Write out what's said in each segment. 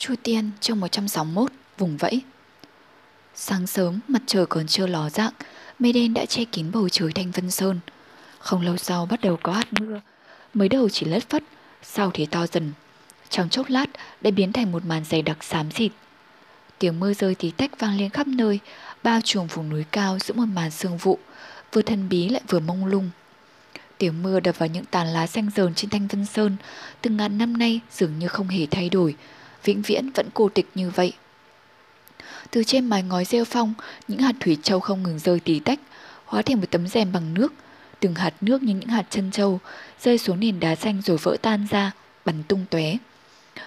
Chu Tiên chương 161 vùng vẫy. Sáng sớm, mặt trời còn chưa ló dạng, Mây đen đã che kín bầu trời Thanh Vân Sơn. Không lâu sau bắt đầu có hạt mưa, Mới đầu chỉ lất phất, Sau thì to dần. Trong chốc lát, đã biến thành một màn dày đặc xám xịt. Tiếng mưa rơi tí tách vang lên khắp nơi, Bao trùm vùng núi cao giữa một màn sương vụ, Vừa thân bí lại vừa mông lung. Tiếng mưa đập vào những tàn lá xanh dờn trên Thanh Vân Sơn, Từng ngàn năm nay dường như không hề thay đổi vĩnh viễn vẫn cô tịch như vậy. Từ trên mái ngói rêu phong, những hạt thủy châu không ngừng rơi tí tách, hóa thành một tấm rèm bằng nước. Từng hạt nước như những hạt chân châu rơi xuống nền đá xanh rồi vỡ tan ra, bắn tung tóe.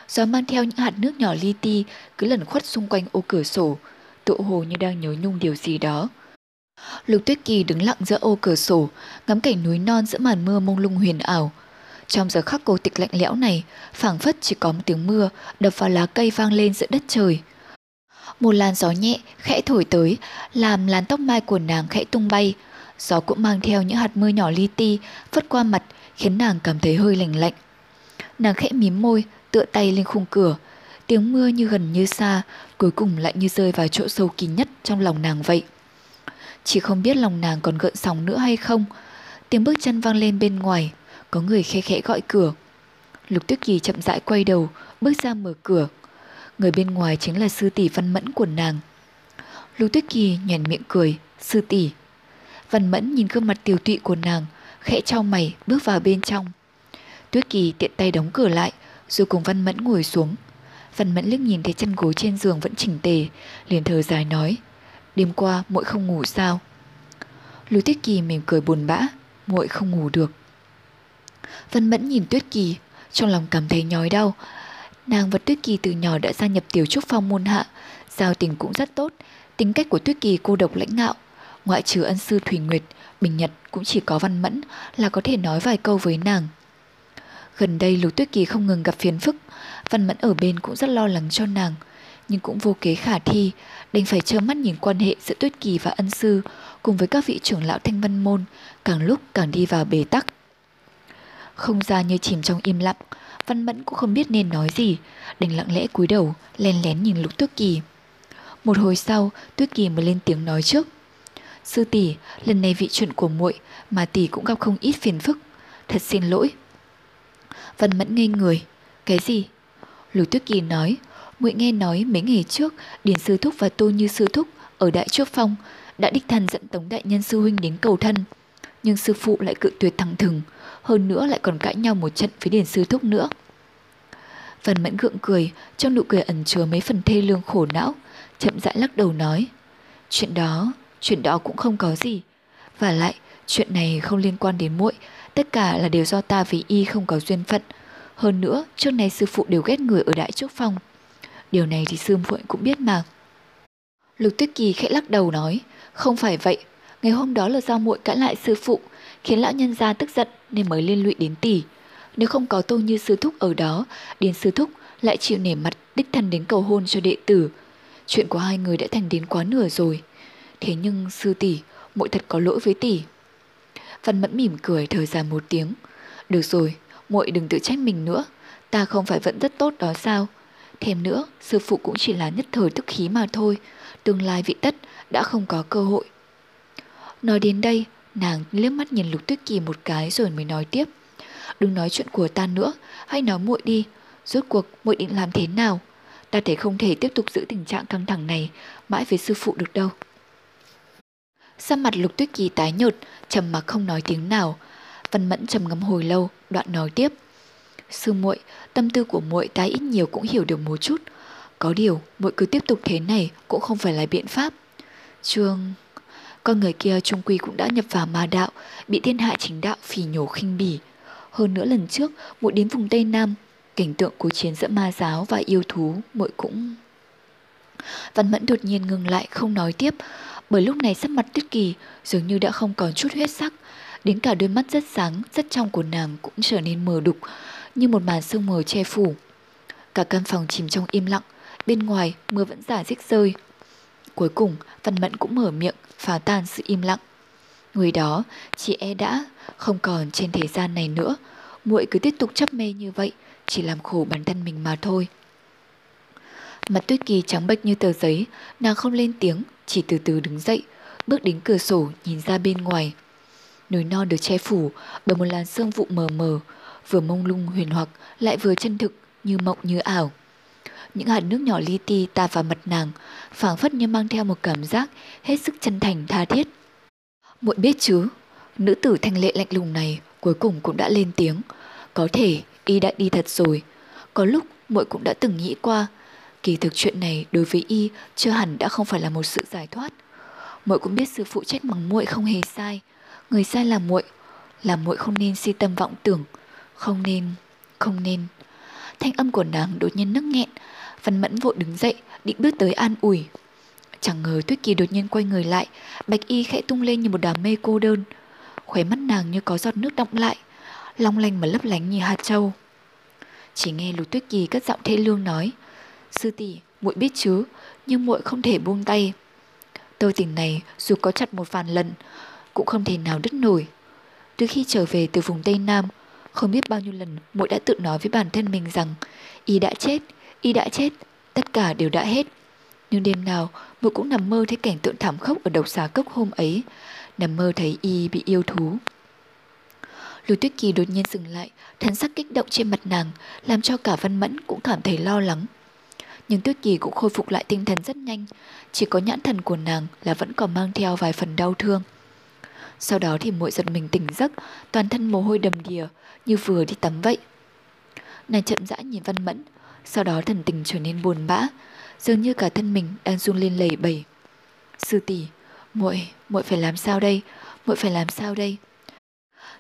Gió mang theo những hạt nước nhỏ li ti cứ lẩn khuất xung quanh ô cửa sổ, tựa hồ như đang nhớ nhung điều gì đó. Lục Tuyết Kỳ đứng lặng giữa ô cửa sổ, ngắm cảnh núi non giữa màn mưa mông lung huyền ảo. Trong giờ khắc cô tịch lạnh lẽo này, phảng phất chỉ có một tiếng mưa đập vào lá cây vang lên giữa đất trời. Một làn gió nhẹ khẽ thổi tới, làm làn tóc mai của nàng khẽ tung bay. Gió cũng mang theo những hạt mưa nhỏ li ti phất qua mặt, khiến nàng cảm thấy hơi lạnh lạnh. Nàng khẽ mím môi, tựa tay lên khung cửa. Tiếng mưa như gần như xa, cuối cùng lại như rơi vào chỗ sâu kín nhất trong lòng nàng vậy. Chỉ không biết lòng nàng còn gợn sóng nữa hay không. Tiếng bước chân vang lên bên ngoài, có người khẽ khẽ gọi cửa. Lục Tuyết Kỳ chậm rãi quay đầu, bước ra mở cửa. Người bên ngoài chính là sư tỷ Văn Mẫn của nàng. Lục Tuyết Kỳ nhàn miệng cười, sư tỷ. Văn Mẫn nhìn gương mặt tiểu tụy của nàng, khẽ trao mày bước vào bên trong. Tuyết Kỳ tiện tay đóng cửa lại, rồi cùng Văn Mẫn ngồi xuống. Văn Mẫn liếc nhìn thấy chân gối trên giường vẫn chỉnh tề, liền thở dài nói, đêm qua muội không ngủ sao? Lục Tuyết Kỳ mỉm cười buồn bã, muội không ngủ được. Vân Mẫn nhìn Tuyết Kỳ, trong lòng cảm thấy nhói đau. Nàng và Tuyết Kỳ từ nhỏ đã gia nhập tiểu trúc phong môn hạ, giao tình cũng rất tốt. Tính cách của Tuyết Kỳ cô độc lãnh ngạo, ngoại trừ ân sư Thủy Nguyệt, Bình Nhật cũng chỉ có Văn Mẫn là có thể nói vài câu với nàng. Gần đây Lục Tuyết Kỳ không ngừng gặp phiền phức, Văn Mẫn ở bên cũng rất lo lắng cho nàng, nhưng cũng vô kế khả thi, đành phải trơ mắt nhìn quan hệ giữa Tuyết Kỳ và ân sư cùng với các vị trưởng lão Thanh Văn môn càng lúc càng đi vào bế tắc. Không ra như chìm trong im lặng, Văn Mẫn cũng không biết nên nói gì, đành lặng lẽ cúi đầu, len lén nhìn Lục Tuyết Kỳ. Một hồi sau, Tuyết Kỳ mới lên tiếng nói trước. Sư tỷ, lần này vị chuyện của muội mà tỷ cũng gặp không ít phiền phức, thật xin lỗi. Văn Mẫn ngây người, cái gì? Lục Tuyết Kỳ nói, muội nghe nói mấy ngày trước, Điền sư thúc và Tô Như sư thúc ở Đại Trúc Phong đã đích thân dẫn Tống đại nhân sư huynh đến cầu thân, nhưng sư phụ lại cự tuyệt thẳng thừng, hơn nữa lại còn cãi nhau một trận với Điền Sư Thúc nữa. Phần mẫn gượng cười, trong nụ cười ẩn chứa mấy phần thê lương khổ não, chậm rãi lắc đầu nói. Chuyện đó, chuyện đó cũng không có gì. Và lại, chuyện này không liên quan đến muội, tất cả là đều do ta với y không có duyên phận. Hơn nữa, trước này sư phụ đều ghét người ở Đại Trúc Phong. Điều này thì sư muội cũng biết mà. Lục Tuyết Kỳ khẽ lắc đầu nói, không phải vậy, ngày hôm đó là do muội cãi lại sư phụ, khiến lão nhân gia tức giận nên mới liên lụy đến tỷ. Nếu không có Tô Như sư thúc ở đó, đến sư thúc lại chịu nể mặt đích thân đến cầu hôn cho đệ tử. Chuyện của hai người đã thành đến quá nửa rồi. Thế nhưng sư tỷ, muội thật có lỗi với tỷ. Văn Mẫn mỉm cười thở dài một tiếng. Được rồi, muội đừng tự trách mình nữa. Ta không phải vẫn rất tốt đó sao? Thêm nữa, sư phụ cũng chỉ là nhất thời tức khí mà thôi. Tương lai vị tất đã không có cơ hội. Nói đến đây, Nàng liếc mắt nhìn Lục Tuyết Kỳ một cái rồi mới nói tiếp. Đừng nói chuyện của ta nữa, hãy nói muội đi. Rốt cuộc muội định làm thế nào? Ta thấy không thể tiếp tục giữ tình trạng căng thẳng này mãi với sư phụ được đâu. Sắc mặt Lục Tuyết Kỳ tái nhợt, trầm mặc không nói tiếng nào. Văn Mẫn trầm ngâm hồi lâu, đoạn nói tiếp. Sư muội, tâm tư của muội ta ít nhiều cũng hiểu được một chút. Có điều, muội cứ tiếp tục thế này cũng không phải là biện pháp. Trương con người kia trung quy cũng đã nhập vào ma đạo, bị thiên hạ chính đạo phỉ nhổ khinh bỉ. Hơn nữa lần trước, muội đến vùng Tây Nam, cảnh tượng cuộc chiến giữa ma giáo và yêu thú muội cũng... Văn Mẫn đột nhiên ngừng lại không nói tiếp, bởi lúc này sắc mặt Tuyết Kỳ dường như đã không còn chút huyết sắc, đến cả đôi mắt rất sáng, rất trong của nàng cũng trở nên mờ đục, như một màn sương mờ che phủ. Cả căn phòng chìm trong im lặng, bên ngoài mưa vẫn giả dích rơi. Cuối cùng, Văn Mẫn cũng mở miệng, phá tan sự im lặng. Người đó chị e đã không còn trên thế gian này nữa, muội cứ tiếp tục chấp mê như vậy, chỉ làm khổ bản thân mình mà thôi. Mặt tuyết kỳ trắng bệch như tờ giấy, nàng không lên tiếng, chỉ từ từ đứng dậy, bước đến cửa sổ nhìn ra bên ngoài. Núi non được che phủ bởi một làn sương vụ mờ mờ, vừa mông lung huyền hoặc lại vừa chân thực như mộng như ảo. Những hạt nước nhỏ li ti tạt vào mặt nàng, phảng phất như mang theo một cảm giác hết sức chân thành tha thiết. Muội biết chứ, nữ tử thanh lệ lạnh lùng này cuối cùng cũng đã lên tiếng. Có thể y đã đi thật rồi. Có lúc muội cũng đã từng nghĩ qua, kỳ thực chuyện này đối với y chưa hẳn đã không phải là một sự giải thoát. Muội cũng biết sự phụ trách bằng muội không hề sai, người sai là muội, là muội không nên si tâm vọng tưởng, không nên, không nên. Thanh âm của nàng đột nhiên nức nghẹn, Văn Mẫn vội đứng dậy, định bước tới an ủi. Chẳng ngờ Tuyết Kỳ đột nhiên quay người lại, bạch y khẽ tung lên như một đám mây cô đơn. Khóe mắt nàng như có giọt nước đọng lại, long lanh mà lấp lánh như hạt châu. Chỉ nghe Lục Tuyết Kỳ cất giọng thê lương nói, sư tỷ, muội biết chứ, nhưng muội không thể buông tay. Tơ tình này dù có chặt một vàn lần, cũng không thể nào đứt nổi. Từ khi trở về từ vùng Tây Nam, không biết bao nhiêu lần muội đã tự nói với bản thân mình rằng y đã chết, y đã chết, tất cả đều đã hết. Nhưng đêm nào mụ cũng nằm mơ thấy cảnh tượng thảm khốc ở độc xà cốc hôm ấy, nằm mơ thấy y bị yêu thú. Lưu Tuyết Kỳ đột nhiên dừng lại, thần sắc kích động trên mặt nàng, làm cho cả Văn Mẫn cũng cảm thấy lo lắng. Nhưng Tuyết Kỳ cũng khôi phục lại tinh thần rất nhanh, chỉ có nhãn thần của nàng là vẫn còn mang theo vài phần đau thương. Sau đó thì muội giật mình tỉnh giấc, toàn thân mồ hôi đầm đìa, như vừa đi tắm vậy. Nàng chậm rãi nhìn Văn Mẫn, sau đó thần tình trở nên buồn bã, dường như cả thân mình đang run lên lẩy bẩy. Sư tỷ, muội, muội phải làm sao đây? Muội phải làm sao đây?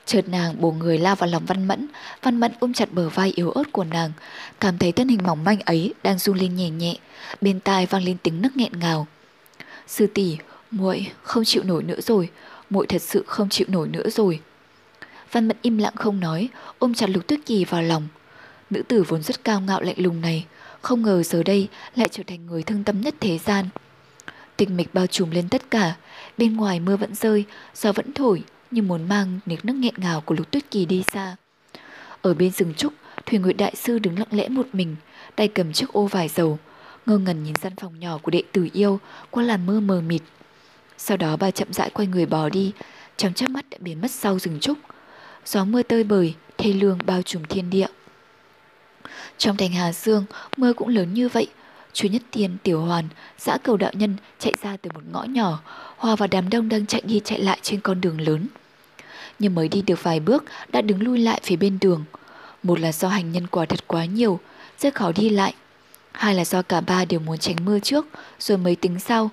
Chợt nàng bổ người lao vào lòng Văn Mẫn, Văn Mẫn ôm chặt bờ vai yếu ớt của nàng, cảm thấy thân hình mỏng manh ấy đang run lên nhẹ nhẹ, bên tai vang lên tiếng nức nghẹn ngào. Sư tỷ, muội không chịu nổi nữa rồi, muội thật sự không chịu nổi nữa rồi. Văn Mẫn im lặng không nói, ôm chặt Lục Tuyết Kỳ vào lòng. Nữ tử vốn rất cao ngạo lạnh lùng này, không ngờ giờ đây lại trở thành người thương tâm nhất thế gian. Tình mịch bao trùm lên tất cả, bên ngoài mưa vẫn rơi, gió vẫn thổi, như muốn mang nước nước nghẹn ngào của Lục Tuyết Kỳ đi xa. Ở bên rừng trúc, Thủy Nguyệt Đại Sư đứng lặng lẽ một mình, tay cầm chiếc ô vải dầu, ngơ ngẩn nhìn gian phòng nhỏ của đệ tử yêu qua làn mưa mờ mịt. Sau đó bà chậm rãi quay người bỏ đi, trong chớp mắt đã biến mất sau rừng trúc. Gió mưa tơi bời, thê lương bao trùm thiên địa. Trong thành Hà Dương, mưa cũng lớn như vậy. Chú Nhất Tiên, Tiểu Hoàn, xã cầu đạo nhân chạy ra từ một ngõ nhỏ, hòa vào đám đông đang chạy đi chạy lại trên con đường lớn nhưng mới đi được vài bước đã đứng lui lại phía bên đường. Một là do hành nhân quả thật quá nhiều, rất khó đi lại. Hai là do cả ba đều muốn tránh mưa trước, rồi mới tính sau.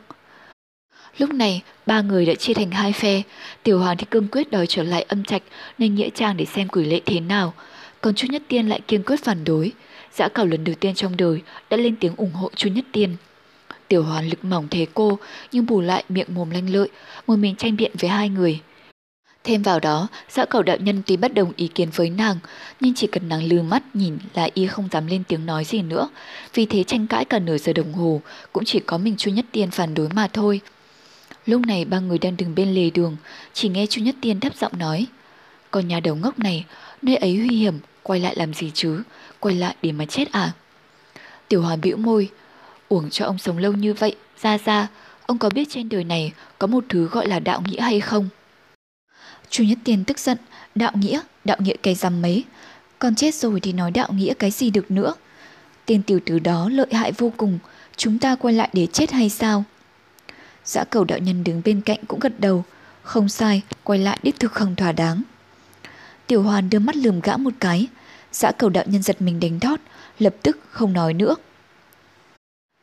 Lúc này, ba người đã chia thành hai phe. Tiểu Hoàng thì cương quyết đòi trở lại âm trạch nên nghĩa trang để xem quỷ lệ thế nào. Còn Chu Nhất Tiên lại kiên quyết phản đối giã cảo lần đầu tiên trong đời đã lên tiếng ủng hộ Chu Nhất Tiên. Tiểu Hoàn lực mỏng thế cô, nhưng bù lại miệng mồm lanh lợi, một mình tranh biện với hai người. Thêm vào đó, giã cầu đạo nhân tuy bất đồng ý kiến với nàng, nhưng chỉ cần nàng lư mắt nhìn là y không dám lên tiếng nói gì nữa. Vì thế tranh cãi cả nửa giờ đồng hồ, cũng chỉ có mình Chu Nhất Tiên phản đối mà thôi. Lúc này ba người đang đứng bên lề đường, chỉ nghe Chu Nhất Tiên thấp giọng nói. Còn nhà đầu ngốc này, nơi ấy nguy hiểm, quay lại làm gì chứ, quay lại để mà chết à? Tiểu Hoàn bĩu môi, uổng cho ông sống lâu như vậy, ra ra, ông có biết trên đời này có một thứ gọi là đạo nghĩa hay không? Chu Nhất Tiên tức giận, đạo nghĩa, đạo nghĩa cái rằm mấy. Còn chết rồi thì nói đạo nghĩa cái gì được nữa. Tên tiểu tử đó lợi hại vô cùng, chúng ta quay lại để chết hay sao? Dã cầu đạo nhân đứng bên cạnh cũng gật đầu, không sai, quay lại đích thực không thỏa đáng. Tiểu hoàn đưa mắt lườm gã một cái, xã cầu đạo nhân giật mình đánh đót, lập tức không nói nữa.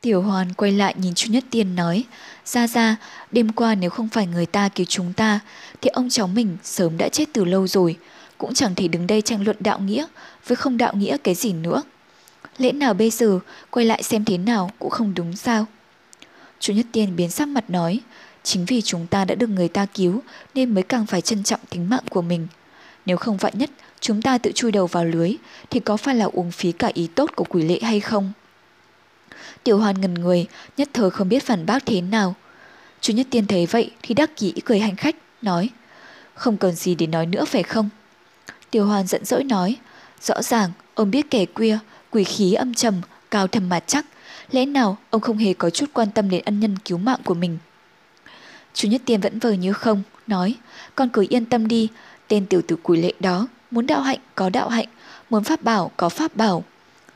Tiểu hoàn quay lại nhìn Chu Nhất Tiên nói, ra ra, đêm qua nếu không phải người ta cứu chúng ta, thì ông cháu mình sớm đã chết từ lâu rồi, cũng chẳng thể đứng đây tranh luận đạo nghĩa, với không đạo nghĩa cái gì nữa. Lẽ nào bây giờ, quay lại xem thế nào cũng không đúng sao? Chu Nhất Tiên biến sắc mặt nói, chính vì chúng ta đã được người ta cứu nên mới càng phải trân trọng tính mạng của mình. Nếu không vạn nhất, chúng ta tự chui đầu vào lưới, thì có phải là uống phí cả ý tốt của quỷ lệ hay không? Tiểu hoàn ngần người, nhất thời không biết phản bác thế nào. Chú Nhất Tiên thấy vậy thì đắc kỹ cười hành khách, nói Không cần gì để nói nữa phải không? Tiểu hoàn giận dỗi nói Rõ ràng, ông biết kẻ quia, quỷ khí âm trầm, cao thầm mà chắc, lẽ nào ông không hề có chút quan tâm đến ân nhân cứu mạng của mình. Chú Nhất Tiên vẫn vờ như không, nói, con cứ yên tâm đi, tên tiểu tử quỷ lệ đó, muốn đạo hạnh có đạo hạnh, muốn pháp bảo có pháp bảo.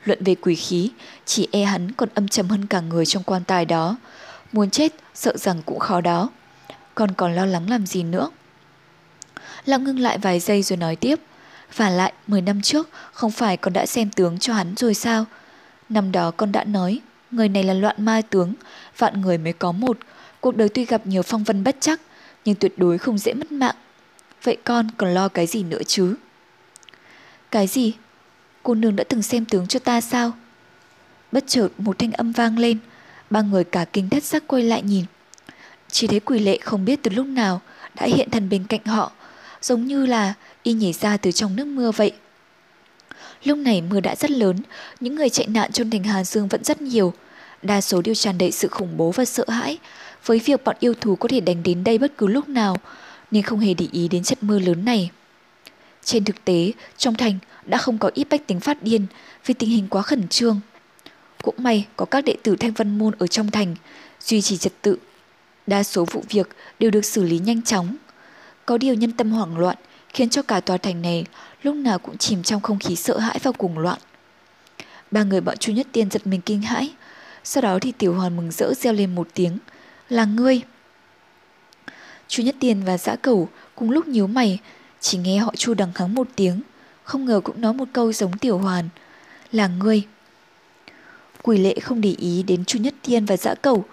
Luận về quỷ khí, chỉ e hắn còn âm trầm hơn cả người trong quan tài đó. Muốn chết, sợ rằng cũng khó đó. còn còn lo lắng làm gì nữa? Lão ngưng lại vài giây rồi nói tiếp. Và lại, 10 năm trước, không phải con đã xem tướng cho hắn rồi sao? Năm đó con đã nói, người này là loạn ma tướng, vạn người mới có một. Cuộc đời tuy gặp nhiều phong vân bất chắc, nhưng tuyệt đối không dễ mất mạng. Vậy con còn lo cái gì nữa chứ? Cái gì? Cô nương đã từng xem tướng cho ta sao? Bất chợt một thanh âm vang lên, ba người cả kinh thất sắc quay lại nhìn. Chỉ thấy quỷ lệ không biết từ lúc nào đã hiện thân bên cạnh họ, giống như là y nhảy ra từ trong nước mưa vậy. Lúc này mưa đã rất lớn, những người chạy nạn trong thành Hà Dương vẫn rất nhiều. Đa số đều tràn đầy sự khủng bố và sợ hãi, với việc bọn yêu thú có thể đánh đến đây bất cứ lúc nào, nên không hề để ý đến trận mưa lớn này. Trên thực tế, trong thành đã không có ít bách tính phát điên vì tình hình quá khẩn trương. Cũng may có các đệ tử Thanh Văn Môn ở trong thành, duy trì trật tự. Đa số vụ việc đều được xử lý nhanh chóng. Có điều nhân tâm hoảng loạn khiến cho cả tòa thành này lúc nào cũng chìm trong không khí sợ hãi và cuồng loạn. Ba người bọn Chu Nhất Tiên giật mình kinh hãi. Sau đó thì Tiểu Hoàn mừng rỡ reo lên một tiếng. Là ngươi! Chu Nhất Tiên và Dã Cẩu cùng lúc nhíu mày, chỉ nghe họ Chu đằng kháng một tiếng, không ngờ cũng nói một câu giống Tiểu Hoàn. Là ngươi! Quỷ lệ không để ý đến Chu Nhất Thiên và Dã Cầu,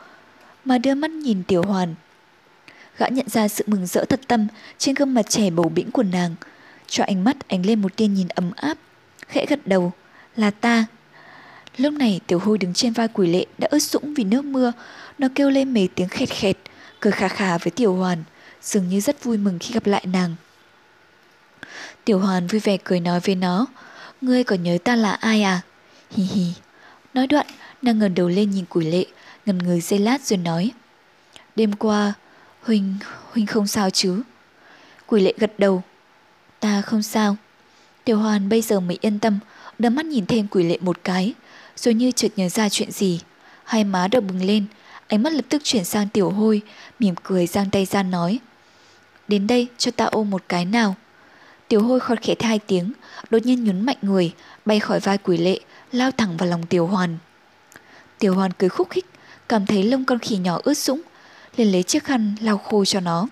mà đưa mắt nhìn Tiểu Hoàn. Gã nhận ra sự mừng rỡ thật tâm trên gương mặt trẻ bầu bĩnh của nàng, cho ánh mắt ánh lên một tia nhìn ấm áp, khẽ gật đầu, là ta. Lúc này tiểu hôi đứng trên vai quỷ lệ đã ướt sũng vì nước mưa, nó kêu lên mấy tiếng khẹt khẹt, cười khà khà với tiểu hoàn, dường như rất vui mừng khi gặp lại nàng. Tiểu hoàn vui vẻ cười nói với nó, ngươi còn nhớ ta là ai à? Hi hi. Nói đoạn, nàng ngẩng đầu lên nhìn quỷ lệ, ngần người giây lát rồi nói. Đêm qua, Huynh, Huynh không sao chứ? Quỷ lệ gật đầu, Ta không sao. Tiểu hoàn bây giờ mới yên tâm, đôi mắt nhìn thêm quỷ lệ một cái, rồi như chợt nhớ ra chuyện gì. Hai má đỏ bừng lên, ánh mắt lập tức chuyển sang tiểu hôi, mỉm cười giang tay ra nói. Đến đây cho ta ôm một cái nào. Tiểu hôi khọt khẽ hai tiếng, đột nhiên nhún mạnh người, bay khỏi vai quỷ lệ, lao thẳng vào lòng tiểu hoàn. Tiểu hoàn cười khúc khích, cảm thấy lông con khỉ nhỏ ướt sũng, liền lấy chiếc khăn lau khô cho nó.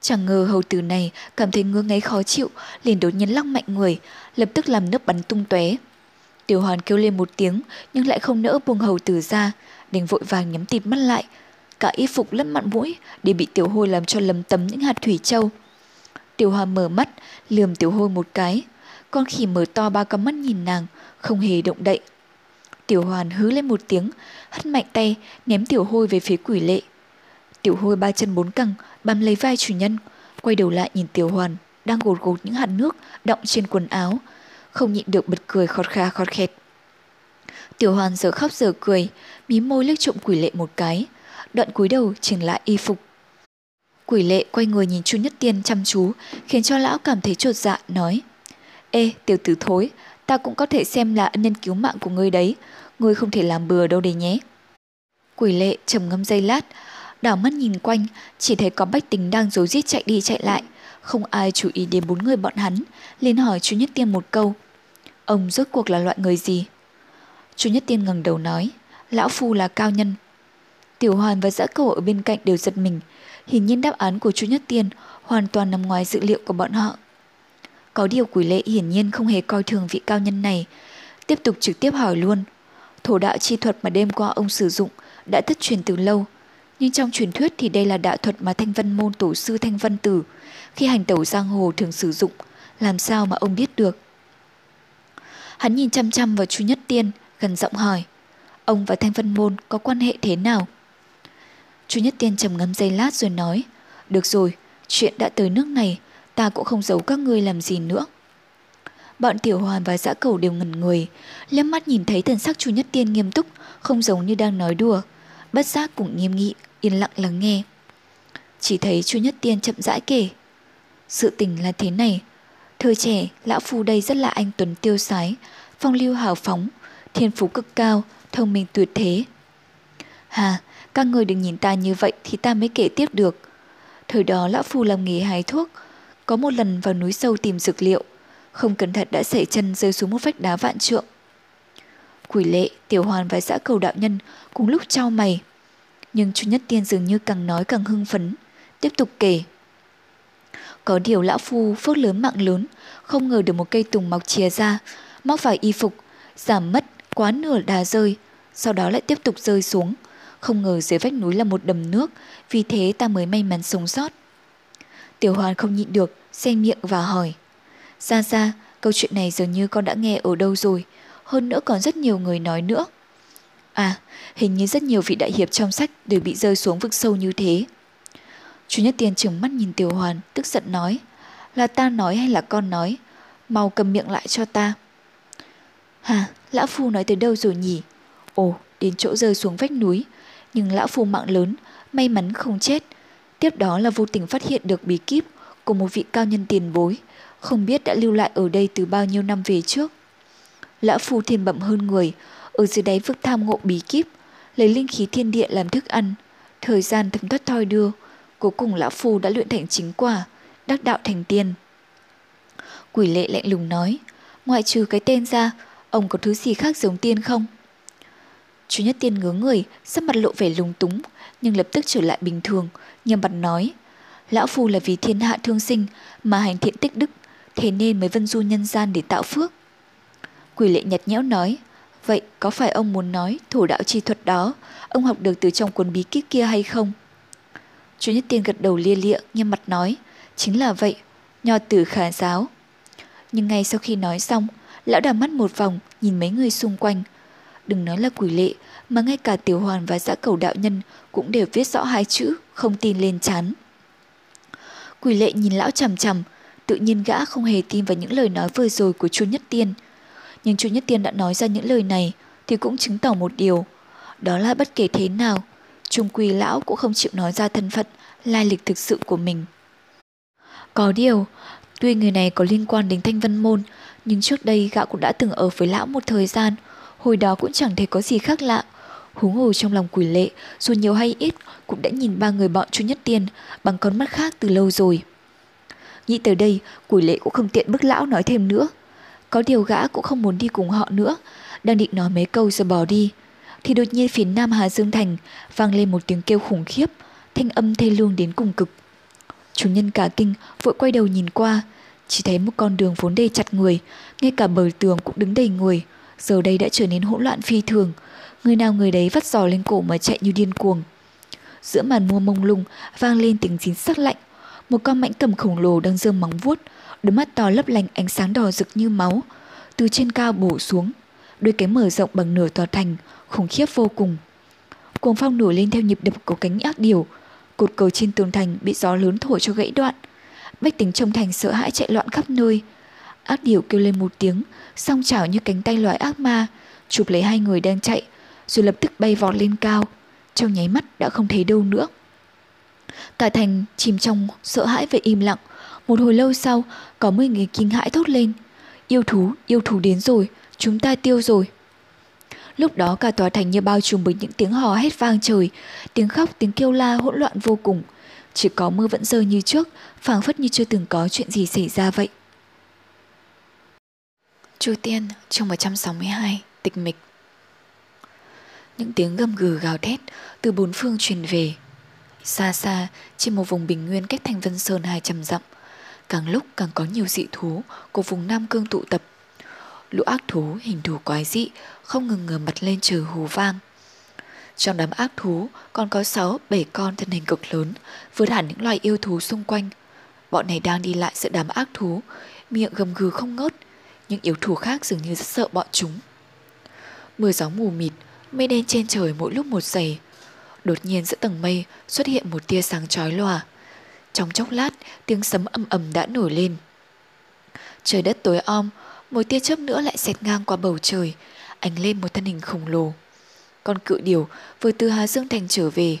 Chẳng ngờ hầu tử này cảm thấy ngứa ngáy khó chịu, liền đột nhiên lắc mạnh người, lập tức làm nước bắn tung tóe. Tiểu hoàn kêu lên một tiếng nhưng lại không nỡ buông hầu tử ra, đành vội vàng nhắm tịt mắt lại. Cả y phục lẫn mặn mũi để bị tiểu hôi làm cho lấm tấm những hạt thủy châu. Tiểu hoàn mở mắt, lườm tiểu hôi một cái. Con khỉ mở to ba con mắt nhìn nàng, không hề động đậy. Tiểu hoàn hứ lên một tiếng, hất mạnh tay, ném tiểu hôi về phía quỷ lệ. Tiểu hôi ba chân bốn cẳng, bám lấy vai chủ nhân, quay đầu lại nhìn Tiểu Hoàn, đang gột gột những hạt nước đọng trên quần áo, không nhịn được bật cười khọt kha khọt khẹt. Tiểu Hoàn giờ khóc giờ cười, mí môi liếc trộm quỷ lệ một cái, đoạn cúi đầu chỉnh lại y phục. Quỷ lệ quay người nhìn Chu Nhất Tiên chăm chú, khiến cho lão cảm thấy trột dạ, nói Ê, tiểu tử thối, ta cũng có thể xem là ân nhân cứu mạng của ngươi đấy, ngươi không thể làm bừa đâu đấy nhé. Quỷ lệ trầm ngâm giây lát, đảo mắt nhìn quanh, chỉ thấy có bách tính đang rối rít chạy đi chạy lại. Không ai chú ý đến bốn người bọn hắn, liền hỏi chú Nhất Tiên một câu. Ông rốt cuộc là loại người gì? Chú Nhất Tiên ngẩng đầu nói, lão phu là cao nhân. Tiểu Hoàn và dã cổ ở bên cạnh đều giật mình, hiển nhiên đáp án của chú Nhất Tiên hoàn toàn nằm ngoài dự liệu của bọn họ. Có điều quỷ lệ hiển nhiên không hề coi thường vị cao nhân này, tiếp tục trực tiếp hỏi luôn. Thổ đạo chi thuật mà đêm qua ông sử dụng đã thất truyền từ lâu, nhưng trong truyền thuyết thì đây là đạo thuật mà Thanh Vân môn tổ sư Thanh Vân Tử khi hành tẩu giang hồ thường sử dụng, làm sao mà ông biết được? Hắn nhìn chăm chăm vào chú Nhất Tiên, gần giọng hỏi, ông và Thanh Vân môn có quan hệ thế nào? Chu Nhất Tiên trầm ngâm giây lát rồi nói, được rồi, chuyện đã tới nước này, ta cũng không giấu các ngươi làm gì nữa. Bọn Tiểu Hoàn và Dã Cầu đều ngẩn người, liếc mắt nhìn thấy thần sắc chu Nhất Tiên nghiêm túc, không giống như đang nói đùa, bất giác cũng nghiêm nghị, yên lặng lắng nghe. Chỉ thấy chu Nhất Tiên chậm rãi kể. Sự tình là thế này, thời trẻ, lão phu đây rất là anh tuấn tiêu sái, phong lưu hào phóng, thiên phú cực cao, thông minh tuyệt thế. Hà, các người đừng nhìn ta như vậy thì ta mới kể tiếp được. Thời đó lão phu làm nghề hái thuốc, có một lần vào núi sâu tìm dược liệu, không cẩn thận đã sảy chân rơi xuống một vách đá vạn trượng. Quỷ lệ, tiểu hoàn và xã cầu đạo nhân cùng lúc trao mày. Nhưng chú nhất tiên dường như càng nói càng hưng phấn, tiếp tục kể. Có điều lão phu phước lớn mạng lớn, không ngờ được một cây tùng mọc chìa ra, móc vào y phục, giảm mất quá nửa đá rơi, sau đó lại tiếp tục rơi xuống. Không ngờ dưới vách núi là một đầm nước, vì thế ta mới may mắn sống sót. Tiểu hoàn không nhịn được, xen miệng và hỏi. Ra ra, câu chuyện này dường như con đã nghe ở đâu rồi, hơn nữa còn rất nhiều người nói nữa. À, hình như rất nhiều vị đại hiệp trong sách đều bị rơi xuống vực sâu như thế. Chú Nhất Tiên trừng mắt nhìn Tiểu Hoàn, tức giận nói. Là ta nói hay là con nói? Mau cầm miệng lại cho ta. Hà, lão phu nói tới đâu rồi nhỉ? Ồ, đến chỗ rơi xuống vách núi. Nhưng lão phu mạng lớn, may mắn không chết. Tiếp đó là vô tình phát hiện được bí kíp của một vị cao nhân tiền bối, không biết đã lưu lại ở đây từ bao nhiêu năm về trước. Lão phu thiên bẩm hơn người, ở dưới đáy vực tham ngộ bí kíp, lấy linh khí thiên địa làm thức ăn. Thời gian thấm thoát thoi đưa, cuối cùng lão phu đã luyện thành chính quả, đắc đạo thành tiên. Quỷ lệ lạnh lùng nói, ngoại trừ cái tên ra, ông có thứ gì khác giống tiên không? Chú nhất tiên ngớ người, sắc mặt lộ vẻ lúng túng, nhưng lập tức trở lại bình thường, nghiêm mặt nói, lão phu là vì thiên hạ thương sinh mà hành thiện tích đức, thế nên mới vân du nhân gian để tạo phước. Quỷ lệ nhạt nhẽo nói, vậy có phải ông muốn nói thủ đạo chi thuật đó, ông học được từ trong cuốn bí kíp kia hay không? Chú Nhất Tiên gật đầu lia lịa, nghiêm mặt nói, chính là vậy, nho tử khả giáo. Nhưng ngay sau khi nói xong, lão đảo mắt một vòng, nhìn mấy người xung quanh. Đừng nói là quỷ lệ, mà ngay cả tiểu hoàn và dã cầu đạo nhân cũng đều viết rõ hai chữ, không tin lên chán. Quỷ lệ nhìn lão chằm chằm, tự nhiên gã không hề tin vào những lời nói vừa rồi của chu Nhất Tiên. Nhưng chu Nhất Tiên đã nói ra những lời này thì cũng chứng tỏ một điều. Đó là bất kể thế nào, trung quy lão cũng không chịu nói ra thân phận, lai lịch thực sự của mình. Có điều, tuy người này có liên quan đến Thanh Vân Môn, nhưng trước đây gã cũng đã từng ở với lão một thời gian, hồi đó cũng chẳng thấy có gì khác lạ. Húng hồ trong lòng quỷ lệ, dù nhiều hay ít, cũng đã nhìn ba người bọn chu nhất tiên bằng con mắt khác từ lâu rồi. Nghĩ tới đây, quỷ lệ cũng không tiện bức lão nói thêm nữa. Có điều gã cũng không muốn đi cùng họ nữa, đang định nói mấy câu rồi bỏ đi. Thì đột nhiên phía nam Hà Dương Thành vang lên một tiếng kêu khủng khiếp, thanh âm thê lương đến cùng cực. Chủ nhân cả kinh vội quay đầu nhìn qua, chỉ thấy một con đường vốn đầy chặt người, ngay cả bờ tường cũng đứng đầy người, giờ đây đã trở nên hỗn loạn phi thường. Người nào người đấy vắt giò lên cổ mà chạy như điên cuồng. Giữa màn mua mông lung vang lên tiếng chín sắc lạnh, một con mãnh cầm khổng lồ đang giơ móng vuốt, đôi mắt to lấp lánh ánh sáng đỏ rực như máu, từ trên cao bổ xuống, đôi cánh mở rộng bằng nửa tòa thành, khủng khiếp vô cùng. Cuồng phong nổi lên theo nhịp đập của cánh ác điều, cột cờ trên tường thành bị gió lớn thổi cho gãy đoạn. Bách tính trong thành sợ hãi chạy loạn khắp nơi. Ác điểu kêu lên một tiếng, song chảo như cánh tay loài ác ma, chụp lấy hai người đang chạy, rồi lập tức bay vọt lên cao. Trong nháy mắt đã không thấy đâu nữa. Cả thành chìm trong sợ hãi và im lặng. Một hồi lâu sau, có mấy người kinh hãi thốt lên. Yêu thú, yêu thú đến rồi, chúng ta tiêu rồi. Lúc đó cả tòa thành như bao trùm bởi những tiếng hò hét vang trời, tiếng khóc, tiếng kêu la hỗn loạn vô cùng. Chỉ có mưa vẫn rơi như trước, phảng phất như chưa từng có chuyện gì xảy ra vậy. Chu Tiên, chương 162, tịch mịch. Những tiếng gầm gừ gào thét từ bốn phương truyền về. Xa xa, trên một vùng bình nguyên cách thành Vân Sơn 200 dặm, càng lúc càng có nhiều dị thú của vùng Nam Cương tụ tập. Lũ ác thú hình thù quái dị không ngừng ngửa mặt lên trời hú vang. Trong đám ác thú còn có 6, 7 con thân hình cực lớn, vượt hẳn những loài yêu thú xung quanh. Bọn này đang đi lại giữa đám ác thú, miệng gầm gừ không ngớt, những yếu thú khác dường như rất sợ bọn chúng. Mưa gió mù mịt, mây đen trên trời mỗi lúc một dày. Đột nhiên giữa tầng mây xuất hiện một tia sáng chói lòa. Trong chốc lát, tiếng sấm ầm ầm đã nổi lên. Trời đất tối om, một tia chớp nữa lại xẹt ngang qua bầu trời, ánh lên một thân hình khổng lồ. Con cự điểu vừa từ Hà Dương Thành trở về.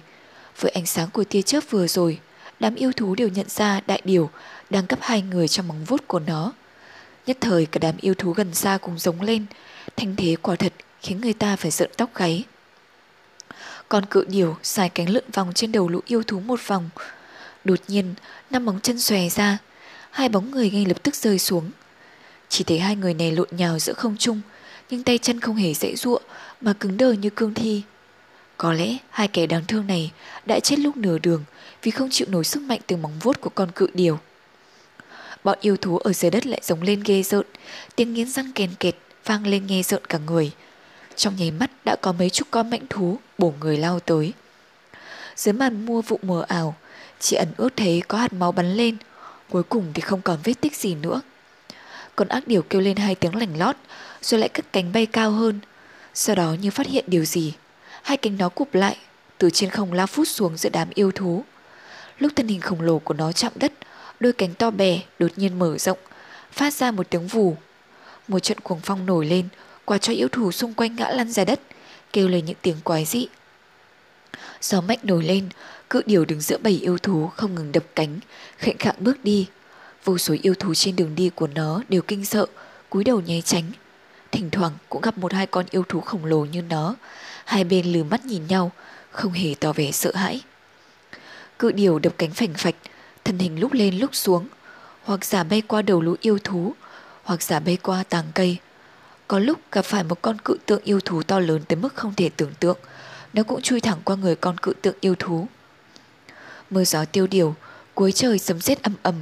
Với ánh sáng của tia chớp vừa rồi, đám yêu thú đều nhận ra đại điểu đang cấp hai người trong móng vuốt của nó. Nhất thời cả đám yêu thú gần xa cùng giống lên, thanh thế quả thật khiến người ta phải giận tóc gáy. Con cự điểu xài cánh lượn vòng trên đầu lũ yêu thú một vòng. Đột nhiên, năm bóng chân xòe ra, hai bóng người ngay lập tức rơi xuống. Chỉ thấy hai người này lộn nhào giữa không trung, nhưng tay chân không hề dễ dụa mà cứng đờ như cương thi. Có lẽ hai kẻ đáng thương này đã chết lúc nửa đường vì không chịu nổi sức mạnh từ móng vuốt của con cự điểu. Bọn yêu thú ở dưới đất lại giống lên ghê rợn, tiếng nghiến răng kèn kẹt vang lên nghe rợn cả người. Trong nháy mắt đã có mấy chục con mãnh thú bổ người lao tới. Dưới màn mua vụ mờ ảo, chị ẩn ước thấy có hạt máu bắn lên, cuối cùng thì không còn vết tích gì nữa. Con ác điểu kêu lên hai tiếng lành lót, rồi lại cất cánh bay cao hơn. Sau đó như phát hiện điều gì, hai cánh nó cụp lại, từ trên không lao phút xuống giữa đám yêu thú. Lúc thân hình khổng lồ của nó chạm đất, đôi cánh to bè đột nhiên mở rộng, phát ra một tiếng vù. Một trận cuồng phong nổi lên, quả cho yêu thú xung quanh ngã lăn ra đất, kêu lên những tiếng quái dị. Gió mạnh nổi lên, cự điểu đứng giữa bầy yêu thú không ngừng đập cánh, khệnh khạng bước đi. Vô số yêu thú trên đường đi của nó đều kinh sợ, cúi đầu nháy tránh. Thỉnh thoảng cũng gặp một hai con yêu thú khổng lồ như nó, hai bên lừ mắt nhìn nhau, không hề tỏ vẻ sợ hãi. Cự điểu đập cánh phành phạch, thân hình lúc lên lúc xuống, hoặc giả bay qua đầu lũ yêu thú, hoặc giả bay qua tàng cây. Có lúc gặp phải một con cự tượng yêu thú to lớn tới mức không thể tưởng tượng, nó cũng chui thẳng qua người con cự tượng yêu thú. Mưa gió tiêu điều, cuối trời sấm sét âm ầm,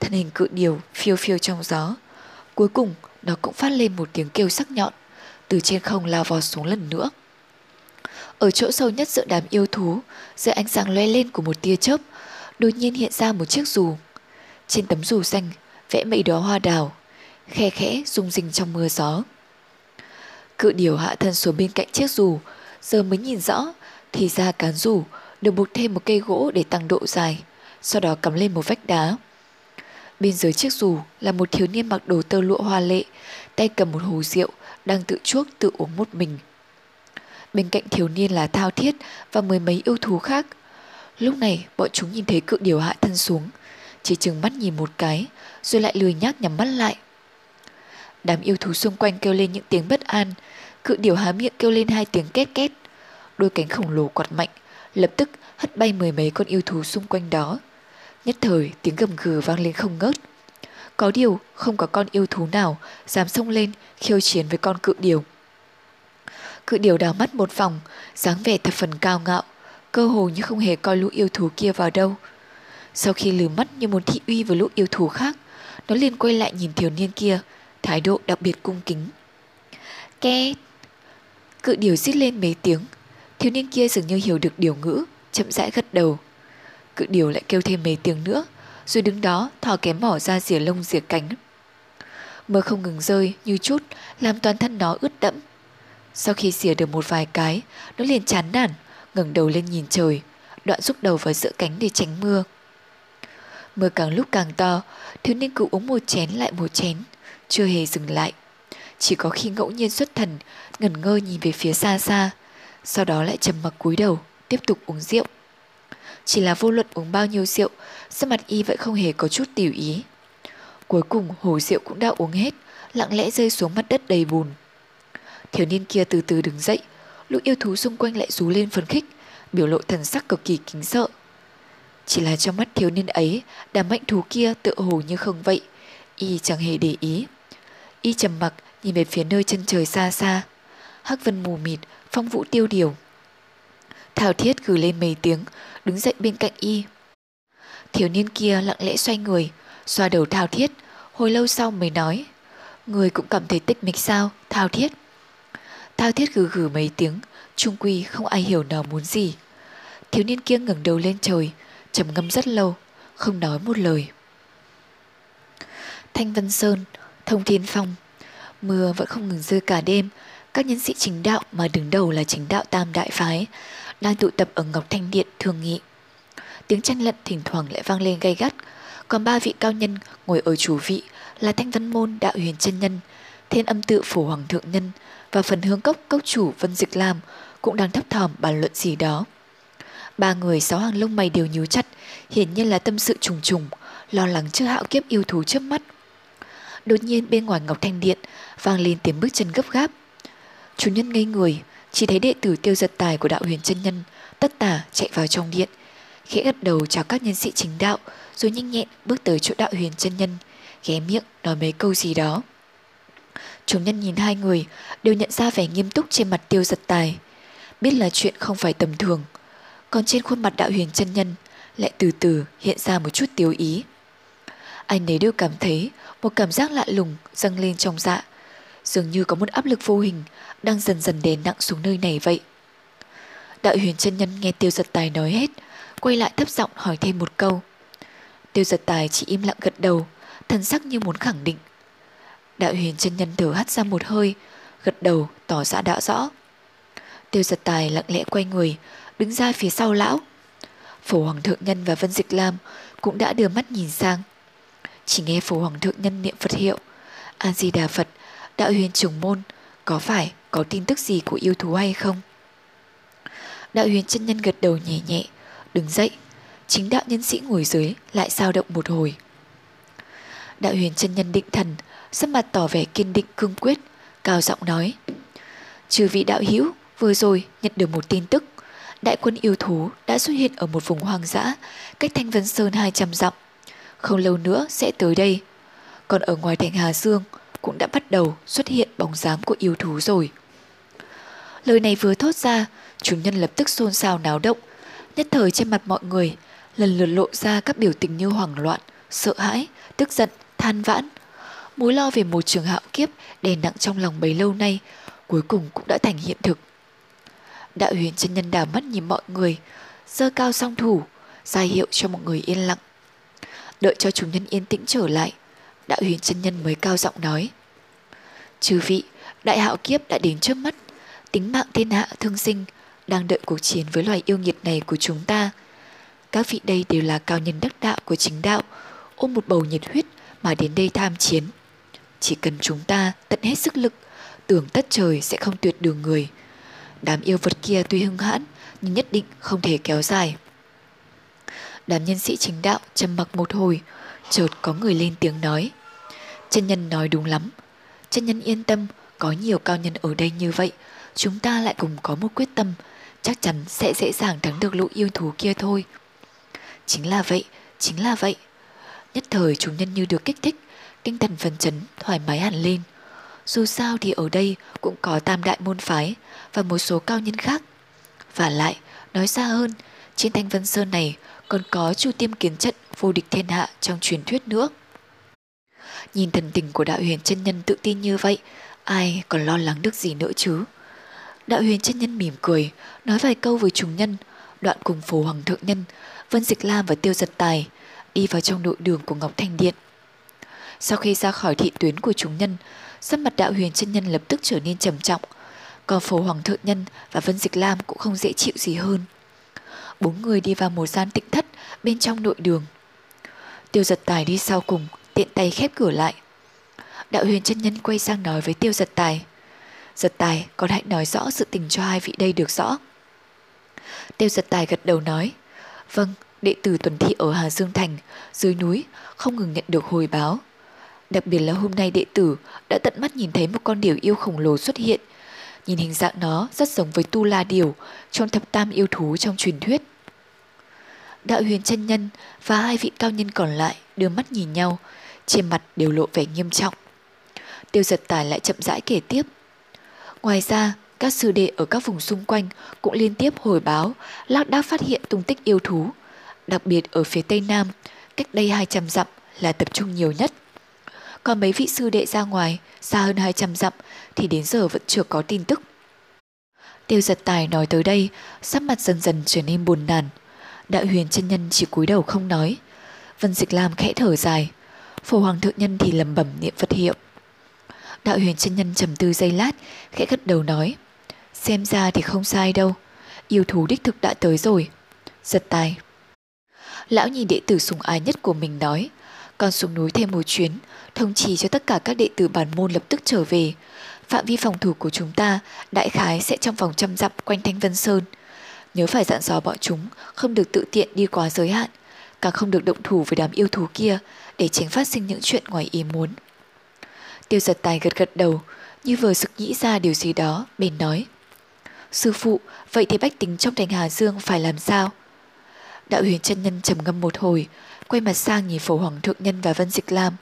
thân hình cự điều phiêu phiêu trong gió. Cuối cùng, nó cũng phát lên một tiếng kêu sắc nhọn, từ trên không lao vọt xuống lần nữa. Ở chỗ sâu nhất giữa đám yêu thú, dưới ánh sáng lóe lên của một tia chớp, đột nhiên hiện ra một chiếc dù. Trên tấm dù xanh, vẽ mấy đóa hoa đào, khe khẽ rung rinh trong mưa gió. Cự điều hạ thân xuống bên cạnh chiếc dù, giờ mới nhìn rõ, thì ra cán dù được buộc thêm một cây gỗ để tăng độ dài, sau đó cắm lên một vách đá. Bên dưới chiếc dù là một thiếu niên mặc đồ tơ lụa hoa lệ, tay cầm một hồ rượu, đang tự chuốc tự uống một mình. Bên cạnh thiếu niên là Thao Thiết và mười mấy yêu thú khác. Lúc này bọn chúng nhìn thấy cự điều hạ thân xuống, chỉ chừng mắt nhìn một cái, rồi lại lười nhác nhắm mắt lại. Đám yêu thú xung quanh kêu lên những tiếng bất an, cự điều há miệng kêu lên hai tiếng két két. Đôi cánh khổng lồ quạt mạnh, lập tức hất bay mười mấy con yêu thú xung quanh đó. Nhất thời tiếng gầm gừ vang lên không ngớt. Có điều không có con yêu thú nào dám xông lên khiêu chiến với con cự điều. Cự điều đào mắt một vòng, dáng vẻ thập phần cao ngạo, cơ hồ như không hề coi lũ yêu thú kia vào đâu. Sau khi lử mắt như muốn thị uy với lũ yêu thú khác, nó liền quay lại nhìn thiếu niên kia, thái độ đặc biệt cung kính. Két! Cự điều xít lên mấy tiếng, thiếu niên kia dường như hiểu được điều ngữ, chậm rãi gật đầu. Cự điều lại kêu thêm mấy tiếng nữa, rồi đứng đó thò kém mỏ ra rỉa lông rỉa cánh. Mưa không ngừng rơi như chút, làm toàn thân nó ướt đẫm. Sau khi xỉa được một vài cái, nó liền chán nản, ngẩng đầu lên nhìn trời, đoạn rút đầu vào giữa cánh để tránh mưa. Mưa càng lúc càng to, thiếu niên cứ uống một chén lại một chén, chưa hề dừng lại. Chỉ có khi ngẫu nhiên xuất thần, ngẩn ngơ nhìn về phía xa xa, sau đó lại trầm mặc cúi đầu, tiếp tục uống rượu. Chỉ là vô luận uống bao nhiêu rượu, sắc mặt y vẫn không hề có chút tiểu ý. Cuối cùng hồ rượu cũng đã uống hết, lặng lẽ rơi xuống mặt đất đầy bùn. Thiếu niên kia từ từ đứng dậy, lũ yêu thú xung quanh lại rú lên phấn khích, biểu lộ thần sắc cực kỳ kính sợ. Chỉ là trong mắt thiếu niên ấy, đám mạnh thú kia tự hồ như không vậy, y chẳng hề để ý. Y trầm mặc nhìn về phía nơi chân trời xa xa, hắc vân mù mịt, phong vũ tiêu điều. Thảo thiết gửi lên mấy tiếng, đứng dậy bên cạnh y. Thiếu niên kia lặng lẽ xoay người, xoa đầu Thảo thiết, hồi lâu sau mới nói, người cũng cảm thấy tích mịch sao, Thảo thiết. Thao thiết gừ gừ mấy tiếng, trung quy không ai hiểu nó muốn gì. Thiếu niên kia ngẩng đầu lên trời, trầm ngâm rất lâu, không nói một lời. Thanh Vân Sơn, Thông Thiên Phong, mưa vẫn không ngừng rơi cả đêm, các nhân sĩ chính đạo mà đứng đầu là chính đạo Tam Đại Phái đang tụ tập ở Ngọc Thanh Điện thường nghị. Tiếng tranh lận thỉnh thoảng lại vang lên gay gắt, còn ba vị cao nhân ngồi ở chủ vị là Thanh Vân Môn Đạo Huyền chân Nhân, Thiên Âm Tự Phổ Hoàng Thượng Nhân và phần hướng cốc cốc chủ Vân Dịch Lam cũng đang thấp thỏm bàn luận gì đó. Ba người sáu hàng lông mày đều nhíu chặt, hiển nhiên là tâm sự trùng trùng, lo lắng trước hạo kiếp yêu thú trước mắt. Đột nhiên bên ngoài Ngọc Thanh Điện vang lên tiếng bước chân gấp gáp. Chủ nhân ngây người, chỉ thấy đệ tử tiêu giật tài của đạo huyền chân nhân tất tả chạy vào trong điện, khẽ gật đầu chào các nhân sĩ chính đạo, rồi nhanh nhẹn bước tới chỗ đạo huyền chân nhân, ghé miệng nói mấy câu gì đó. Chúng nhân nhìn hai người đều nhận ra vẻ nghiêm túc trên mặt tiêu giật tài, biết là chuyện không phải tầm thường. Còn trên khuôn mặt đạo huyền chân nhân lại từ từ hiện ra một chút tiêu ý. Anh ấy đều cảm thấy một cảm giác lạ lùng dâng lên trong dạ, dường như có một áp lực vô hình đang dần dần đè nặng xuống nơi này vậy. Đạo huyền chân nhân nghe tiêu giật tài nói hết, quay lại thấp giọng hỏi thêm một câu. Tiêu giật tài chỉ im lặng gật đầu, thân sắc như muốn khẳng định. Đạo huyền chân nhân thở hắt ra một hơi, gật đầu tỏ ra đã rõ. Tiêu giật tài lặng lẽ quay người, đứng ra phía sau lão. Phổ Hoàng Thượng Nhân và Vân Dịch Lam cũng đã đưa mắt nhìn sang. Chỉ nghe Phổ Hoàng Thượng Nhân niệm Phật hiệu. A-di-đà Phật, đạo huyền trùng môn, có phải có tin tức gì của yêu thú hay không? Đạo huyền chân nhân gật đầu nhẹ nhẹ, đứng dậy. Chính đạo nhân sĩ ngồi dưới lại sao động một hồi. Đạo huyền chân nhân định thần, sắc mặt tỏ vẻ kiên định cương quyết, cao giọng nói. Trừ vị đạo hữu vừa rồi nhận được một tin tức. Đại quân yêu thú đã xuất hiện ở một vùng hoang dã, cách Thanh Vân Sơn 200 dặm. Không lâu nữa sẽ tới đây. Còn ở ngoài thành Hà Dương cũng đã bắt đầu xuất hiện bóng dáng của yêu thú rồi. Lời này vừa thốt ra, chúng nhân lập tức xôn xao náo động, nhất thời trên mặt mọi người lần lượt lộ ra các biểu tình như hoảng loạn, sợ hãi, tức giận, than vãn. Mối lo về một trường hạo kiếp đè nặng trong lòng bấy lâu nay cuối cùng cũng đã thành hiện thực. Đạo huyền chân nhân đảo mắt nhìn mọi người, giơ cao song thủ, ra hiệu cho mọi người yên lặng. Đợi cho chúng nhân yên tĩnh trở lại, đạo huyền chân nhân mới cao giọng nói. Chư vị, đại hạo kiếp đã đến trước mắt, tính mạng thiên hạ thương sinh, đang đợi cuộc chiến với loài yêu nghiệt này của chúng ta. Các vị đây đều là cao nhân đắc đạo của chính đạo, ôm một bầu nhiệt huyết mà đến đây tham chiến. Chỉ cần chúng ta tận hết sức lực, tưởng tất trời sẽ không tuyệt đường người. Đám yêu vật kia tuy hưng hãn, nhưng nhất định không thể kéo dài. Đám nhân sĩ chính đạo trầm mặc một hồi, chợt có người lên tiếng nói. Chân nhân nói đúng lắm. Chân nhân yên tâm, có nhiều cao nhân ở đây như vậy, chúng ta lại cùng có một quyết tâm, chắc chắn sẽ dễ dàng thắng được lũ yêu thú kia thôi. Chính là vậy, chính là vậy. Nhất thời chúng nhân như được kích thích, tinh thần phấn chấn, thoải mái hẳn lên. Dù sao thì ở đây cũng có tam đại môn phái và một số cao nhân khác. Và lại, nói xa hơn, trên Thanh Vân Sơn này còn có chu tiêm kiến trận vô địch thiên hạ trong truyền thuyết nữa. Nhìn thần tình của đạo huyền chân nhân tự tin như vậy, ai còn lo lắng được gì nữa chứ? Đạo huyền chân nhân mỉm cười, nói vài câu với chúng nhân, đoạn cùng phù hoàng thượng nhân, Vân Dịch Lam và Tiêu Giật Tài đi vào trong nội đường của Ngọc Thanh Điện. Sau khi ra khỏi thị tuyến của chúng nhân, sắc mặt đạo huyền chân nhân lập tức trở nên trầm trọng, còn phổ hoàng thượng nhân và Vân Dịch Lam cũng không dễ chịu gì hơn. Bốn người đi vào một gian tĩnh thất bên trong nội đường. Tiêu giật tài đi sau cùng, tiện tay khép cửa lại. Đạo huyền chân nhân quay sang nói với tiêu giật tài. Giật tài, con hãy nói rõ sự tình cho hai vị đây được rõ. Tiêu giật tài gật đầu nói. Vâng, đệ tử tuần thị ở Hà Dương Thành, dưới núi, không ngừng nhận được hồi báo. Đặc biệt là hôm nay đệ tử đã tận mắt nhìn thấy một con điểu yêu khổng lồ xuất hiện. Nhìn hình dạng nó rất giống với tu la điểu trong thập tam yêu thú trong truyền thuyết. Đạo huyền chân nhân và hai vị cao nhân còn lại đưa mắt nhìn nhau, trên mặt đều lộ vẻ nghiêm trọng. Tiêu giật tài lại chậm rãi kể tiếp. Ngoài ra, các sư đệ ở các vùng xung quanh cũng liên tiếp hồi báo lác đác phát hiện tung tích yêu thú. Đặc biệt ở phía tây nam, cách đây 200 dặm là tập trung nhiều nhất. Còn mấy vị sư đệ ra ngoài, xa hơn 200 dặm thì đến giờ vẫn chưa có tin tức. Tiêu giật tài nói tới đây, sắc mặt dần dần trở nên buồn nản. Đạo huyền chân nhân chỉ cúi đầu không nói. Vân dịch lam khẽ thở dài. Phổ hoàng thượng nhân thì lầm bẩm niệm Phật hiệu. Đạo huyền chân nhân trầm tư giây lát, khẽ gật đầu nói. Xem ra thì không sai đâu. Yêu thú đích thực đã tới rồi. Giật tài. Lão nhìn đệ tử sùng ái nhất của mình nói. con xuống núi thêm một chuyến, thông trì cho tất cả các đệ tử bản môn lập tức trở về. Phạm vi phòng thủ của chúng ta đại khái sẽ trong vòng trăm dặm quanh Thanh Vân Sơn. Nhớ phải dặn dò bọn chúng không được tự tiện đi quá giới hạn, càng không được động thủ với đám yêu thú kia để tránh phát sinh những chuyện ngoài ý muốn. Tiêu giật tài gật gật đầu, như vừa sực nghĩ ra điều gì đó, bèn nói. Sư phụ, vậy thì bách tính trong thành Hà Dương phải làm sao? Đạo huyền chân nhân trầm ngâm một hồi, quay mặt sang nhìn phổ hoàng thượng nhân và Vân Dịch Lam.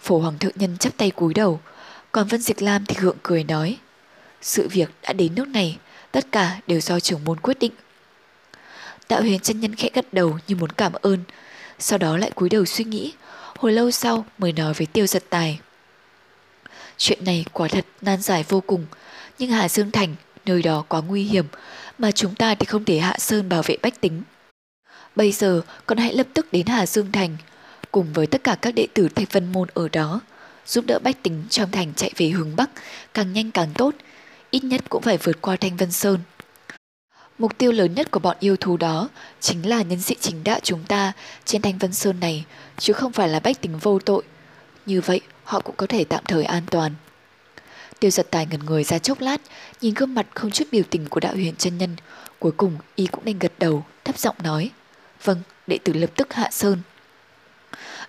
Phổ hoàng thượng nhân chắp tay cúi đầu, còn Vân Dịch Lam thì gượng cười nói. Sự việc đã đến nước này, tất cả đều do trưởng môn quyết định. Đạo huyền chân nhân khẽ gật đầu như muốn cảm ơn, sau đó lại cúi đầu suy nghĩ, hồi lâu sau mới nói với tiêu giật tài. Chuyện này quả thật nan giải vô cùng, nhưng Hà Dương Thành, nơi đó quá nguy hiểm, mà chúng ta thì không thể hạ sơn bảo vệ bách tính. Bây giờ con hãy lập tức đến Hà Dương Thành, cùng với tất cả các đệ tử Thạch Vân Môn ở đó, giúp đỡ bách tính trong thành chạy về hướng Bắc, càng nhanh càng tốt, ít nhất cũng phải vượt qua Thanh Vân Sơn. Mục tiêu lớn nhất của bọn yêu thú đó chính là nhân sĩ chính đạo chúng ta trên Thanh Vân Sơn này, chứ không phải là bách tính vô tội. Như vậy, họ cũng có thể tạm thời an toàn. Tiêu giật tài ngẩn người ra chốc lát, nhìn gương mặt không chút biểu tình của đạo huyền chân nhân. Cuối cùng, y cũng nên gật đầu, thấp giọng nói. Vâng, đệ tử lập tức hạ sơn.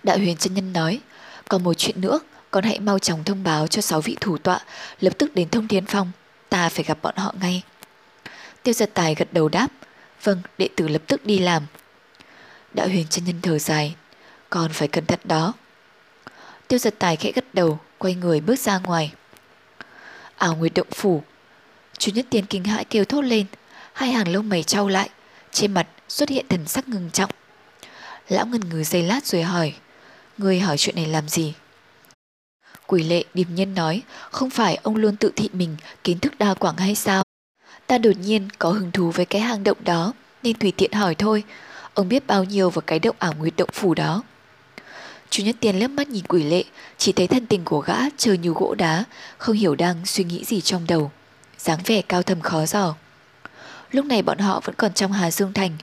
Đạo huyền chân nhân nói, còn một chuyện nữa, con hãy mau chóng thông báo cho sáu vị thủ tọa, lập tức đến thông thiên phong, ta phải gặp bọn họ ngay. Tiêu giật tài gật đầu đáp, vâng, đệ tử lập tức đi làm. Đạo huyền chân nhân thở dài, con phải cẩn thận đó. Tiêu giật tài khẽ gật đầu, quay người bước ra ngoài. Ảo nguyệt động phủ. Chú nhất tiên kinh hãi kêu thốt lên, hai hàng lông mày trao lại, trên mặt xuất hiện thần sắc ngừng trọng. Lão ngần ngừ giây lát rồi hỏi, người hỏi chuyện này làm gì? Quỷ lệ điềm nhiên nói, không phải ông luôn tự thị mình kiến thức đa quảng hay sao? Ta đột nhiên có hứng thú với cái hang động đó, nên tùy tiện hỏi thôi. Ông biết bao nhiêu về cái động ảo nguyệt động phủ đó. Chú Nhất Tiên lướt mắt nhìn quỷ lệ, chỉ thấy thân tình của gã chờ như gỗ đá, không hiểu đang suy nghĩ gì trong đầu. dáng vẻ cao thầm khó dò. Lúc này bọn họ vẫn còn trong Hà Dương Thành.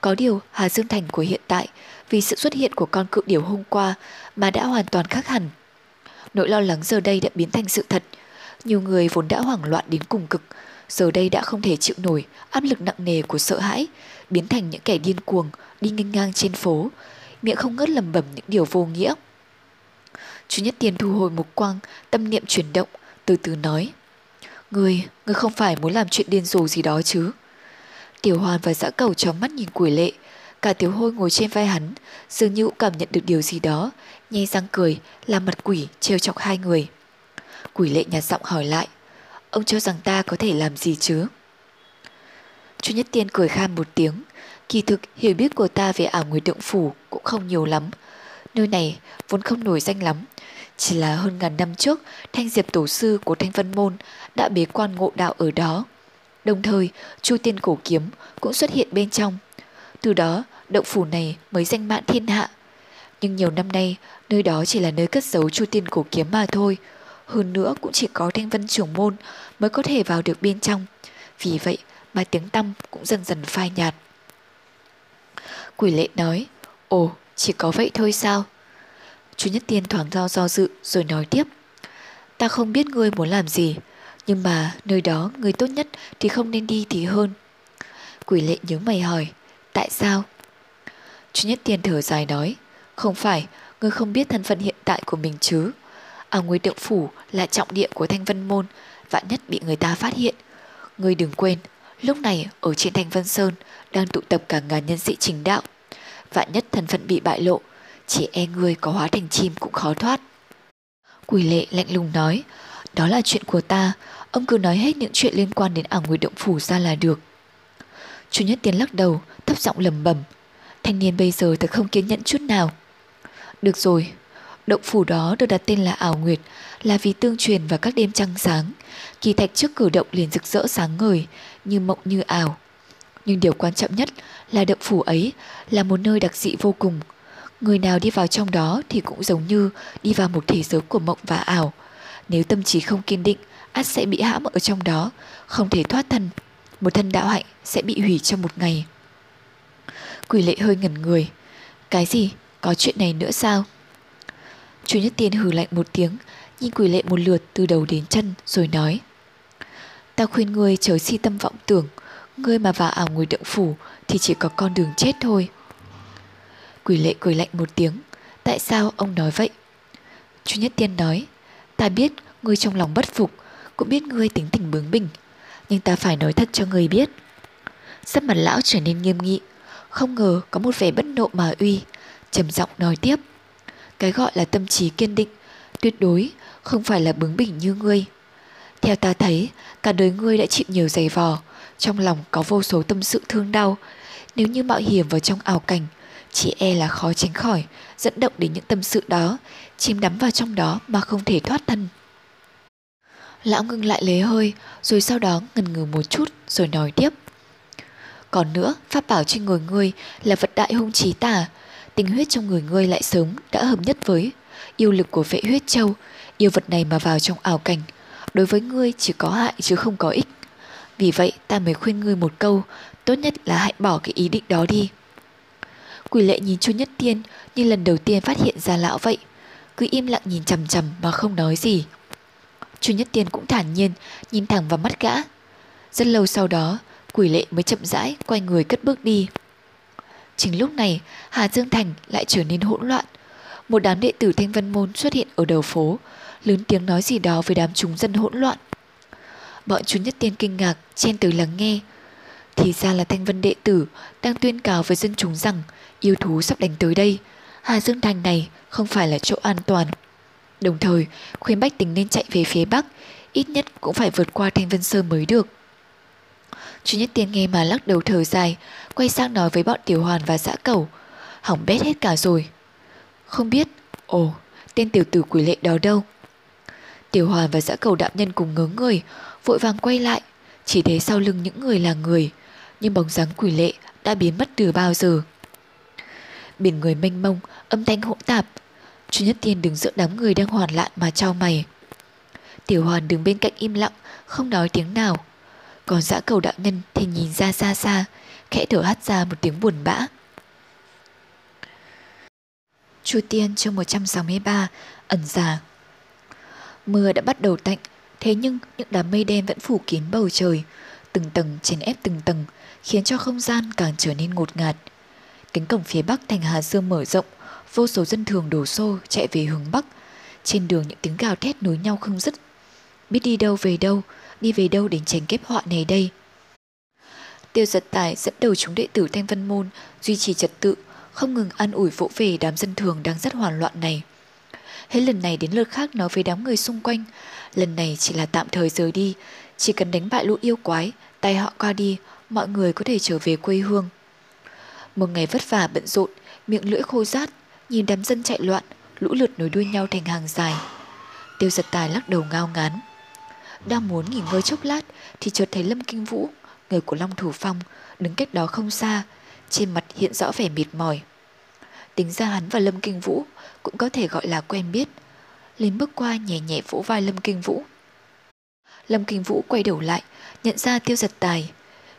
Có điều Hà Dương Thành của hiện tại vì sự xuất hiện của con cự điểu hôm qua mà đã hoàn toàn khác hẳn. Nỗi lo lắng giờ đây đã biến thành sự thật. Nhiều người vốn đã hoảng loạn đến cùng cực, giờ đây đã không thể chịu nổi áp lực nặng nề của sợ hãi, biến thành những kẻ điên cuồng đi nghênh ngang trên phố, miệng không ngớt lầm bẩm những điều vô nghĩa. Chú Nhất Tiên thu hồi mục quang, tâm niệm chuyển động, từ từ nói. Người, người không phải muốn làm chuyện điên rồ gì đó chứ? Tiểu Hoàn và dã cầu chóng mắt nhìn quỷ lệ, cả tiểu hôi ngồi trên vai hắn, dường như cũng cảm nhận được điều gì đó, nhe răng cười, làm mặt quỷ, trêu chọc hai người. Quỷ lệ nhạt giọng hỏi lại, ông cho rằng ta có thể làm gì chứ? Chu Nhất Tiên cười khan một tiếng, kỳ thực hiểu biết của ta về ảo người động phủ cũng không nhiều lắm. Nơi này vốn không nổi danh lắm, chỉ là hơn ngàn năm trước Thanh Diệp Tổ Sư của Thanh Vân Môn đã bế quan ngộ đạo ở đó. Đồng thời, Chu Tiên Cổ Kiếm cũng xuất hiện bên trong. Từ đó, động phủ này mới danh mạn thiên hạ. Nhưng nhiều năm nay, nơi đó chỉ là nơi cất giấu Chu Tiên Cổ Kiếm mà thôi. Hơn nữa cũng chỉ có Thanh Vân Trưởng Môn mới có thể vào được bên trong. Vì vậy mà tiếng tăm cũng dần dần phai nhạt. Quỷ lệ nói, ồ, chỉ có vậy thôi sao? Chú Nhất Tiên thoáng do do dự rồi nói tiếp. Ta không biết ngươi muốn làm gì, nhưng mà nơi đó người tốt nhất thì không nên đi thì hơn. Quỷ lệ nhớ mày hỏi, tại sao? Chú Nhất Tiên thở dài nói, không phải, ngươi không biết thân phận hiện tại của mình chứ. À, ở ngôi Tượng Phủ là trọng địa của Thanh Vân Môn, vạn nhất bị người ta phát hiện. Ngươi đừng quên, lúc này ở trên Thanh Vân Sơn đang tụ tập cả ngàn nhân sĩ chính đạo. Vạn nhất thân phận bị bại lộ, chỉ e ngươi có hóa thành chim cũng khó thoát. Quỷ lệ lạnh lùng nói, đó là chuyện của ta, ông cứ nói hết những chuyện liên quan đến ảo nguyệt động phủ ra là được. Chu Nhất Tiến lắc đầu, thấp giọng lầm bẩm Thanh niên bây giờ thật không kiên nhẫn chút nào. Được rồi, động phủ đó được đặt tên là ảo nguyệt là vì tương truyền vào các đêm trăng sáng. Kỳ thạch trước cử động liền rực rỡ sáng ngời, như mộng như ảo. Nhưng điều quan trọng nhất là động phủ ấy là một nơi đặc dị vô cùng. Người nào đi vào trong đó thì cũng giống như đi vào một thế giới của mộng và ảo. Nếu tâm trí không kiên định, ắt sẽ bị hãm ở trong đó, không thể thoát thân. Một thân đạo hạnh sẽ bị hủy trong một ngày. Quỷ lệ hơi ngẩn người. Cái gì? Có chuyện này nữa sao? Chú Nhất Tiên hừ lạnh một tiếng, nhìn quỷ lệ một lượt từ đầu đến chân rồi nói. Ta khuyên ngươi chớ si tâm vọng tưởng, Ngươi mà vào ảo ngồi động phủ Thì chỉ có con đường chết thôi Quỷ lệ cười lạnh một tiếng Tại sao ông nói vậy Chú Nhất Tiên nói Ta biết Ngươi trong lòng bất phục, cũng biết ngươi tính tình bướng bỉnh, nhưng ta phải nói thật cho ngươi biết. Sắc mặt lão trở nên nghiêm nghị, không ngờ có một vẻ bất nộ mà uy, trầm giọng nói tiếp. Cái gọi là tâm trí kiên định, tuyệt đối không phải là bướng bỉnh như ngươi. Theo ta thấy, cả đời ngươi đã chịu nhiều giày vò, trong lòng có vô số tâm sự thương đau. Nếu như mạo hiểm vào trong ảo cảnh, chỉ e là khó tránh khỏi, dẫn động đến những tâm sự đó, chìm đắm vào trong đó mà không thể thoát thân. Lão ngừng lại lấy hơi, rồi sau đó ngần ngừ một chút, rồi nói tiếp. Còn nữa, pháp bảo trên người ngươi là vật đại hung trí tà, tình huyết trong người ngươi lại sớm đã hợp nhất với yêu lực của vệ huyết châu, yêu vật này mà vào trong ảo cảnh, đối với ngươi chỉ có hại chứ không có ích. Vì vậy ta mới khuyên ngươi một câu, tốt nhất là hãy bỏ cái ý định đó đi. Quỷ lệ nhìn Chu Nhất Tiên như lần đầu tiên phát hiện ra lão vậy, cứ im lặng nhìn chằm chằm mà không nói gì. Chu Nhất Tiên cũng thản nhiên nhìn thẳng vào mắt gã. Rất lâu sau đó, quỷ lệ mới chậm rãi quay người cất bước đi. Chính lúc này, Hà Dương Thành lại trở nên hỗn loạn. Một đám đệ tử Thanh Vân Môn xuất hiện ở đầu phố, lớn tiếng nói gì đó với đám chúng dân hỗn loạn. Bọn chú nhất tiên kinh ngạc, chen từ lắng nghe. Thì ra là Thanh Vân đệ tử đang tuyên cáo với dân chúng rằng yêu thú sắp đánh tới đây. Hà Dương Thành này không phải là chỗ an toàn. Đồng thời, khuyên Bách Tính nên chạy về phía Bắc, ít nhất cũng phải vượt qua Thanh Vân Sơn mới được. Chu Nhất Tiên nghe mà lắc đầu thở dài, quay sang nói với bọn Tiểu Hoàn và dã cầu. Hỏng bét hết cả rồi. Không biết, ồ, tên tiểu tử quỷ lệ đó đâu? Tiểu Hoàn và dã cầu đạo nhân cùng ngớ người, vội vàng quay lại, chỉ thấy sau lưng những người là người, nhưng bóng dáng quỷ lệ đã biến mất từ bao giờ. Biển người mênh mông, âm thanh hỗn tạp. Chú Nhất Tiên đứng giữa đám người đang hoàn lạn mà trao mày. Tiểu Hoàn đứng bên cạnh im lặng, không nói tiếng nào. Còn dã cầu đạo nhân thì nhìn ra xa xa, khẽ thở hắt ra một tiếng buồn bã. Chu Tiên chương 163 ẩn già. Mưa đã bắt đầu tạnh, thế nhưng những đám mây đen vẫn phủ kín bầu trời, từng tầng chèn ép từng tầng, khiến cho không gian càng trở nên ngột ngạt. Cánh cổng phía bắc thành Hà Dương mở rộng, vô số dân thường đổ xô chạy về hướng bắc. Trên đường những tiếng gào thét nối nhau không dứt. Biết đi đâu về đâu, đi về đâu đến tránh kiếp họa này đây. Tiêu giật tài dẫn đầu chúng đệ tử Thanh Vân Môn duy trì trật tự, không ngừng an ủi vỗ về đám dân thường đang rất hoảng loạn này. Hết lần này đến lượt khác nói với đám người xung quanh, lần này chỉ là tạm thời rời đi, chỉ cần đánh bại lũ yêu quái, tay họ qua đi, mọi người có thể trở về quê hương. Một ngày vất vả bận rộn, miệng lưỡi khô rát, nhìn đám dân chạy loạn, lũ lượt nối đuôi nhau thành hàng dài. Tiêu giật tài lắc đầu ngao ngán. Đang muốn nghỉ ngơi chốc lát thì chợt thấy Lâm Kinh Vũ, người của Long Thủ Phong, đứng cách đó không xa, trên mặt hiện rõ vẻ mệt mỏi. Tính ra hắn và Lâm Kinh Vũ cũng có thể gọi là quen biết. Lên bước qua nhẹ nhẹ vỗ vai Lâm Kinh Vũ. Lâm Kinh Vũ quay đầu lại, nhận ra tiêu giật tài.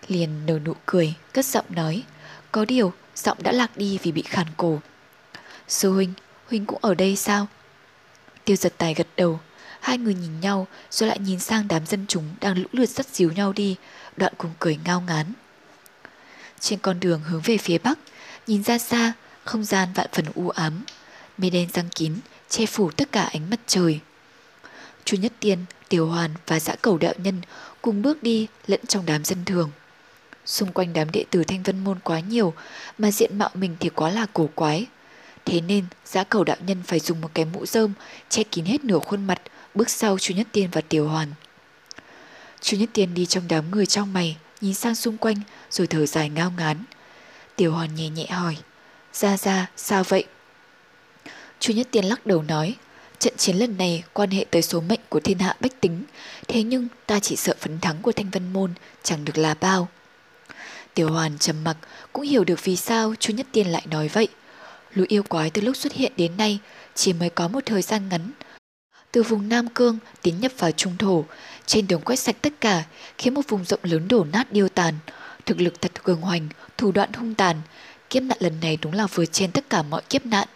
Liền nở nụ cười, cất giọng nói. Có điều, giọng đã lạc đi vì bị khàn cổ. Sư huynh, huynh cũng ở đây sao? Tiêu giật tài gật đầu, hai người nhìn nhau rồi lại nhìn sang đám dân chúng đang lũ lượt dắt díu nhau đi, đoạn cùng cười ngao ngán. Trên con đường hướng về phía bắc, nhìn ra xa, không gian vạn phần u ám, mây đen răng kín, che phủ tất cả ánh mặt trời. Chu Nhất Tiên, Tiểu Hoàn và dã cầu đạo nhân cùng bước đi lẫn trong đám dân thường. Xung quanh đám đệ tử Thanh Vân Môn quá nhiều, mà diện mạo mình thì quá là cổ quái. Thế nên, giã cầu đạo nhân phải dùng một cái mũ rơm che kín hết nửa khuôn mặt, bước sau Chu Nhất Tiên và Tiểu Hoàn. Chu Nhất Tiên đi trong đám người trong mày, nhìn sang xung quanh rồi thở dài ngao ngán. Tiểu Hoàn nhẹ nhẹ hỏi, ra ra, sao vậy? Chu Nhất Tiên lắc đầu nói, trận chiến lần này quan hệ tới số mệnh của thiên hạ bách tính, thế nhưng ta chỉ sợ phấn thắng của Thanh Vân Môn chẳng được là bao. Tiểu Hoàn trầm mặc cũng hiểu được vì sao Chu Nhất Tiên lại nói vậy. Lũ yêu quái từ lúc xuất hiện đến nay chỉ mới có một thời gian ngắn. Từ vùng Nam Cương tiến nhập vào Trung Thổ, trên đường quét sạch tất cả, khiến một vùng rộng lớn đổ nát điêu tàn. Thực lực thật cường hoành, thủ đoạn hung tàn. Kiếp nạn lần này đúng là vượt trên tất cả mọi kiếp nạn.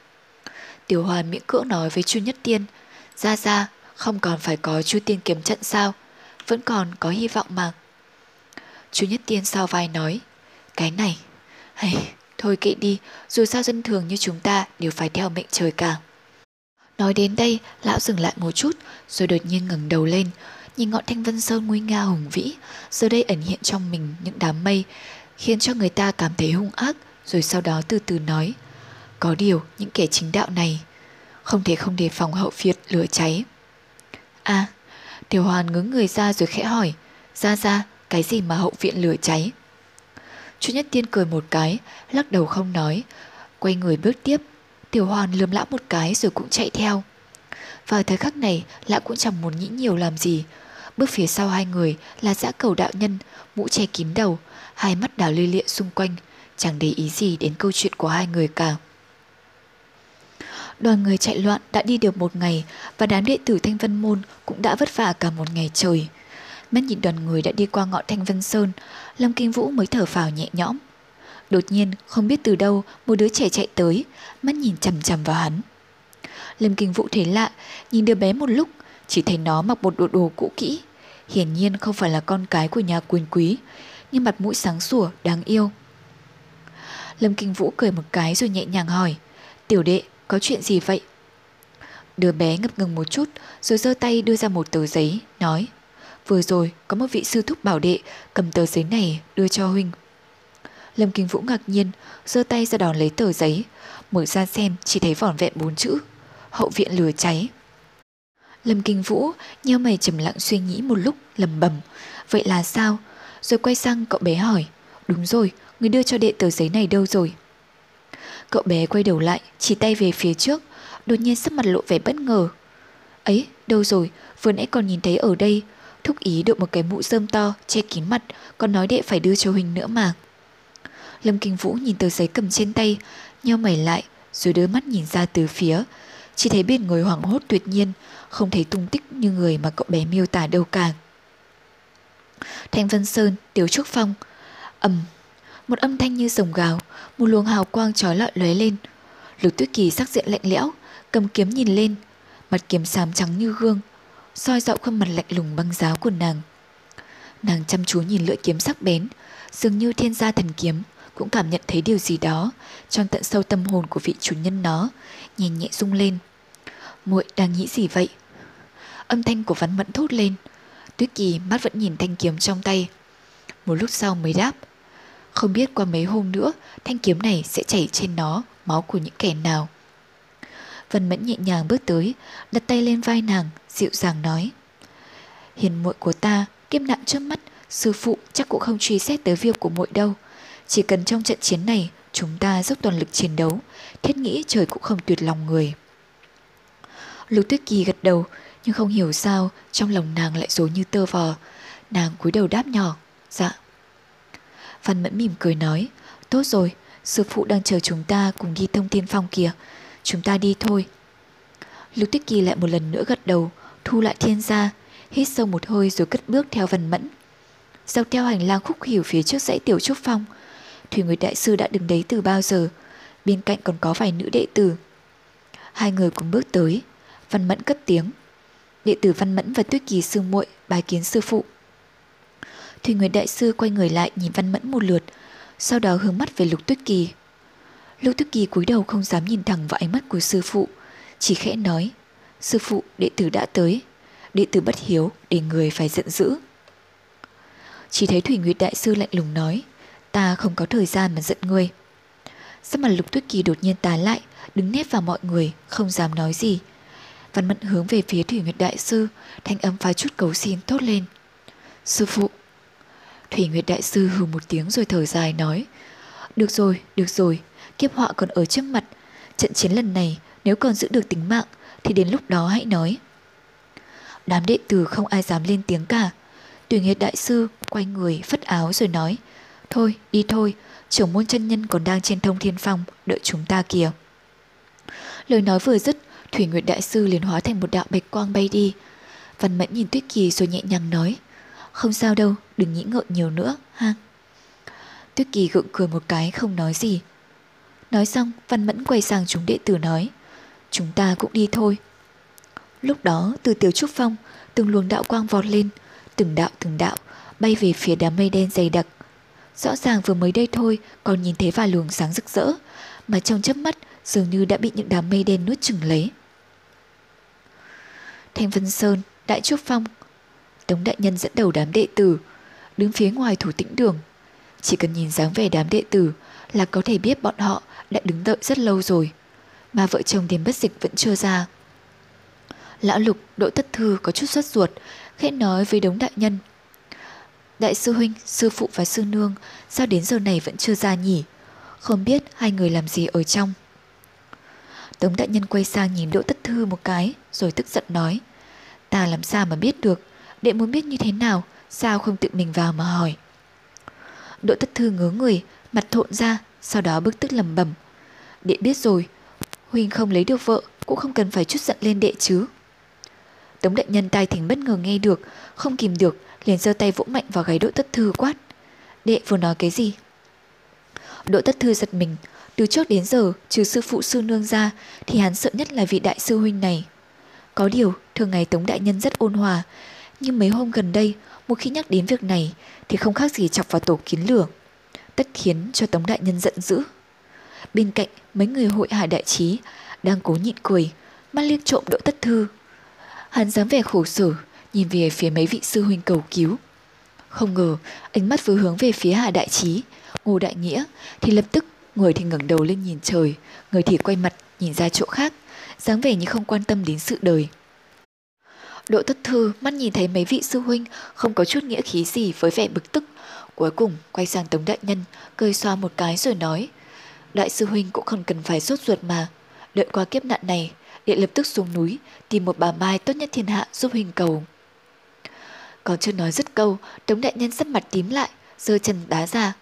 Tiểu Hoàn miễn cưỡng nói với Chu Nhất Tiên, ra ra, không còn phải có Chu Tiên kiếm trận sao, vẫn còn có hy vọng mà. Chu Nhất Tiên sau vai nói, cái này, hay, thôi kệ đi, dù sao dân thường như chúng ta đều phải theo mệnh trời cả. Nói đến đây, lão dừng lại một chút, rồi đột nhiên ngẩng đầu lên, nhìn ngọn thanh vân sơn nguy nga hùng vĩ, giờ đây ẩn hiện trong mình những đám mây, khiến cho người ta cảm thấy hung ác, rồi sau đó từ từ nói. Có điều, những kẻ chính đạo này không thể không đề phòng hậu phiệt lửa cháy. À, Tiểu Hoàn ngứng người ra rồi khẽ hỏi, ra ra, cái gì mà hậu viện lửa cháy? Chu Nhất Tiên cười một cái, lắc đầu không nói, quay người bước tiếp. Tiểu Hoàn lườm lão một cái rồi cũng chạy theo. Vào thời khắc này, lão cũng chẳng muốn nghĩ nhiều làm gì. Bước phía sau hai người là dã cầu đạo nhân, mũ che kín đầu, hai mắt đảo lê lịa xung quanh, chẳng để ý gì đến câu chuyện của hai người cả. Đoàn người chạy loạn đã đi được một ngày và đám đệ tử Thanh Vân Môn cũng đã vất vả cả một ngày trời. Mắt nhìn đoàn người đã đi qua ngọn Thanh Vân Sơn, Lâm Kinh Vũ mới thở phào nhẹ nhõm. Đột nhiên, không biết từ đâu, một đứa trẻ chạy tới, mắt nhìn chằm chằm vào hắn. Lâm Kinh Vũ thấy lạ, nhìn đứa bé một lúc, chỉ thấy nó mặc một bộ đồ cũ kỹ. Hiển nhiên không phải là con cái của nhà quyền quý, nhưng mặt mũi sáng sủa, đáng yêu. Lâm Kinh Vũ cười một cái rồi nhẹ nhàng hỏi, tiểu đệ, có chuyện gì vậy? Đứa bé ngập ngừng một chút rồi giơ tay đưa ra một tờ giấy, nói Vừa rồi có một vị sư thúc bảo đệ cầm tờ giấy này đưa cho huynh. Lâm Kinh Vũ ngạc nhiên, giơ tay ra đòn lấy tờ giấy, mở ra xem chỉ thấy vỏn vẹn bốn chữ, hậu viện lửa cháy. Lâm Kinh Vũ nheo mày trầm lặng suy nghĩ một lúc lầm bầm, vậy là sao? Rồi quay sang cậu bé hỏi, đúng rồi, người đưa cho đệ tờ giấy này đâu rồi? Cậu bé quay đầu lại, chỉ tay về phía trước, đột nhiên sắc mặt lộ vẻ bất ngờ. Ấy, đâu rồi, vừa nãy còn nhìn thấy ở đây, thúc ý đội một cái mũ rơm to, che kín mặt, còn nói đệ phải đưa cho Huỳnh nữa mà. Lâm Kinh Vũ nhìn tờ giấy cầm trên tay, nheo mày lại, rồi đưa mắt nhìn ra từ phía. Chỉ thấy bên người hoảng hốt tuyệt nhiên, không thấy tung tích như người mà cậu bé miêu tả đâu cả. Thanh Vân Sơn, Tiểu Trúc Phong, ầm một âm thanh như rồng gào, một luồng hào quang trói lọi lóe lên. Lục Tuyết Kỳ sắc diện lạnh lẽo, cầm kiếm nhìn lên, mặt kiếm xám trắng như gương, soi dạo khuôn mặt lạnh lùng băng giáo của nàng. Nàng chăm chú nhìn lưỡi kiếm sắc bén, dường như thiên gia thần kiếm cũng cảm nhận thấy điều gì đó trong tận sâu tâm hồn của vị chủ nhân nó, nhẹ nhẹ rung lên. Muội đang nghĩ gì vậy? Âm thanh của Văn Mẫn thốt lên. Tuyết Kỳ mắt vẫn nhìn thanh kiếm trong tay. Một lúc sau mới đáp. Không biết qua mấy hôm nữa thanh kiếm này sẽ chảy trên nó máu của những kẻ nào. Vân Mẫn nhẹ nhàng bước tới, đặt tay lên vai nàng, dịu dàng nói. Hiền muội của ta, kiếp nạn trước mắt, sư phụ chắc cũng không truy xét tới việc của muội đâu. Chỉ cần trong trận chiến này, chúng ta dốc toàn lực chiến đấu, thiết nghĩ trời cũng không tuyệt lòng người. Lục Tuyết Kỳ gật đầu, nhưng không hiểu sao trong lòng nàng lại dối như tơ vò. Nàng cúi đầu đáp nhỏ, dạ. Văn Mẫn mỉm cười nói, tốt rồi, sư phụ đang chờ chúng ta cùng đi thông thiên phong kìa, chúng ta đi thôi. Lục Tuyết Kỳ lại một lần nữa gật đầu, thu lại thiên gia, hít sâu một hơi rồi cất bước theo Văn Mẫn. Dọc theo hành lang khúc hiểu phía trước dãy tiểu trúc phong, Thủy Nguyệt Đại Sư đã đứng đấy từ bao giờ, bên cạnh còn có vài nữ đệ tử. Hai người cùng bước tới, Văn Mẫn cất tiếng. Đệ tử Văn Mẫn và Tuyết Kỳ sư muội bài kiến sư phụ. Thủy Nguyệt Đại Sư quay người lại nhìn Văn Mẫn một lượt, sau đó hướng mắt về Lục Tuyết Kỳ. Lục Tức Kỳ cúi đầu không dám nhìn thẳng vào ánh mắt của sư phụ, chỉ khẽ nói, sư phụ đệ tử đã tới, đệ tử bất hiếu để người phải giận dữ. Chỉ thấy Thủy Nguyệt Đại Sư lạnh lùng nói, ta không có thời gian mà giận ngươi. Sắc mặt Lục Tuyết Kỳ đột nhiên tái lại, đứng nép vào mọi người, không dám nói gì. Văn Mẫn hướng về phía Thủy Nguyệt Đại Sư, thanh âm pha chút cầu xin tốt lên. Sư phụ, Thủy Nguyệt Đại Sư hừ một tiếng rồi thở dài nói Được rồi, được rồi, kiếp họa còn ở trước mặt. Trận chiến lần này nếu còn giữ được tính mạng Thì đến lúc đó hãy nói. Đám đệ tử không ai dám lên tiếng cả. Tùy nghiệt Đại Sư quay người phất áo rồi nói Thôi, đi thôi, trưởng môn chân nhân còn đang trên thông thiên phong Đợi chúng ta kìa. Lời nói vừa dứt Thủy Nguyệt Đại Sư liền hóa thành một đạo bạch quang bay đi. Văn Mẫn nhìn Tuyết Kỳ rồi nhẹ nhàng nói không sao đâu, đừng nghĩ ngợi nhiều nữa, ha. Tuyết Kỳ gượng cười một cái không nói gì. Nói xong, Văn Mẫn quay sang chúng đệ tử nói, chúng ta cũng đi thôi. Lúc đó, từ tiểu trúc phong, từng luồng đạo quang vọt lên, từng đạo từng đạo, bay về phía đám mây đen dày đặc. Rõ ràng vừa mới đây thôi còn nhìn thấy vài luồng sáng rực rỡ, mà trong chớp mắt dường như đã bị những đám mây đen nuốt chừng lấy. Thanh Vân Sơn, Đại Trúc Phong. Tống Đại Nhân dẫn đầu đám đệ tử, đứng phía ngoài thủ tĩnh đường. Chỉ cần nhìn dáng vẻ đám đệ tử là có thể biết bọn họ đã đứng đợi rất lâu rồi, mà vợ chồng Điềm Bất Dịch vẫn chưa ra. Lão Lục, Đỗ Tất Thư có chút xuất ruột, khẽ nói với đống đại nhân. Đại sư huynh, sư phụ và sư nương sao đến giờ này vẫn chưa ra nhỉ? Không biết hai người làm gì ở trong. Tống đại nhân quay sang nhìn Đỗ Tất Thư một cái rồi tức giận nói. Ta làm sao mà biết được, đệ muốn biết như thế nào, sao không tự mình vào mà hỏi. Đỗ Tất Thư ngớ người, mặt thộn ra, sau đó bức tức lầm bầm. Đệ biết rồi, Huynh không lấy được vợ, cũng không cần phải chút giận lên đệ chứ. Tống đại nhân tai thính bất ngờ nghe được, không kìm được, liền giơ tay vỗ mạnh vào gáy Đỗ Tất Thư quát. Đệ vừa nói cái gì? Đỗ Tất Thư giật mình, từ trước đến giờ trừ sư phụ sư nương ra thì hắn sợ nhất là vị đại sư huynh này. Có điều, thường ngày Tống đại nhân rất ôn hòa, nhưng mấy hôm gần đây, một khi nhắc đến việc này thì không khác gì chọc vào tổ kiến lửa. Tất khiến cho Tống đại nhân giận dữ. Bên cạnh, mấy người hội hải đại trí đang cố nhịn cười, mắt liếc trộm Đỗ Tất Thư Hắn dám vẻ khổ sở, nhìn về phía mấy vị sư huynh cầu cứu. Không ngờ, ánh mắt vừa hướng về phía Hà Đại Trí, Ngô Đại Nghĩa, thì lập tức người thì ngẩng đầu lên nhìn trời, người thì quay mặt nhìn ra chỗ khác, dáng vẻ như không quan tâm đến sự đời. Đỗ Tất Thư mắt nhìn thấy mấy vị sư huynh không có chút nghĩa khí gì với vẻ bực tức, cuối cùng quay sang Tống Đại Nhân, cười xoa một cái rồi nói, Đại sư huynh cũng không cần phải sốt ruột mà, đợi qua kiếp nạn này, Đệ lập tức xuống núi tìm một bà Mai tốt nhất thiên hạ giúp huynh cầu. Còn chưa nói dứt câu, Tống đại nhân sắp mặt tím lại, giơ chân đá ra.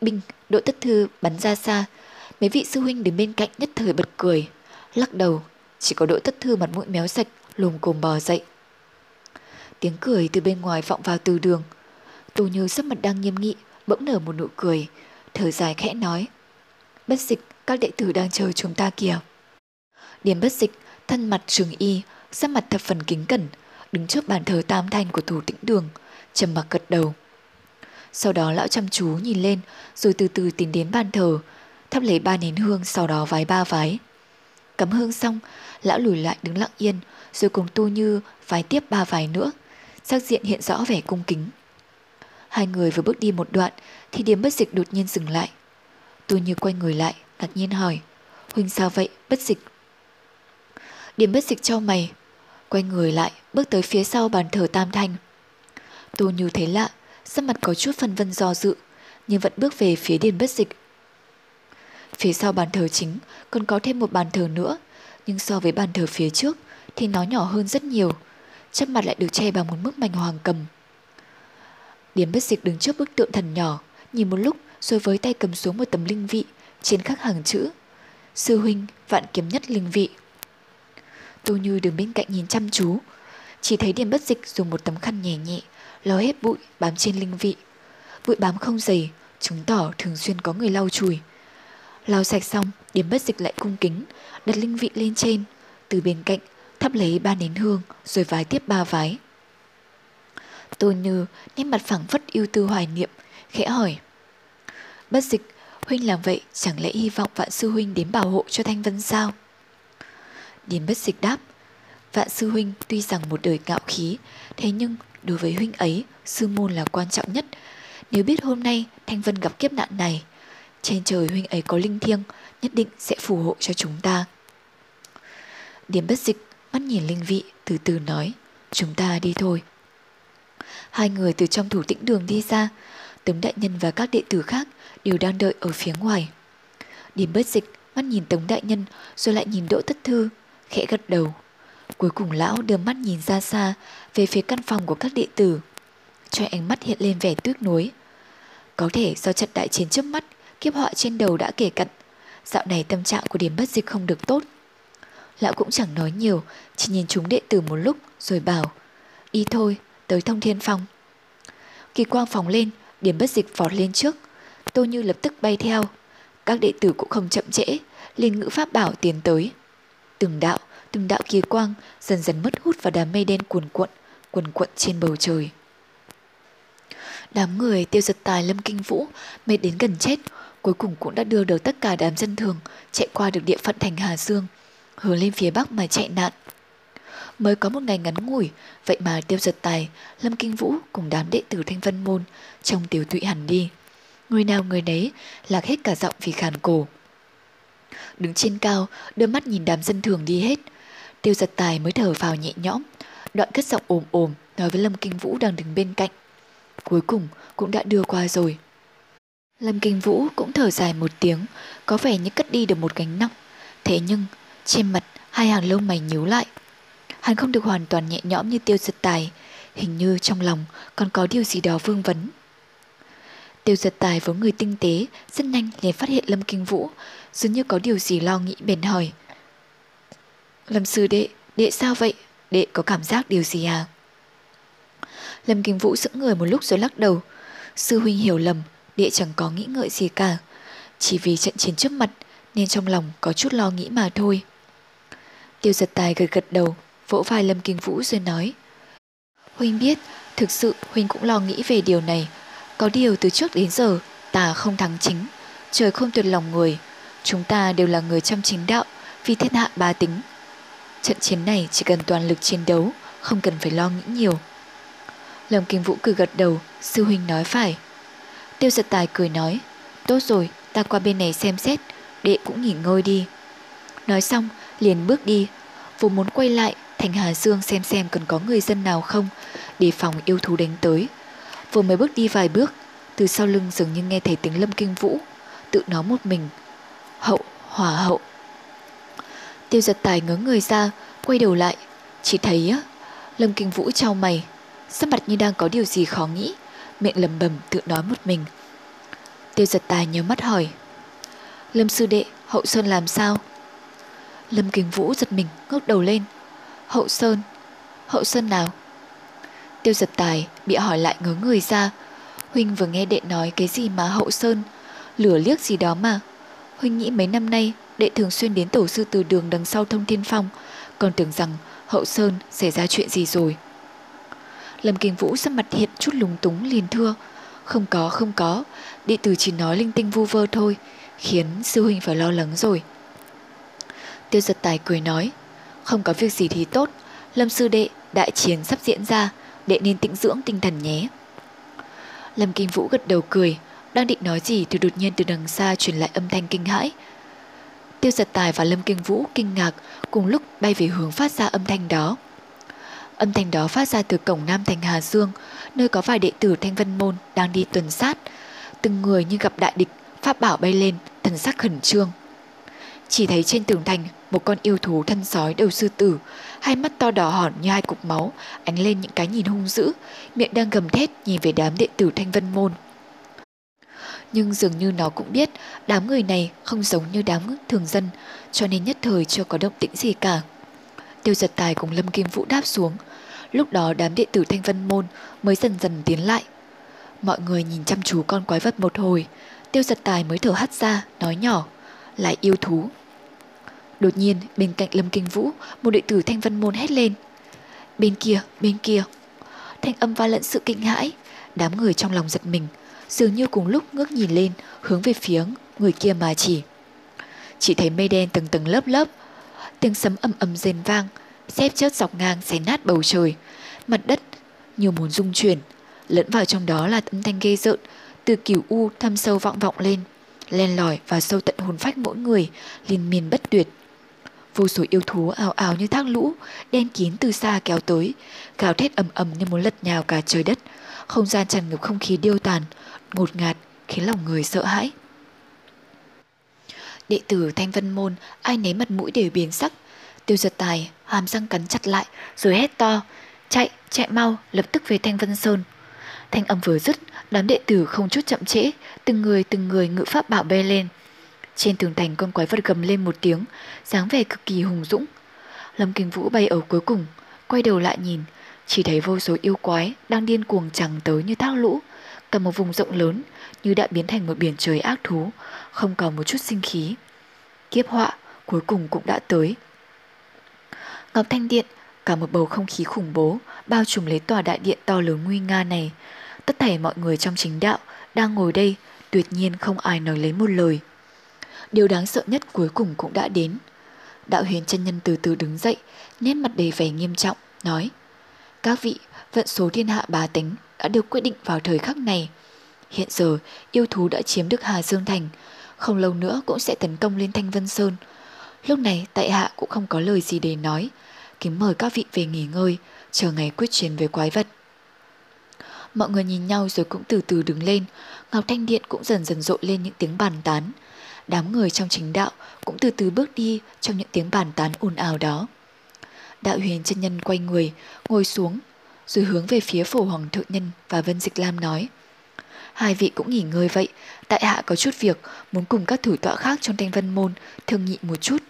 Binh, đội Tất Thư bắn ra xa, mấy vị sư huynh đứng bên cạnh nhất thời bật cười, lắc đầu, chỉ có đội Tất Thư mặt mũi méo sạch, lùm cồm bò dậy. Tiếng cười từ bên ngoài vọng vào từ đường. Tô Như sắc mặt đang nghiêm nghị, bỗng nở một nụ cười, thở dài khẽ nói. Bất dịch, các đệ tử đang chờ chúng ta kìa. Điểm bất dịch, thân mặt trường y, sắc mặt thập phần kính cẩn, đứng trước bàn thờ tam thanh của thủ tĩnh đường, trầm mặc gật đầu. Sau đó lão chăm chú nhìn lên, rồi từ từ tiến đến bàn thờ, thắp lấy ba nén hương sau đó vái ba vái. Cắm hương xong, lão lùi lại đứng lặng yên, rồi cùng tu như vái tiếp ba vái nữa, sắc diện hiện rõ vẻ cung kính. Hai người vừa bước đi một đoạn thì điểm bất dịch đột nhiên dừng lại. tôi như quay người lại, ngạc nhiên hỏi, Huynh sao vậy, bất dịch. Điểm bất dịch cho mày. Quay người lại bước tới phía sau bàn thờ tam thanh. Tôi Như thấy lạ Sắc mặt có chút phân vân do dự Nhưng vẫn bước về phía điền bất dịch. Phía sau bàn thờ chính Còn có thêm một bàn thờ nữa Nhưng so với bàn thờ phía trước Thì nó nhỏ hơn rất nhiều Chắc mặt lại được che bằng một bức mảnh hoàng cầm. Điền bất dịch đứng trước bức tượng thần nhỏ, Nhìn một lúc rồi với tay cầm xuống một tấm linh vị, Trên khắc hàng chữ, Sư huynh, vạn kiếm nhất linh vị. Tô Như đứng bên cạnh nhìn chăm chú, Chỉ thấy điểm bất dịch dùng một tấm khăn nhẹ nhẹ lau hết bụi, bám trên linh vị. Bụi bám không dày, Chứng tỏ thường xuyên có người lau chùi. Lau sạch xong Điểm bất dịch lại cung kính, Đặt linh vị lên trên. Từ bên cạnh, thắp lấy ba nén hương, Rồi vái tiếp ba vái. Tô Như nét mặt phẳng phất yêu tư hoài niệm, Khẽ hỏi. Bất dịch, Huynh làm vậy chẳng lẽ hy vọng vạn sư huynh đến bảo hộ cho Thanh Vân sao? Điền bất dịch đáp, Vạn sư huynh tuy rằng một đời ngạo khí, Thế nhưng đối với huynh ấy, Sư môn là quan trọng nhất. Nếu biết hôm nay Thanh Vân gặp kiếp nạn này, Trên trời huynh ấy có linh thiêng, Nhất định sẽ phù hộ cho chúng ta. Điền bất dịch Mắt nhìn linh vị, từ từ nói, Chúng ta đi thôi. Hai người từ trong thủ tĩnh đường đi ra Tống đại nhân và các đệ tử khác Đều đang đợi ở phía ngoài Điềm bất dịch mắt nhìn Tống đại nhân Rồi lại nhìn Đỗ Tất Thư khẽ gật đầu. Cuối cùng lão đưa mắt nhìn ra xa về phía căn phòng của các đệ tử. Cho ánh mắt hiện lên vẻ tuyết nuối. Có thể do trận đại chiến trước mắt, kiếp họa trên đầu đã kể cận. Dạo này tâm trạng của điểm bất dịch không được tốt. Lão cũng chẳng nói nhiều, chỉ nhìn chúng đệ tử một lúc rồi bảo Đi thôi, tới thông thiên phòng Kỳ quang phóng lên, điểm bất dịch vọt lên trước. Tô Như lập tức bay theo. Các đệ tử cũng không chậm trễ, liền ngữ pháp bảo tiến tới. Từng đạo, từng đạo kỳ quang dần dần mất hút vào đám mây đen cuồn cuộn, quần cuộn trên bầu trời. Đám người tiêu giật tài lâm kinh vũ mệt đến gần chết, cuối cùng cũng đã đưa được tất cả đám dân thường chạy qua được địa phận thành Hà Dương, hướng lên phía bắc mà chạy nạn. Mới có một ngày ngắn ngủi, vậy mà tiêu giật tài, Lâm Kinh Vũ cùng đám đệ tử Thanh Vân Môn trong tiểu tụy hẳn đi. Người nào người nấy lạc hết cả giọng vì khàn cổ. Đứng trên cao, đưa mắt nhìn đám dân thường đi hết. Tiêu giật tài mới thở vào nhẹ nhõm, đoạn cất giọng ồm ồm nói với Lâm Kinh Vũ đang đứng bên cạnh. Cuối cùng cũng đã đưa qua rồi. Lâm Kinh Vũ cũng thở dài một tiếng, có vẻ như cất đi được một gánh nặng. Thế nhưng, trên mặt hai hàng lông mày nhíu lại. Hắn không được hoàn toàn nhẹ nhõm như tiêu giật tài, hình như trong lòng còn có điều gì đó vương vấn. Tiêu giật tài với người tinh tế, rất nhanh liền phát hiện Lâm Kinh Vũ, dường như có điều gì lo nghĩ bền hỏi. Lâm sư đệ, đệ sao vậy? Đệ có cảm giác điều gì à? Lâm Kinh Vũ sững người một lúc rồi lắc đầu. Sư huynh hiểu lầm, đệ chẳng có nghĩ ngợi gì cả. Chỉ vì trận chiến trước mặt nên trong lòng có chút lo nghĩ mà thôi. Tiêu giật tài gật gật đầu, vỗ vai Lâm Kinh Vũ rồi nói. Huynh biết, thực sự Huynh cũng lo nghĩ về điều này. Có điều từ trước đến giờ, ta không thắng chính, trời không tuyệt lòng người. Chúng ta đều là người trong chính đạo, vì thiên hạ ba tính. Trận chiến này chỉ cần toàn lực chiến đấu, không cần phải lo nghĩ nhiều. Lâm Kinh Vũ cười gật đầu, sư huynh nói phải. Tiêu giật tài cười nói, tốt rồi, ta qua bên này xem xét, đệ cũng nghỉ ngơi đi. Nói xong, liền bước đi, vốn muốn quay lại thành Hà Dương xem xem cần có người dân nào không, để phòng yêu thú đánh tới. Vừa mới bước đi vài bước, từ sau lưng dường như nghe thấy tiếng Lâm Kinh Vũ, tự nói một mình. Hậu, hỏa hậu. Tiêu giật tài ngớ người ra, quay đầu lại, chỉ thấy á, Lâm Kinh Vũ trao mày, sắc mặt như đang có điều gì khó nghĩ, miệng lầm bầm tự nói một mình. Tiêu giật tài nhớ mắt hỏi. Lâm sư đệ, hậu sơn làm sao? Lâm Kinh Vũ giật mình, ngước đầu lên. Hậu sơn? Hậu sơn nào? Tiêu giật tài bị hỏi lại ngớ người ra. Huynh vừa nghe đệ nói cái gì mà hậu sơn, lửa liếc gì đó mà. Huynh nghĩ mấy năm nay đệ thường xuyên đến tổ sư từ đường đằng sau thông thiên phong, còn tưởng rằng hậu sơn xảy ra chuyện gì rồi. Lâm Kinh Vũ sắc mặt hiện chút lúng túng liền thưa. Không có, không có, đệ tử chỉ nói linh tinh vu vơ thôi, khiến sư huynh phải lo lắng rồi. Tiêu giật tài cười nói, không có việc gì thì tốt, Lâm sư đệ, đại chiến sắp diễn ra, đệ nên tĩnh dưỡng tinh thần nhé. Lâm Kinh Vũ gật đầu cười, đang định nói gì thì đột nhiên từ đằng xa truyền lại âm thanh kinh hãi. Tiêu giật tài và Lâm Kinh Vũ kinh ngạc cùng lúc bay về hướng phát ra âm thanh đó. Âm thanh đó phát ra từ cổng Nam Thành Hà Dương, nơi có vài đệ tử Thanh Vân Môn đang đi tuần sát. Từng người như gặp đại địch, pháp bảo bay lên, thần sắc khẩn trương. Chỉ thấy trên tường thành một con yêu thú thân sói đầu sư tử, hai mắt to đỏ hòn như hai cục máu, ánh lên những cái nhìn hung dữ, miệng đang gầm thét nhìn về đám đệ tử Thanh Vân Môn. Nhưng dường như nó cũng biết đám người này không giống như đám thường dân, cho nên nhất thời chưa có động tĩnh gì cả. Tiêu giật tài cùng Lâm Kim Vũ đáp xuống. Lúc đó đám đệ tử Thanh Vân Môn mới dần dần tiến lại. Mọi người nhìn chăm chú con quái vật một hồi, tiêu giật tài mới thở hắt ra, nói nhỏ, lại yêu thú. Đột nhiên, bên cạnh Lâm Kinh Vũ, một đệ tử Thanh Vân Môn hét lên. Bên kia, bên kia. Thanh âm va lẫn sự kinh hãi, đám người trong lòng giật mình, dường như cùng lúc ngước nhìn lên, hướng về phía người kia mà chỉ. Chỉ thấy mây đen từng tầng lớp lớp, tiếng sấm ầm ầm rền vang, xếp chớp dọc ngang xé nát bầu trời, mặt đất như muốn rung chuyển, lẫn vào trong đó là âm thanh ghê rợn, từ cửu u thâm sâu vọng vọng lên, len lỏi và sâu tận hồn phách mỗi người, liên miên bất tuyệt. Vô số yêu thú ào ào như thác lũ, đen kín từ xa kéo tới, gào thét ầm ầm như muốn lật nhào cả trời đất, không gian tràn ngập không khí điêu tàn, ngột ngạt, khiến lòng người sợ hãi. Đệ tử Thanh Vân Môn ai nấy mặt mũi đều biến sắc. Tiêu giật tài, hàm răng cắn chặt lại, rồi hét to. Chạy, chạy mau, lập tức về Thanh Vân Sơn. Thanh âm vừa dứt, đám đệ tử không chút chậm trễ, từng người từng người ngự pháp bảo bê lên. Trên tường thành con quái vật gầm lên một tiếng, dáng vẻ cực kỳ hùng dũng. Lâm Kinh Vũ bay ở cuối cùng, quay đầu lại nhìn, chỉ thấy vô số yêu quái đang điên cuồng chẳng tới như thác lũ, cả một vùng rộng lớn như đã biến thành một biển trời ác thú, không còn một chút sinh khí. Kiếp họa cuối cùng cũng đã tới. Ngọc Thanh Điện, cả một bầu không khí khủng bố bao trùm lấy tòa đại điện to lớn nguy nga này. Tất thảy mọi người trong chính đạo đang ngồi đây, tuyệt nhiên không ai nói lấy một lời. Điều đáng sợ nhất cuối cùng cũng đã đến. Đạo huyền chân nhân từ từ đứng dậy, nét mặt đầy vẻ nghiêm trọng, nói Các vị, vận số thiên hạ bá tính đã được quyết định vào thời khắc này. Hiện giờ, yêu thú đã chiếm được Hà Dương Thành, không lâu nữa cũng sẽ tấn công lên Thanh Vân Sơn. Lúc này tại hạ cũng không có lời gì để nói, kính mời các vị về nghỉ ngơi, chờ ngày quyết chiến với quái vật. Mọi người nhìn nhau rồi cũng từ từ đứng lên, Ngọc Thanh Điện cũng dần dần rộ lên những tiếng bàn tán. Đám người trong chính đạo cũng từ từ bước đi trong những tiếng bàn tán ồn ào đó. Đạo huyền chân nhân quay người, ngồi xuống, rồi hướng về phía phổ hoàng thượng nhân và Vân Dịch Lam nói. Hai vị cũng nghỉ ngơi vậy, tại hạ có chút việc, muốn cùng các thủ tọa khác trong thanh vân môn thương nghị một chút.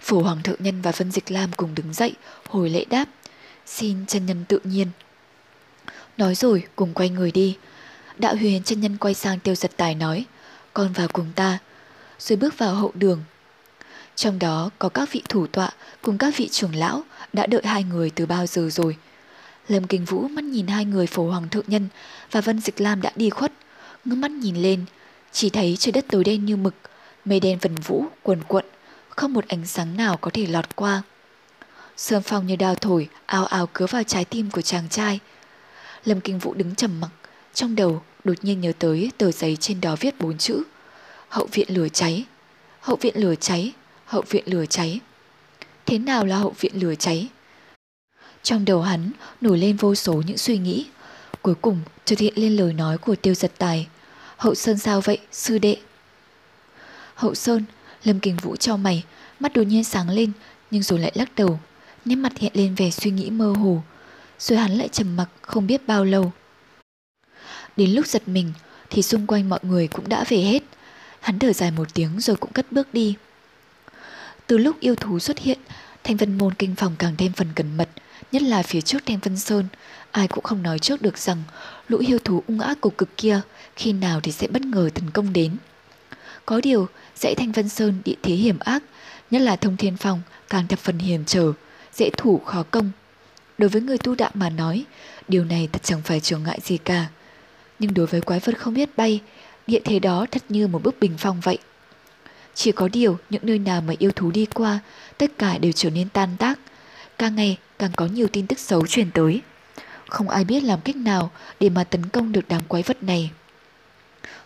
Phổ hoàng thượng nhân và Vân Dịch Lam cùng đứng dậy, hồi lễ đáp. Xin chân nhân tự nhiên. Nói rồi, cùng quay người đi. Đạo huyền chân nhân quay sang tiêu giật tài nói, con vào cùng ta, rồi bước vào hậu đường. Trong đó có các vị thủ tọa cùng các vị trưởng lão đã đợi hai người từ bao giờ rồi. Lâm Kinh Vũ mắt nhìn hai người phổ hoàng thượng nhân và Vân Dịch Lam đã đi khuất, ngước mắt nhìn lên, chỉ thấy trời đất tối đen như mực, mây đen vần vũ, quần quận, không một ánh sáng nào có thể lọt qua. Sương phong như đào thổi, ao ao cứa vào trái tim của chàng trai. Lâm Kinh Vũ đứng trầm mặc, trong đầu đột nhiên nhớ tới tờ giấy trên đó viết bốn chữ. Hậu viện lửa cháy, hậu viện lửa cháy, hậu viện lửa cháy. Thế nào là hậu viện lửa cháy? Trong đầu hắn nổi lên vô số những suy nghĩ. Cuối cùng chợt hiện lên lời nói của tiêu giật tài. Hậu Sơn sao vậy, sư đệ? Hậu Sơn, Lâm Kinh Vũ cho mày, mắt đột nhiên sáng lên, nhưng rồi lại lắc đầu. Nét mặt hiện lên vẻ suy nghĩ mơ hồ. Rồi hắn lại trầm mặc không biết bao lâu. Đến lúc giật mình thì xung quanh mọi người cũng đã về hết. Hắn thở dài một tiếng rồi cũng cất bước đi. Từ lúc yêu thú xuất hiện, Thanh Vân Môn kinh phòng càng thêm phần cẩn mật, nhất là phía trước Thanh Vân Sơn. Ai cũng không nói trước được rằng lũ yêu thú ung ác cục cực kia khi nào thì sẽ bất ngờ tấn công đến. Có điều, dãy Thanh Vân Sơn địa thế hiểm ác, nhất là thông thiên phòng càng thập phần hiểm trở, dễ thủ khó công. Đối với người tu đạo mà nói, điều này thật chẳng phải trở ngại gì cả. Nhưng đối với quái vật không biết bay, địa thế đó thật như một bức bình phong vậy. Chỉ có điều những nơi nào mà yêu thú đi qua, tất cả đều trở nên tan tác. Càng ngày càng có nhiều tin tức xấu truyền tới. Không ai biết làm cách nào để mà tấn công được đám quái vật này.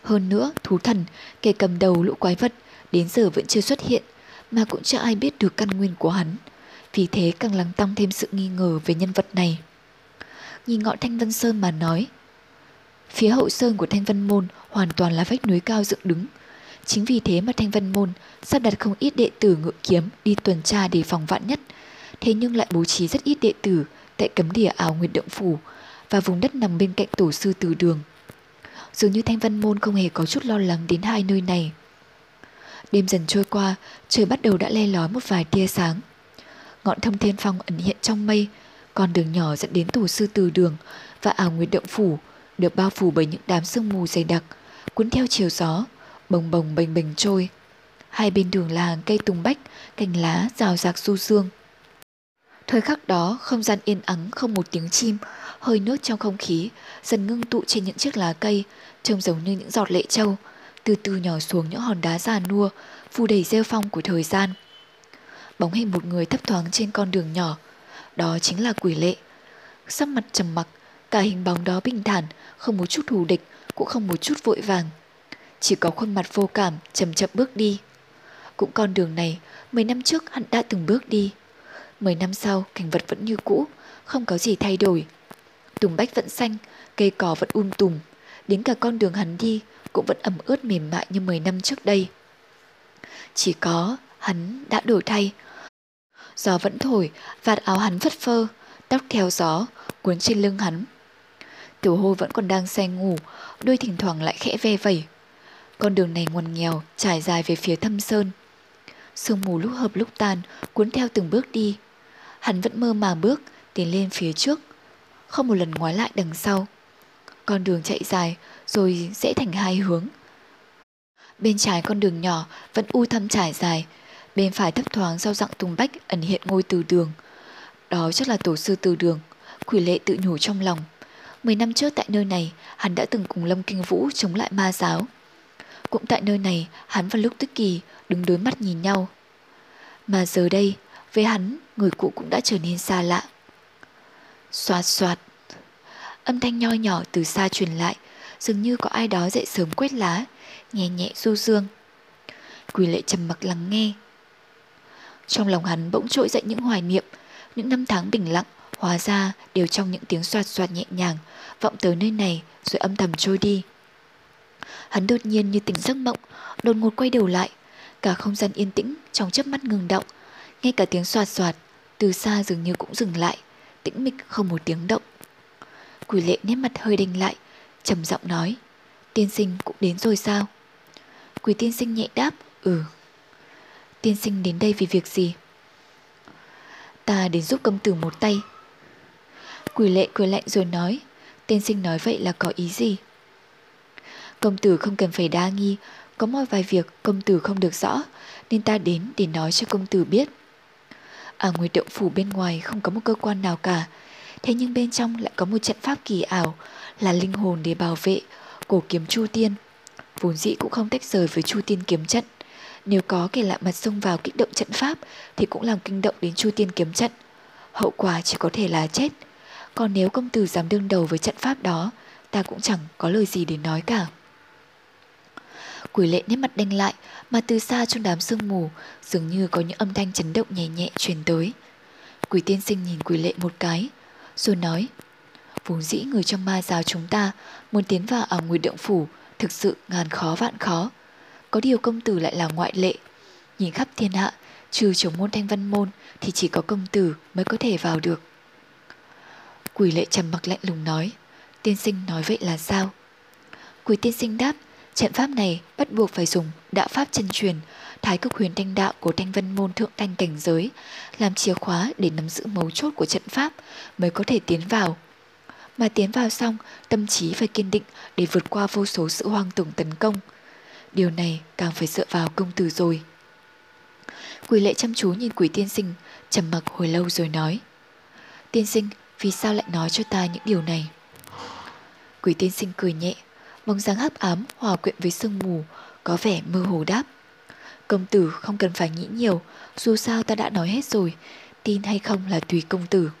Hơn nữa, thú thần, kẻ cầm đầu lũ quái vật, đến giờ vẫn chưa xuất hiện, mà cũng chưa ai biết được căn nguyên của hắn. Vì thế càng lắng tăng thêm sự nghi ngờ về nhân vật này. Nhìn ngọn Thanh Vân Sơn mà nói, Phía hậu sơn của Thanh Vân Môn hoàn toàn là vách núi cao dựng đứng. Chính vì thế mà Thanh Vân Môn sắp đặt không ít đệ tử ngự kiếm đi tuần tra để phòng vạn nhất. Thế nhưng lại bố trí rất ít đệ tử tại cấm địa ảo Nguyệt Động Phủ và vùng đất nằm bên cạnh tổ sư từ đường. Dường như Thanh Vân Môn không hề có chút lo lắng đến hai nơi này. Đêm dần trôi qua, trời bắt đầu đã le lói một vài tia sáng. Ngọn thông thiên phong ẩn hiện trong mây, con đường nhỏ dẫn đến tổ sư từ đường và ảo Nguyệt Động Phủ được bao phủ bởi những đám sương mù dày đặc, cuốn theo chiều gió, bồng bồng bềnh bềnh trôi. Hai bên đường là hàng cây tùng bách, cành lá rào rạc du dương. Thời khắc đó, không gian yên ắng không một tiếng chim, hơi nước trong không khí dần ngưng tụ trên những chiếc lá cây, trông giống như những giọt lệ trâu, từ từ nhỏ xuống những hòn đá già nua, phủ đầy rêu phong của thời gian. Bóng hình một người thấp thoáng trên con đường nhỏ, đó chính là quỷ lệ. Sắc mặt trầm mặc, cả hình bóng đó bình thản, không một chút thù địch, cũng không một chút vội vàng. Chỉ có khuôn mặt vô cảm, chậm chậm bước đi. Cũng con đường này, mấy năm trước hắn đã từng bước đi. Mười năm sau, cảnh vật vẫn như cũ, không có gì thay đổi. Tùng bách vẫn xanh, cây cỏ vẫn um tùm. Đến cả con đường hắn đi cũng vẫn ẩm ướt mềm mại như mười năm trước đây. Chỉ có hắn đã đổi thay. Gió vẫn thổi, vạt áo hắn phất phơ, tóc theo gió, cuốn trên lưng hắn Tiểu hô vẫn còn đang say ngủ, đôi thỉnh thoảng lại khẽ ve vẩy. Con đường này ngoằn nghèo, trải dài về phía thâm sơn. Sương mù lúc hợp lúc tan, cuốn theo từng bước đi. Hắn vẫn mơ màng bước, tiến lên phía trước, không một lần ngoái lại đằng sau. Con đường chạy dài, rồi rẽ thành hai hướng. Bên trái con đường nhỏ vẫn u thâm trải dài, bên phải thấp thoáng sau dặng tùng bách ẩn hiện ngôi từ đường. Đó chắc là tổ sư từ đường, quỷ lệ tự nhủ trong lòng. Mười năm trước tại nơi này, hắn đã từng cùng Lâm Kinh Vũ chống lại ma giáo. Cũng tại nơi này, hắn và Lúc Tức Kỳ đứng đối mắt nhìn nhau. Mà giờ đây, với hắn, người cũ cũng đã trở nên xa lạ. Xoạt xoạt. Âm thanh nho nhỏ từ xa truyền lại, dường như có ai đó dậy sớm quét lá, nhẹ nhẹ du dương. Quỳ lệ trầm mặc lắng nghe. Trong lòng hắn bỗng trỗi dậy những hoài niệm, những năm tháng bình lặng, hóa ra đều trong những tiếng soạt soạt nhẹ nhàng, vọng tới nơi này rồi âm thầm trôi đi. Hắn đột nhiên như tỉnh giấc mộng, đột ngột quay đầu lại, cả không gian yên tĩnh trong chớp mắt ngừng động, ngay cả tiếng soạt soạt từ xa dường như cũng dừng lại, tĩnh mịch không một tiếng động. Quỷ lệ nét mặt hơi đình lại, trầm giọng nói, tiên sinh cũng đến rồi sao? Quỷ tiên sinh nhẹ đáp, ừ. Tiên sinh đến đây vì việc gì? Ta đến giúp công tử một tay. Quỷ lệ cười lạnh rồi nói, tên sinh nói vậy là có ý gì? Công tử không cần phải đa nghi, có một vài việc công tử không được rõ, nên ta đến để nói cho công tử biết. Ở Nguyệt Động Phủ bên ngoài không có một cơ quan nào cả, thế nhưng bên trong lại có một trận pháp kỳ ảo là linh hồn để bảo vệ cổ kiếm Chu Tiên. Vốn dĩ cũng không tách rời với Chu Tiên kiếm trận. Nếu có kẻ lạ mặt xông vào kích động trận pháp thì cũng làm kinh động đến Chu Tiên kiếm trận. Hậu quả chỉ có thể là chết. Còn nếu công tử dám đương đầu với trận pháp đó, ta cũng chẳng có lời gì để nói cả. Quỷ lệ nét mặt đanh lại mà từ xa trong đám sương mù dường như có những âm thanh chấn động nhẹ nhẹ truyền tới. Quỷ tiên sinh nhìn quỷ lệ một cái rồi nói Vốn dĩ người trong ma giáo chúng ta muốn tiến vào ở nguyệt động phủ thực sự ngàn khó vạn khó. Có điều công tử lại là ngoại lệ. Nhìn khắp thiên hạ, trừ trưởng môn thanh văn môn thì chỉ có công tử mới có thể vào được. Quỷ lệ trầm mặc lạnh lùng nói, tiên sinh nói vậy là sao? Quỷ tiên sinh đáp, trận pháp này bắt buộc phải dùng đạo pháp chân truyền, thái cực huyền thanh đạo của thanh vân môn thượng thanh cảnh giới, làm chìa khóa để nắm giữ mấu chốt của trận pháp mới có thể tiến vào. Mà tiến vào xong, tâm trí phải kiên định để vượt qua vô số sự hoang tưởng tấn công. Điều này càng phải dựa vào công tử rồi. Quỷ lệ chăm chú nhìn quỷ tiên sinh, trầm mặc hồi lâu rồi nói. Tiên sinh, vì sao lại nói cho ta những điều này? Quỷ tiên sinh cười nhẹ, bóng dáng hấp ám hòa quyện với sương mù, có vẻ mơ hồ đáp. Công tử không cần phải nghĩ nhiều, dù sao ta đã nói hết rồi, tin hay không là tùy công tử.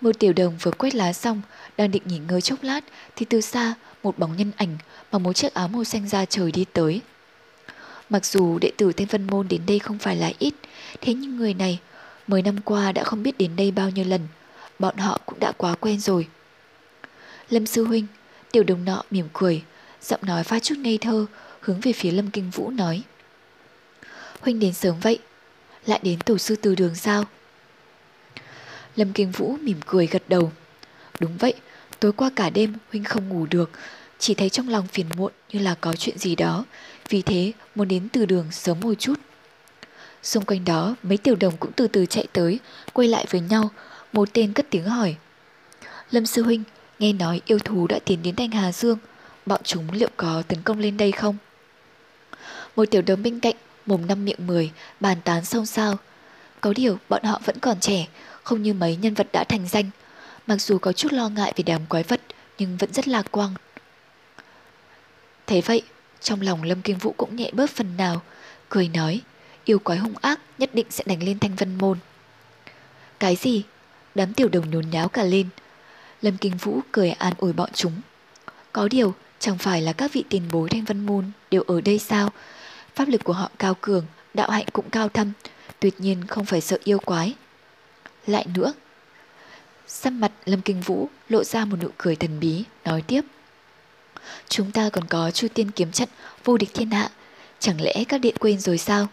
Một tiểu đồng vừa quét lá xong, đang định nghỉ ngơi chốc lát, thì từ xa một bóng nhân ảnh bằng một chiếc áo màu xanh da trời đi tới. Mặc dù đệ tử Thanh Vân Môn đến đây không phải là ít, thế nhưng người này mười năm qua đã không biết đến đây bao nhiêu lần, bọn họ cũng đã quá quen rồi. Lâm Sư Huynh, tiểu đồng nọ mỉm cười, giọng nói pha chút ngây thơ, hướng về phía Lâm Kinh Vũ nói. Huynh đến sớm vậy, lại đến tổ sư từ đường sao? Lâm Kinh Vũ mỉm cười gật đầu. Đúng vậy, tối qua cả đêm Huynh không ngủ được, chỉ thấy trong lòng phiền muộn như là có chuyện gì đó, vì thế muốn đến từ đường sớm một chút. Xung quanh đó, mấy tiểu đồng cũng từ từ chạy tới, quay lại với nhau, một tên cất tiếng hỏi. Lâm Sư Huynh, nghe nói yêu thú đã tiến đến thành Hà Dương, bọn chúng liệu có tấn công lên đây không? Một tiểu đồng bên cạnh, mồm năm miệng mười, bàn tán xôn xao. Có điều bọn họ vẫn còn trẻ, không như mấy nhân vật đã thành danh. Mặc dù có chút lo ngại về đám quái vật, nhưng vẫn rất lạc quan. Thế vậy, trong lòng Lâm Kinh Vũ cũng nhẹ bớt phần nào, cười nói, yêu quái hung ác nhất định sẽ đánh lên thanh vân môn. Cái gì? Đám tiểu đồng nhốn nháo cả lên. Lâm Kinh Vũ cười an ủi bọn chúng. Có điều, chẳng phải là các vị tiền bối thanh vân môn đều ở đây sao? Pháp lực của họ cao cường, đạo hạnh cũng cao thâm, tuyệt nhiên không phải sợ yêu quái. Lại nữa, Sắc mặt Lâm Kinh Vũ lộ ra một nụ cười thần bí, nói tiếp. Chúng ta còn có chu tiên kiếm trận vô địch thiên hạ, chẳng lẽ các điện quên rồi sao?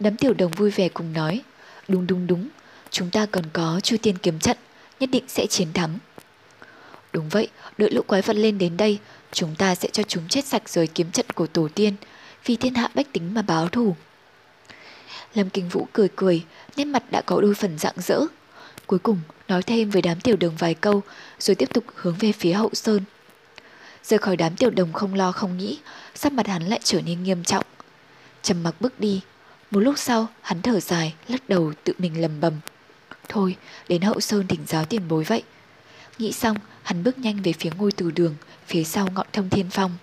Đám tiểu đồng vui vẻ cùng nói, đúng đúng đúng, chúng ta còn có chu tiên kiếm trận, nhất định sẽ chiến thắng. Đúng vậy, đợi lũ quái vật lên đến đây, chúng ta sẽ cho chúng chết sạch rồi kiếm trận của tổ tiên, vì thiên hạ bách tính mà báo thù. Lâm Kinh Vũ cười cười, nét mặt đã có đôi phần rạng rỡ. Cuối cùng, nói thêm với đám tiểu đồng vài câu, rồi tiếp tục hướng về phía hậu sơn. Rời khỏi đám tiểu đồng không lo không nghĩ, sắc mặt hắn lại trở nên nghiêm trọng. Trầm mặc bước đi, một lúc sau hắn thở dài, lắc đầu tự mình lầm bầm. Thôi, đến hậu sơn đỉnh giáo tiền bối vậy. Nghĩ xong, hắn bước nhanh về phía ngôi từ đường, phía sau ngọn thông thiên phong.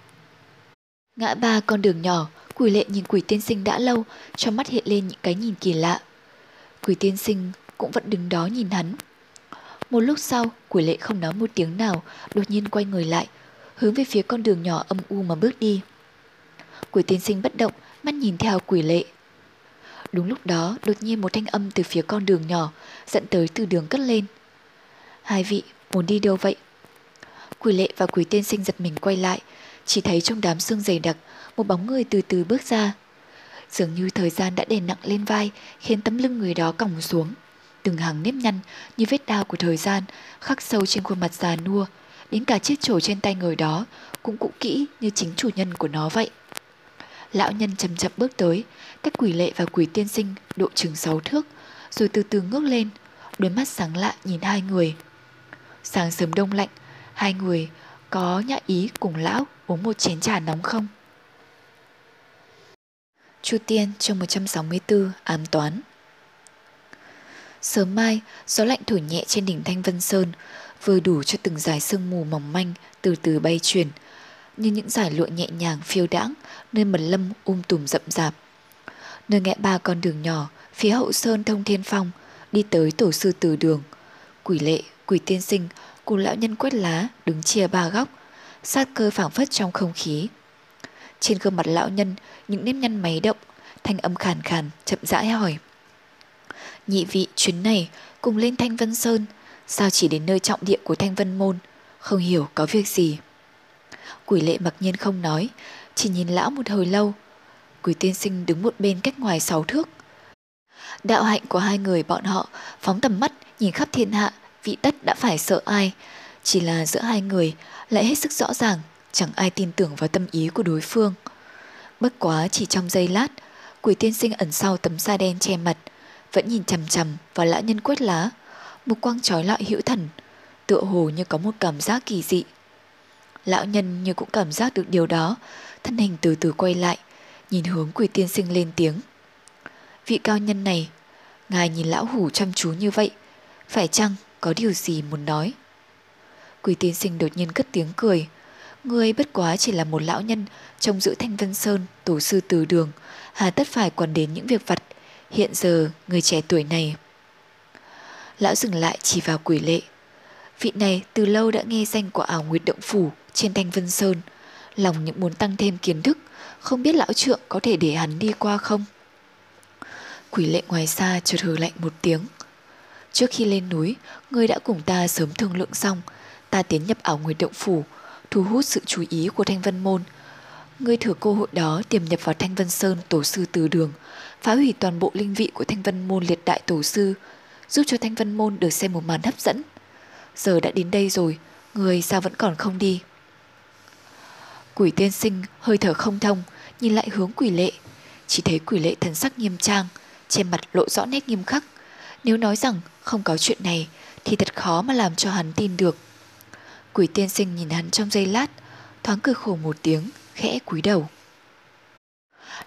Ngã ba con đường nhỏ, Quỷ lệ nhìn quỷ tiên sinh đã lâu, trong mắt hiện lên những cái nhìn kỳ lạ. Quỷ tiên sinh cũng vẫn đứng đó nhìn hắn. Một lúc sau, quỷ lệ không nói một tiếng nào, đột nhiên quay người lại, hướng về phía con đường nhỏ âm u mà bước đi. Quỷ tiên sinh bất động, mắt nhìn theo quỷ lệ. Đúng lúc đó, đột nhiên một thanh âm từ phía con đường nhỏ, dẫn tới từ đường cất lên. Hai vị, muốn đi đâu vậy? Quỷ lệ và quỷ tiên sinh giật mình quay lại, chỉ thấy trong đám xương dày đặc, một bóng người từ từ bước ra. Dường như thời gian đã đè nặng lên vai, khiến tấm lưng người đó còng xuống. Từng hàng nếp nhăn như vết đao của thời gian khắc sâu trên khuôn mặt già nua, đến cả chiếc chổi trên tay người đó cũng cũ kỹ như chính chủ nhân của nó vậy. Lão nhân chậm chậm bước tới, cách quỷ lệ và quỷ tiên sinh độ chừng sáu thước, rồi từ từ ngước lên, đôi mắt sáng lạ nhìn hai người. Sáng sớm đông lạnh, hai người có nhã ý cùng lão uống một chén trà nóng không? Chu Tiên chương 164 ám toán Sớm mai, gió lạnh thổi nhẹ trên đỉnh Thanh Vân Sơn, vừa đủ cho từng dải sương mù mỏng manh từ từ bay truyền, như những giải lụa nhẹ nhàng phiêu đãng nơi mật lâm um tùm rậm rạp. Nơi ngã ba con đường nhỏ, phía hậu sơn thông thiên phong, đi tới tổ sư từ đường. Quỷ lệ, quỷ tiên sinh, cùng lão nhân quét lá đứng chia ba góc, sát cơ phảng phất trong không khí. Trên gương mặt lão nhân, những nếp nhăn máy động, thanh âm khàn khàn, chậm rãi hỏi. Nhị vị chuyến này cùng lên Thanh Vân Sơn, sao chỉ đến nơi trọng địa của Thanh Vân Môn, không hiểu có việc gì. Quỷ lệ mặc nhiên không nói, chỉ nhìn lão một hồi lâu. Quỷ tiên sinh đứng một bên cách ngoài sáu thước. Đạo hạnh của hai người bọn họ phóng tầm mắt nhìn khắp thiên hạ, vị đất đã phải sợ ai. Chỉ là giữa hai người lại hết sức rõ ràng, chẳng ai tin tưởng vào tâm ý của đối phương. Bất quá chỉ trong giây lát, quỷ tiên sinh ẩn sau tấm da đen che mặt, vẫn nhìn chằm chằm vào lão nhân quét lá, một quang trói lọi hữu thần, tựa hồ như có một cảm giác kỳ dị. Lão nhân như cũng cảm giác được điều đó, thân hình từ từ quay lại, nhìn hướng quỷ tiên sinh lên tiếng. Vị cao nhân này, ngài nhìn lão hủ chăm chú như vậy, phải chăng có điều gì muốn nói? Quỷ tiên sinh đột nhiên cất tiếng cười. Người bất quá chỉ là một lão nhân trông giữ Thanh Vân Sơn, tổ sư từ đường, hà tất phải quản đến những việc vặt. Hiện giờ, người trẻ tuổi này. Lão dừng lại chỉ vào quỷ lệ. Vị này từ lâu đã nghe danh của ảo nguyệt động phủ trên Thanh Vân Sơn. Lòng những muốn tăng thêm kiến thức, không biết lão trượng có thể để hắn đi qua không? Quỷ lệ ngoài xa chợt hừ lạnh một tiếng. Trước khi lên núi, ngươi đã cùng ta sớm thương lượng xong, ta tiến nhập ảo người động phủ, thu hút sự chú ý của Thanh Vân Môn. Ngươi thừa cơ hội đó tiềm nhập vào Thanh Vân Sơn tổ sư từ đường, phá hủy toàn bộ linh vị của Thanh Vân Môn liệt đại tổ sư, giúp cho Thanh Vân Môn được xem một màn hấp dẫn. Giờ đã đến đây rồi, người sao vẫn còn không đi? Quỷ tiên sinh hơi thở không thông, nhìn lại hướng quỷ lệ. Chỉ thấy quỷ lệ thần sắc nghiêm trang, trên mặt lộ rõ nét nghiêm khắc. Nếu nói rằng không có chuyện này thì thật khó mà làm cho hắn tin được. Quỷ tiên sinh nhìn hắn trong giây lát, thoáng cười khổ một tiếng, khẽ cúi đầu.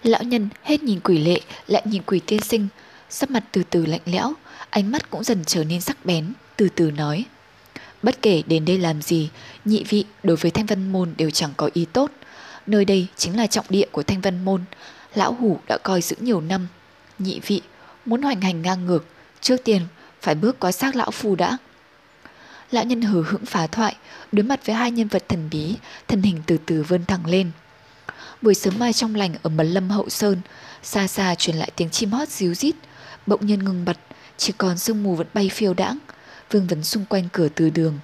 Lão nhân hết nhìn quỷ lệ, lại nhìn quỷ tiên sinh, sắc mặt từ từ lạnh lẽo, ánh mắt cũng dần trở nên sắc bén, từ từ nói. Bất kể đến đây làm gì, nhị vị đối với Thanh vân Môn đều chẳng có ý tốt. Nơi đây chính là trọng địa của Thanh vân Môn. Lão Hủ đã coi giữ nhiều năm. Nhị vị muốn hoành hành ngang ngược, trước tiên phải bước qua xác lão phù đã. Lão nhân hử hững phá thoại, đối mặt với hai nhân vật thần bí, thân hình từ từ vươn thẳng lên. Buổi sớm mai trong lành ở mật lâm hậu sơn, xa xa truyền lại tiếng chim hót ríu rít, bỗng nhiên ngừng bật, chỉ còn sương mù vẫn bay phiêu đãng, vương vấn xung quanh cửa từ đường.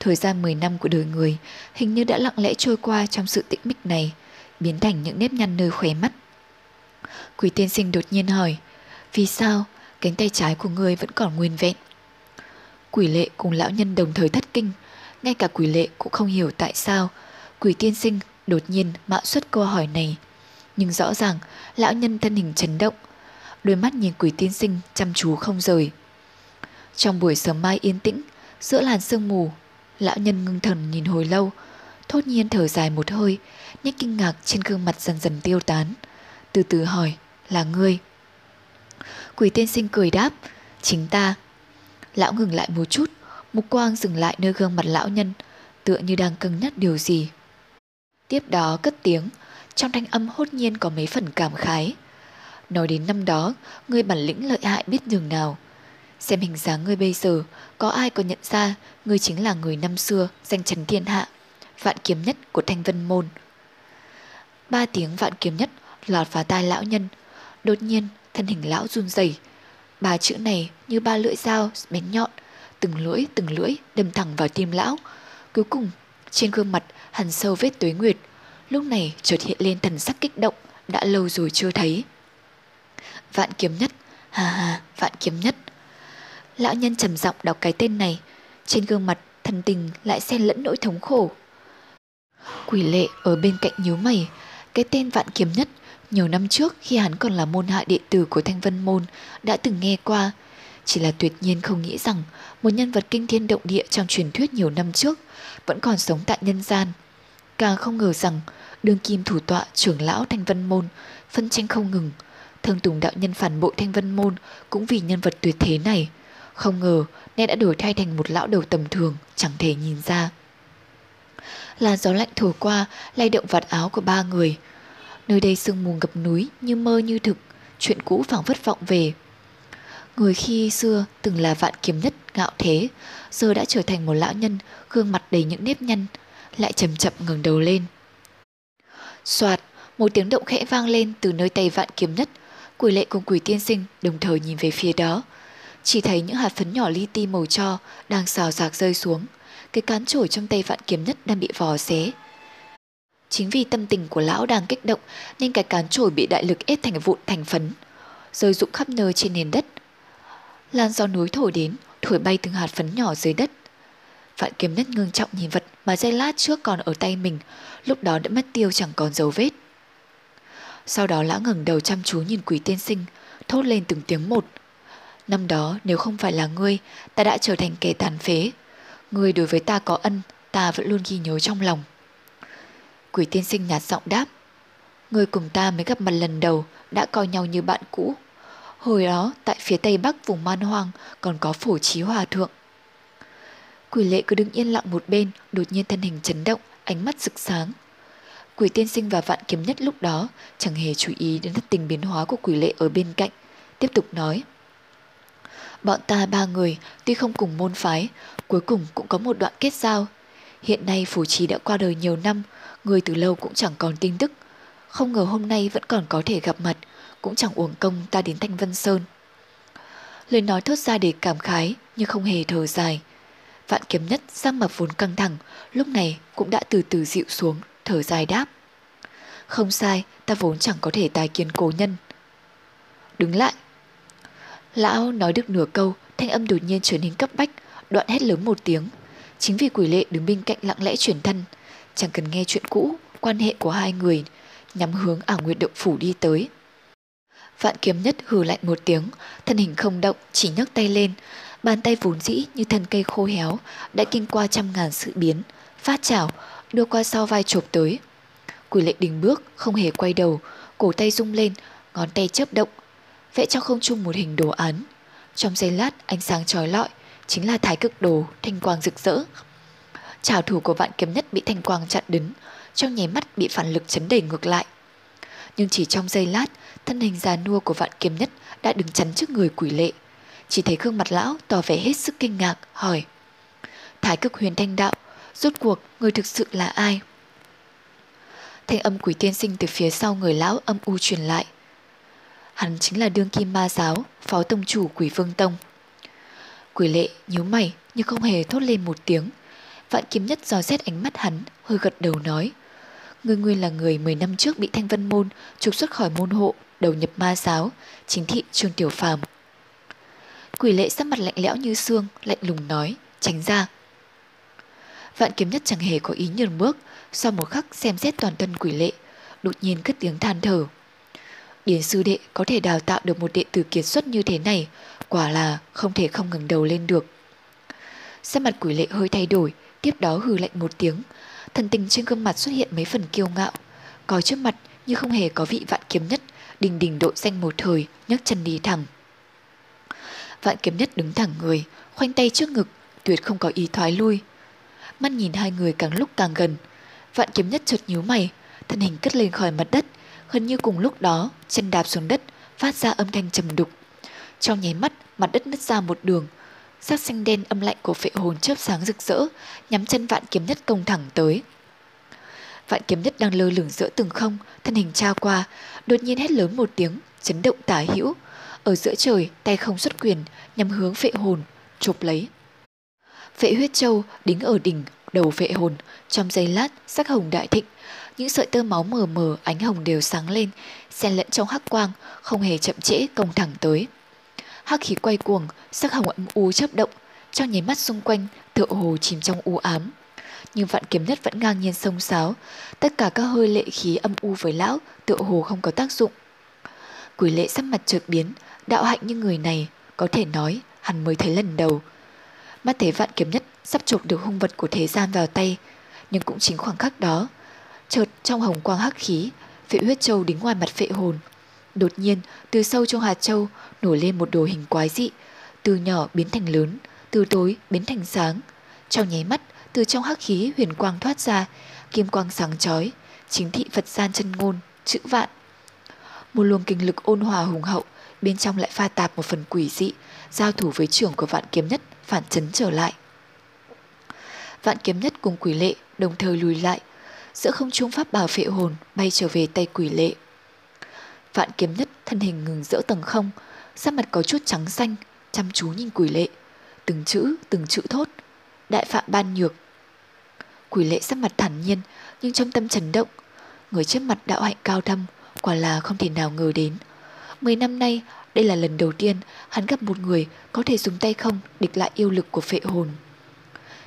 Thời gian 10 năm của đời người hình như đã lặng lẽ trôi qua trong sự tĩnh mịch này, biến thành những nếp nhăn nơi khóe mắt. Quỷ tiên sinh đột nhiên hỏi, vì sao cánh tay trái của người vẫn còn nguyên vẹn? Quỷ lệ cùng lão nhân đồng thời thất kinh, ngay cả quỷ lệ cũng không hiểu tại sao quỷ tiên sinh đột nhiên mạo xuất câu hỏi này. Nhưng rõ ràng lão nhân thân hình chấn động, đôi mắt nhìn quỷ tiên sinh chăm chú không rời. Trong buổi sớm mai yên tĩnh, giữa làn sương mù, lão nhân ngưng thần nhìn hồi lâu, thốt nhiên thở dài một hơi, nét kinh ngạc trên gương mặt dần dần tiêu tán. Từ từ hỏi, là ngươi. Quỷ tiên sinh cười đáp, chính ta. Lão ngừng lại một chút, mục quang dừng lại nơi gương mặt lão nhân, tựa như đang cân nhắc điều gì. Tiếp đó cất tiếng, trong thanh âm hốt nhiên có mấy phần cảm khái. Nói đến năm đó, ngươi bản lĩnh lợi hại biết nhường nào. Xem hình dáng ngươi bây giờ, có ai có nhận ra ngươi chính là người năm xưa danh chấn thiên hạ, vạn kiếm nhất của Thanh Vân Môn. Ba tiếng vạn kiếm nhất lọt vào tai lão nhân. Đột nhiên, thân hình lão run rẩy. Ba chữ này như ba lưỡi dao bén nhọn, từng lưỡi từng lưỡi đâm thẳng vào tim lão. Cuối cùng, trên gương mặt hằn sâu vết tuế nguyệt, lúc này chợt hiện lên thần sắc kích động, đã lâu rồi chưa thấy. Vạn kiếm nhất, hà hà, vạn kiếm nhất. Lão nhân trầm giọng đọc cái tên này, trên gương mặt thần tình lại xen lẫn nỗi thống khổ. Quỷ lệ ở bên cạnh nhíu mày, cái tên vạn kiếm nhất nhiều năm trước khi hắn còn là môn hạ đệ tử của Thanh Vân Môn đã từng nghe qua. Chỉ là tuyệt nhiên không nghĩ rằng một nhân vật kinh thiên động địa trong truyền thuyết nhiều năm trước vẫn còn sống tại nhân gian. Càng không ngờ rằng đương kim thủ tọa trưởng lão Thanh Vân Môn phân tranh không ngừng. Thương Tùng đạo nhân phản bội Thanh Vân Môn cũng vì nhân vật tuyệt thế này. Không ngờ nay đã đổi thay thành một lão đầu tầm thường chẳng thể nhìn ra. Là gió lạnh thổi qua lay động vạt áo của ba người – Nơi đây sương mù ngập núi như mơ như thực, chuyện cũ phảng phất vọng về. Người khi xưa từng là vạn kiếm nhất ngạo thế, giờ đã trở thành một lão nhân, gương mặt đầy những nếp nhăn, lại chậm chậm ngẩng đầu lên. Soạt, một tiếng động khẽ vang lên từ nơi tay vạn kiếm nhất, quỷ lệ cùng quỷ tiên sinh đồng thời nhìn về phía đó. Chỉ thấy những hạt phấn nhỏ li ti màu cho đang xào rạc rơi xuống. Cái cán chổi trong tay vạn kiếm nhất đang bị vò xé, Chính vì tâm tình của lão đang kích động nên cái cán chổi bị đại lực ép thành vụn thành phấn, rơi rụng khắp nơi trên nền đất. Lan gió núi thổi đến, thổi bay từng hạt phấn nhỏ dưới đất. Vạn kiếm nhất ngưng trọng nhìn vật mà dây lát trước còn ở tay mình, lúc đó đã mất tiêu chẳng còn dấu vết. Sau đó lão ngẩng đầu chăm chú nhìn quỷ tiên sinh, thốt lên từng tiếng một. Năm đó nếu không phải là ngươi, ta đã trở thành kẻ tàn phế. Ngươi đối với ta có ân, ta vẫn luôn ghi nhớ trong lòng. Quỷ tiên sinh nhạt giọng đáp Người cùng ta mới gặp mặt lần đầu Đã coi nhau như bạn cũ Hồi đó tại phía tây bắc vùng man hoang Còn có phổ trí hòa thượng Quỷ lệ cứ đứng yên lặng một bên Đột nhiên thân hình chấn động Ánh mắt rực sáng Quỷ tiên sinh và vạn kiếm nhất lúc đó Chẳng hề chú ý đến thất tình biến hóa của quỷ lệ ở bên cạnh Tiếp tục nói Bọn ta ba người tuy không cùng môn phái Cuối cùng cũng có một đoạn kết giao Hiện nay phủ trí đã qua đời nhiều năm người từ lâu cũng chẳng còn tin tức. Không ngờ hôm nay vẫn còn có thể gặp mặt, cũng chẳng uổng công ta đến Thanh Vân Sơn. Lời nói thốt ra để cảm khái, nhưng không hề thở dài. Vạn kiếm nhất sang mặt vốn căng thẳng, lúc này cũng đã từ từ dịu xuống, thở dài đáp. Không sai, ta vốn chẳng có thể tài kiến cố nhân. Đứng lại. Lão nói được nửa câu, thanh âm đột nhiên trở nên cấp bách, đoạn hét lớn một tiếng. Chính vì quỷ lệ đứng bên cạnh lặng lẽ chuyển thân, chẳng cần nghe chuyện cũ, quan hệ của hai người, nhắm hướng ảo nguyệt động phủ đi tới. Vạn kiếm nhất hừ lạnh một tiếng, thân hình không động, chỉ nhấc tay lên, bàn tay vốn dĩ như thân cây khô héo, đã kinh qua trăm ngàn sự biến, phát chảo, đưa qua sau vai chộp tới. Quỷ lệ đình bước, không hề quay đầu, cổ tay rung lên, ngón tay chớp động, vẽ cho không trung một hình đồ án. Trong giây lát, ánh sáng trói lọi, chính là thái cực đồ, thanh quang rực rỡ, Trào thủ của vạn kiếm nhất bị thanh quang chặn đứng, trong nháy mắt bị phản lực chấn đẩy ngược lại. Nhưng chỉ trong giây lát, thân hình già nua của vạn kiếm nhất đã đứng chắn trước người quỷ lệ. Chỉ thấy gương mặt lão tỏ vẻ hết sức kinh ngạc, hỏi. Thái cực huyền thanh đạo, rốt cuộc người thực sự là ai? Thanh âm quỷ tiên sinh từ phía sau người lão âm u truyền lại. Hắn chính là đương kim ma giáo, phó tông chủ quỷ vương tông. Quỷ lệ nhíu mày nhưng không hề thốt lên một tiếng, Vạn kiếm nhất dò xét ánh mắt hắn, hơi gật đầu nói. Ngươi nguyên là người 10 năm trước bị thanh vân môn trục xuất khỏi môn hộ, đầu nhập ma giáo, chính thị trương tiểu phàm. Quỷ lệ sắc mặt lạnh lẽo như xương, lạnh lùng nói, tránh ra. Vạn kiếm nhất chẳng hề có ý nhường bước, sau một khắc xem xét toàn thân quỷ lệ, đột nhiên cất tiếng than thở. Yến sư đệ có thể đào tạo được một đệ tử kiệt xuất như thế này, quả là không thể không ngừng đầu lên được. Sắc mặt quỷ lệ hơi thay đổi, tiếp đó hừ lạnh một tiếng. Thần tình trên gương mặt xuất hiện mấy phần kiêu ngạo. Coi trước mặt như không hề có vị vạn kiếm nhất, đình đình độ danh một thời, nhấc chân đi thẳng. Vạn kiếm nhất đứng thẳng người, khoanh tay trước ngực, tuyệt không có ý thoái lui. Mắt nhìn hai người càng lúc càng gần, vạn kiếm nhất chợt nhíu mày, thân hình cất lên khỏi mặt đất, gần như cùng lúc đó, chân đạp xuống đất, phát ra âm thanh trầm đục. Trong nháy mắt, mặt đất nứt ra một đường, sắc xanh đen âm lạnh của phệ hồn chớp sáng rực rỡ, nhắm chân vạn kiếm nhất công thẳng tới. Vạn kiếm nhất đang lơ lửng giữa từng không, thân hình trao qua, đột nhiên hét lớn một tiếng, chấn động tả hữu. Ở giữa trời, tay không xuất quyền, nhắm hướng phệ hồn, chụp lấy. Phệ huyết châu đính ở đỉnh đầu phệ hồn, trong giây lát sắc hồng đại thịnh, những sợi tơ máu mờ mờ ánh hồng đều sáng lên, xen lẫn trong hắc quang, không hề chậm trễ công thẳng tới. Hắc khí quay cuồng, sắc hồng âm u chớp động, trong nháy mắt xung quanh tựa hồ chìm trong u ám. Nhưng vạn kiếm nhất vẫn ngang nhiên sông sáo, tất cả các hơi lệ khí âm u với lão tựa hồ không có tác dụng. Quỷ lệ sắc mặt chợt biến, đạo hạnh như người này, có thể nói hắn mới thấy lần đầu. Mắt thấy vạn kiếm nhất sắp chụp được hung vật của thế gian vào tay, nhưng cũng chính khoảng khắc đó, chợt trong hồng quang hắc khí, phệ huyết châu đính ngoài mặt phệ hồn. Đột nhiên, từ sâu trong hạt châu nổi lên một đồ hình quái dị, từ nhỏ biến thành lớn, từ tối biến thành sáng. Trong nháy mắt, từ trong hắc khí huyền quang thoát ra, kim quang sáng chói, chính thị Phật gian chân ngôn, chữ vạn. Một luồng kinh lực ôn hòa hùng hậu, bên trong lại pha tạp một phần quỷ dị, giao thủ với trưởng của vạn kiếm nhất phản chấn trở lại. Vạn kiếm nhất cùng quỷ lệ đồng thời lùi lại, giữa không trung pháp bảo phệ hồn bay trở về tay quỷ lệ. Vạn kiếm nhất thân hình ngừng giữa tầng không, sắc mặt có chút trắng xanh, chăm chú nhìn quỷ lệ. Từng chữ, từng chữ thốt. Đại phạm ban nhược. Quỷ lệ sắc mặt thản nhiên, nhưng trong tâm chấn động. Người trước mặt đạo hạnh cao thâm, quả là không thể nào ngờ đến. Mười năm nay, đây là lần đầu tiên hắn gặp một người có thể dùng tay không địch lại yêu lực của phệ hồn.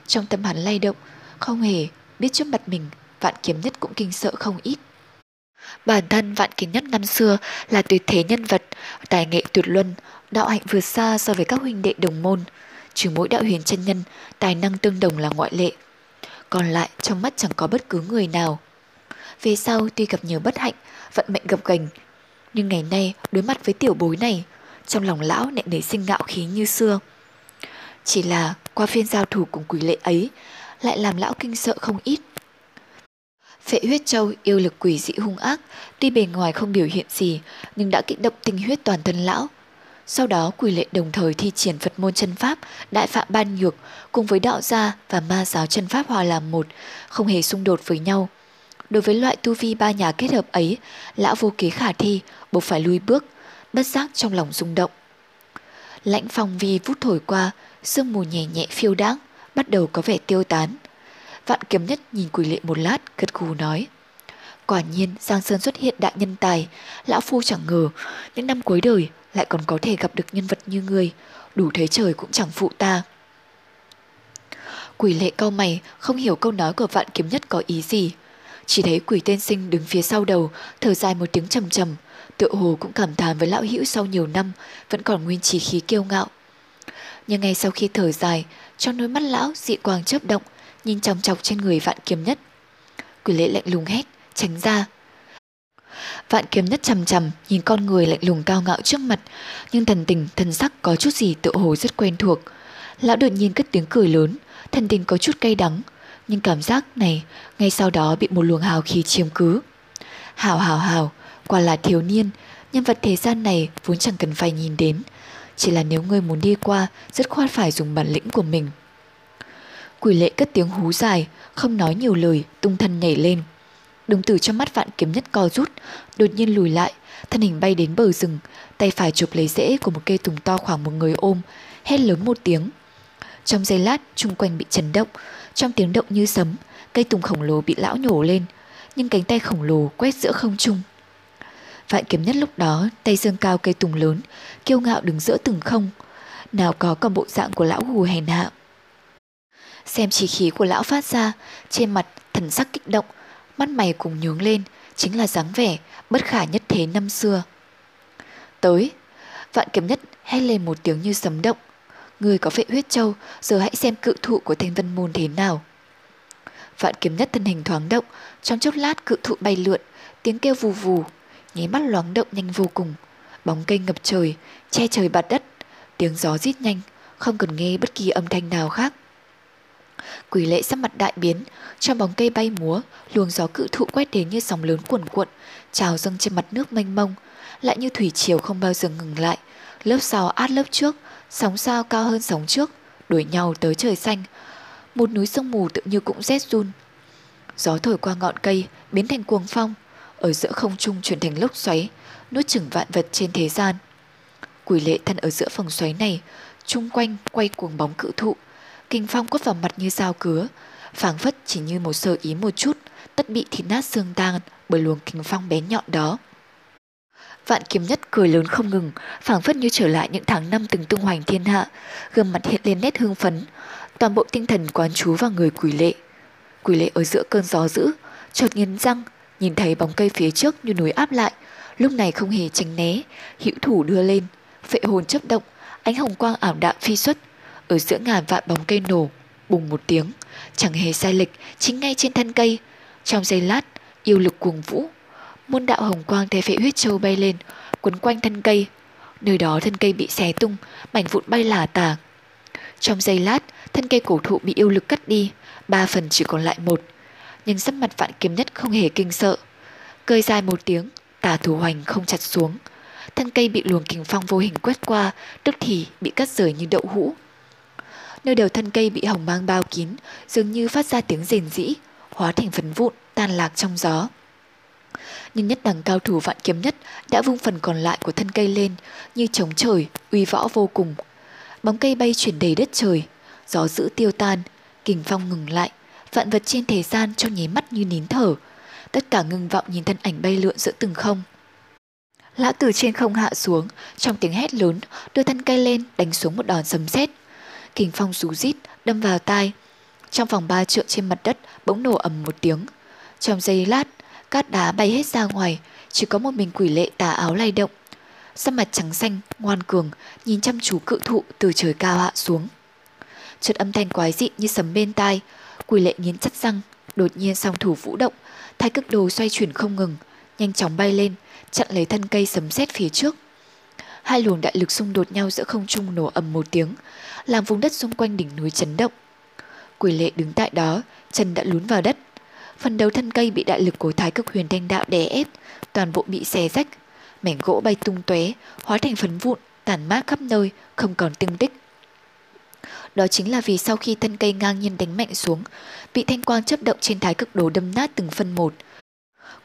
Trong tâm hắn lay động, không hề biết trước mặt mình, vạn kiếm nhất cũng kinh sợ không ít. Bản thân Vạn Kiếm Nhất năm xưa là tuyệt thế nhân vật, tài nghệ tuyệt luân, đạo hạnh vượt xa so với các huynh đệ đồng môn. Trừ mỗi đạo huyền chân nhân, tài năng tương đồng là ngoại lệ. Còn lại trong mắt chẳng có bất cứ người nào. Về sau tuy gặp nhiều bất hạnh, vận mệnh gập gành, nhưng ngày nay đối mặt với tiểu bối này, trong lòng lão lại nảy sinh ngạo khí như xưa. Chỉ là qua phiên giao thủ cùng quỷ lệ ấy, lại làm lão kinh sợ không ít. Phệ huyết châu yêu lực quỷ dị hung ác, tuy bề ngoài không biểu hiện gì, nhưng đã kích động tinh huyết toàn thân lão. Sau đó quỷ lệ đồng thời thi triển Phật môn chân pháp, đại phạm ban nhược cùng với đạo gia và ma giáo chân pháp hòa làm một, không hề xung đột với nhau. Đối với loại tu vi ba nhà kết hợp ấy, lão vô kế khả thi, buộc phải lui bước, bất giác trong lòng rung động. Lãnh phong vi vút thổi qua, sương mù nhẹ nhẹ phiêu đáng, bắt đầu có vẻ tiêu tán. Vạn kiếm nhất nhìn quỷ lệ một lát, gật gù nói. Quả nhiên Giang Sơn xuất hiện đại nhân tài, lão phu chẳng ngờ, những năm cuối đời lại còn có thể gặp được nhân vật như người, đủ thế trời cũng chẳng phụ ta. Quỷ lệ cau mày, không hiểu câu nói của vạn kiếm nhất có ý gì. Chỉ thấy quỷ tên sinh đứng phía sau đầu, thở dài một tiếng trầm trầm, tựa hồ cũng cảm thán với lão hữu sau nhiều năm, vẫn còn nguyên trí khí kiêu ngạo. Nhưng ngay sau khi thở dài, trong đôi mắt lão dị quang chớp động, nhìn chòng chọc trên người vạn kiếm nhất. Quỷ lệ lạnh lùng hét, tránh ra. Vạn kiếm nhất chầm chầm nhìn con người lạnh lùng cao ngạo trước mặt, nhưng thần tình, thần sắc có chút gì tự hồ rất quen thuộc. Lão đột nhiên cất tiếng cười lớn, thần tình có chút cay đắng, nhưng cảm giác này ngay sau đó bị một luồng hào khí chiếm cứ. Hào hào hào, quả là thiếu niên, nhân vật thế gian này vốn chẳng cần phải nhìn đến, chỉ là nếu ngươi muốn đi qua, rất khoát phải dùng bản lĩnh của mình. Quỷ lệ cất tiếng hú dài, không nói nhiều lời, tung thân nhảy lên. Đồng tử trong mắt vạn kiếm nhất co rút, đột nhiên lùi lại, thân hình bay đến bờ rừng, tay phải chụp lấy rễ của một cây tùng to khoảng một người ôm, hét lớn một tiếng. Trong giây lát, chung quanh bị chấn động, trong tiếng động như sấm, cây tùng khổng lồ bị lão nhổ lên, nhưng cánh tay khổng lồ quét giữa không trung. Vạn kiếm nhất lúc đó, tay dương cao cây tùng lớn, kiêu ngạo đứng giữa từng không, nào có còn bộ dạng của lão hù hèn hạ. Xem chỉ khí của lão phát ra, trên mặt thần sắc kích động, mắt mày cùng nhướng lên, chính là dáng vẻ bất khả nhất thế năm xưa. Tới, vạn kiếm nhất hét lên một tiếng như sấm động. Người có vệ huyết châu, giờ hãy xem cự thụ của thanh vân môn thế nào. Vạn kiếm nhất thân hình thoáng động, trong chốc lát cự thụ bay lượn, tiếng kêu vù vù, nháy mắt loáng động nhanh vô cùng. Bóng cây ngập trời, che trời bạt đất, tiếng gió rít nhanh, không cần nghe bất kỳ âm thanh nào khác. Quỷ lệ sắc mặt đại biến, trong bóng cây bay múa, luồng gió cự thụ quét đến như sóng lớn cuồn cuộn, trào dâng trên mặt nước mênh mông, lại như thủy triều không bao giờ ngừng lại. Lớp sau át lớp trước, sóng sao cao hơn sóng trước, đuổi nhau tới trời xanh. Một núi sông mù tự như cũng rét run. Gió thổi qua ngọn cây, biến thành cuồng phong, ở giữa không trung chuyển thành lốc xoáy, nuốt chửng vạn vật trên thế gian. Quỷ lệ thân ở giữa phòng xoáy này, chung quanh quay cuồng bóng cự thụ, kinh phong quất vào mặt như dao cứa, phảng phất chỉ như một sơ ý một chút, tất bị thịt nát xương tan bởi luồng kinh phong bén nhọn đó. Vạn kiếm nhất cười lớn không ngừng, phảng phất như trở lại những tháng năm từng tung hoành thiên hạ, gương mặt hiện lên nét hương phấn, toàn bộ tinh thần quán chú vào người quỷ lệ. Quỷ lệ ở giữa cơn gió dữ, chợt nghiến răng, nhìn thấy bóng cây phía trước như núi áp lại, lúc này không hề tránh né, hữu thủ đưa lên, phệ hồn chấp động, ánh hồng quang ảo đạm phi xuất, ở giữa ngàn vạn bóng cây nổ, bùng một tiếng, chẳng hề sai lệch, chính ngay trên thân cây. Trong giây lát, yêu lực cuồng vũ, muôn đạo hồng quang theo phệ huyết châu bay lên, quấn quanh thân cây. Nơi đó thân cây bị xé tung, mảnh vụn bay lả tả. Trong giây lát, thân cây cổ thụ bị yêu lực cắt đi, ba phần chỉ còn lại một. Nhưng sắc mặt vạn kiếm nhất không hề kinh sợ. Cơi dài một tiếng, tà thủ hoành không chặt xuống. Thân cây bị luồng kình phong vô hình quét qua, tức thì bị cắt rời như đậu hũ. Nơi đầu thân cây bị hồng mang bao kín, dường như phát ra tiếng rền rĩ, hóa thành phấn vụn, tan lạc trong gió. Nhưng nhất đẳng cao thủ vạn kiếm nhất đã vung phần còn lại của thân cây lên, như chống trời, uy võ vô cùng. Bóng cây bay chuyển đầy đất trời, gió dữ tiêu tan, kình phong ngừng lại, vạn vật trên thế gian trong nháy mắt như nín thở. Tất cả ngưng vọng nhìn thân ảnh bay lượn giữa từng không. Lão từ trên không hạ xuống, trong tiếng hét lớn, đưa thân cây lên đánh xuống một đòn sấm sét kình phong rú rít đâm vào tai. Trong vòng ba trượng trên mặt đất bỗng nổ ầm một tiếng. Trong giây lát, cát đá bay hết ra ngoài, chỉ có một mình quỷ lệ tà áo lay động. Sắc mặt trắng xanh, ngoan cường, nhìn chăm chú cự thụ từ trời cao hạ xuống. Chợt âm thanh quái dị như sấm bên tai, quỷ lệ nghiến chặt răng, đột nhiên song thủ vũ động, thái cực đồ xoay chuyển không ngừng, nhanh chóng bay lên, chặn lấy thân cây sấm sét phía trước. Hai luồng đại lực xung đột nhau giữa không trung nổ ầm một tiếng, làm vùng đất xung quanh đỉnh núi chấn động. Quỷ lệ đứng tại đó, chân đã lún vào đất. Phần đầu thân cây bị đại lực của thái cực huyền thanh đạo đè ép, toàn bộ bị xé rách. Mảnh gỗ bay tung tóe, hóa thành phấn vụn, tàn mát khắp nơi, không còn tinh tích. Đó chính là vì sau khi thân cây ngang nhiên đánh mạnh xuống, bị thanh quang chấp động trên thái cực đồ đâm nát từng phân một.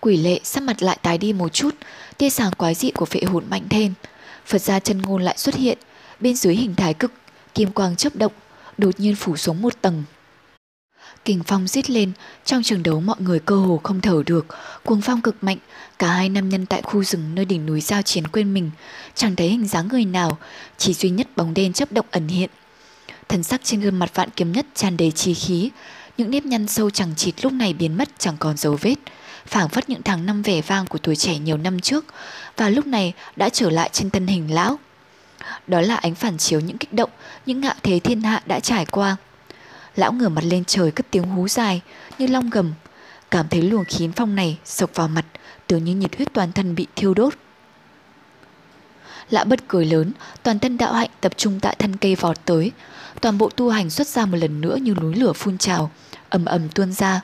Quỷ lệ sắc mặt lại tái đi một chút, tia sáng quái dị của phệ hồn mạnh thêm. Phật gia chân ngôn lại xuất hiện, bên dưới hình thái cực kim quang chấp động, đột nhiên phủ xuống một tầng. Kình phong giết lên, trong trường đấu mọi người cơ hồ không thở được, cuồng phong cực mạnh, cả hai nam nhân tại khu rừng nơi đỉnh núi giao chiến quên mình, chẳng thấy hình dáng người nào, chỉ duy nhất bóng đen chấp động ẩn hiện. Thần sắc trên gương mặt vạn kiếm nhất tràn đầy chi khí, những nếp nhăn sâu chẳng chịt lúc này biến mất chẳng còn dấu vết, phảng phất những tháng năm vẻ vang của tuổi trẻ nhiều năm trước, và lúc này đã trở lại trên thân hình lão. Đó là ánh phản chiếu những kích động, những ngạo thế thiên hạ đã trải qua. Lão ngửa mặt lên trời cất tiếng hú dài, như long gầm. Cảm thấy luồng khí phong này sộc vào mặt, tưởng như nhiệt huyết toàn thân bị thiêu đốt. Lão bật cười lớn, toàn thân đạo hạnh tập trung tại thân cây vọt tới. Toàn bộ tu hành xuất ra một lần nữa như núi lửa phun trào, ầm ầm tuôn ra.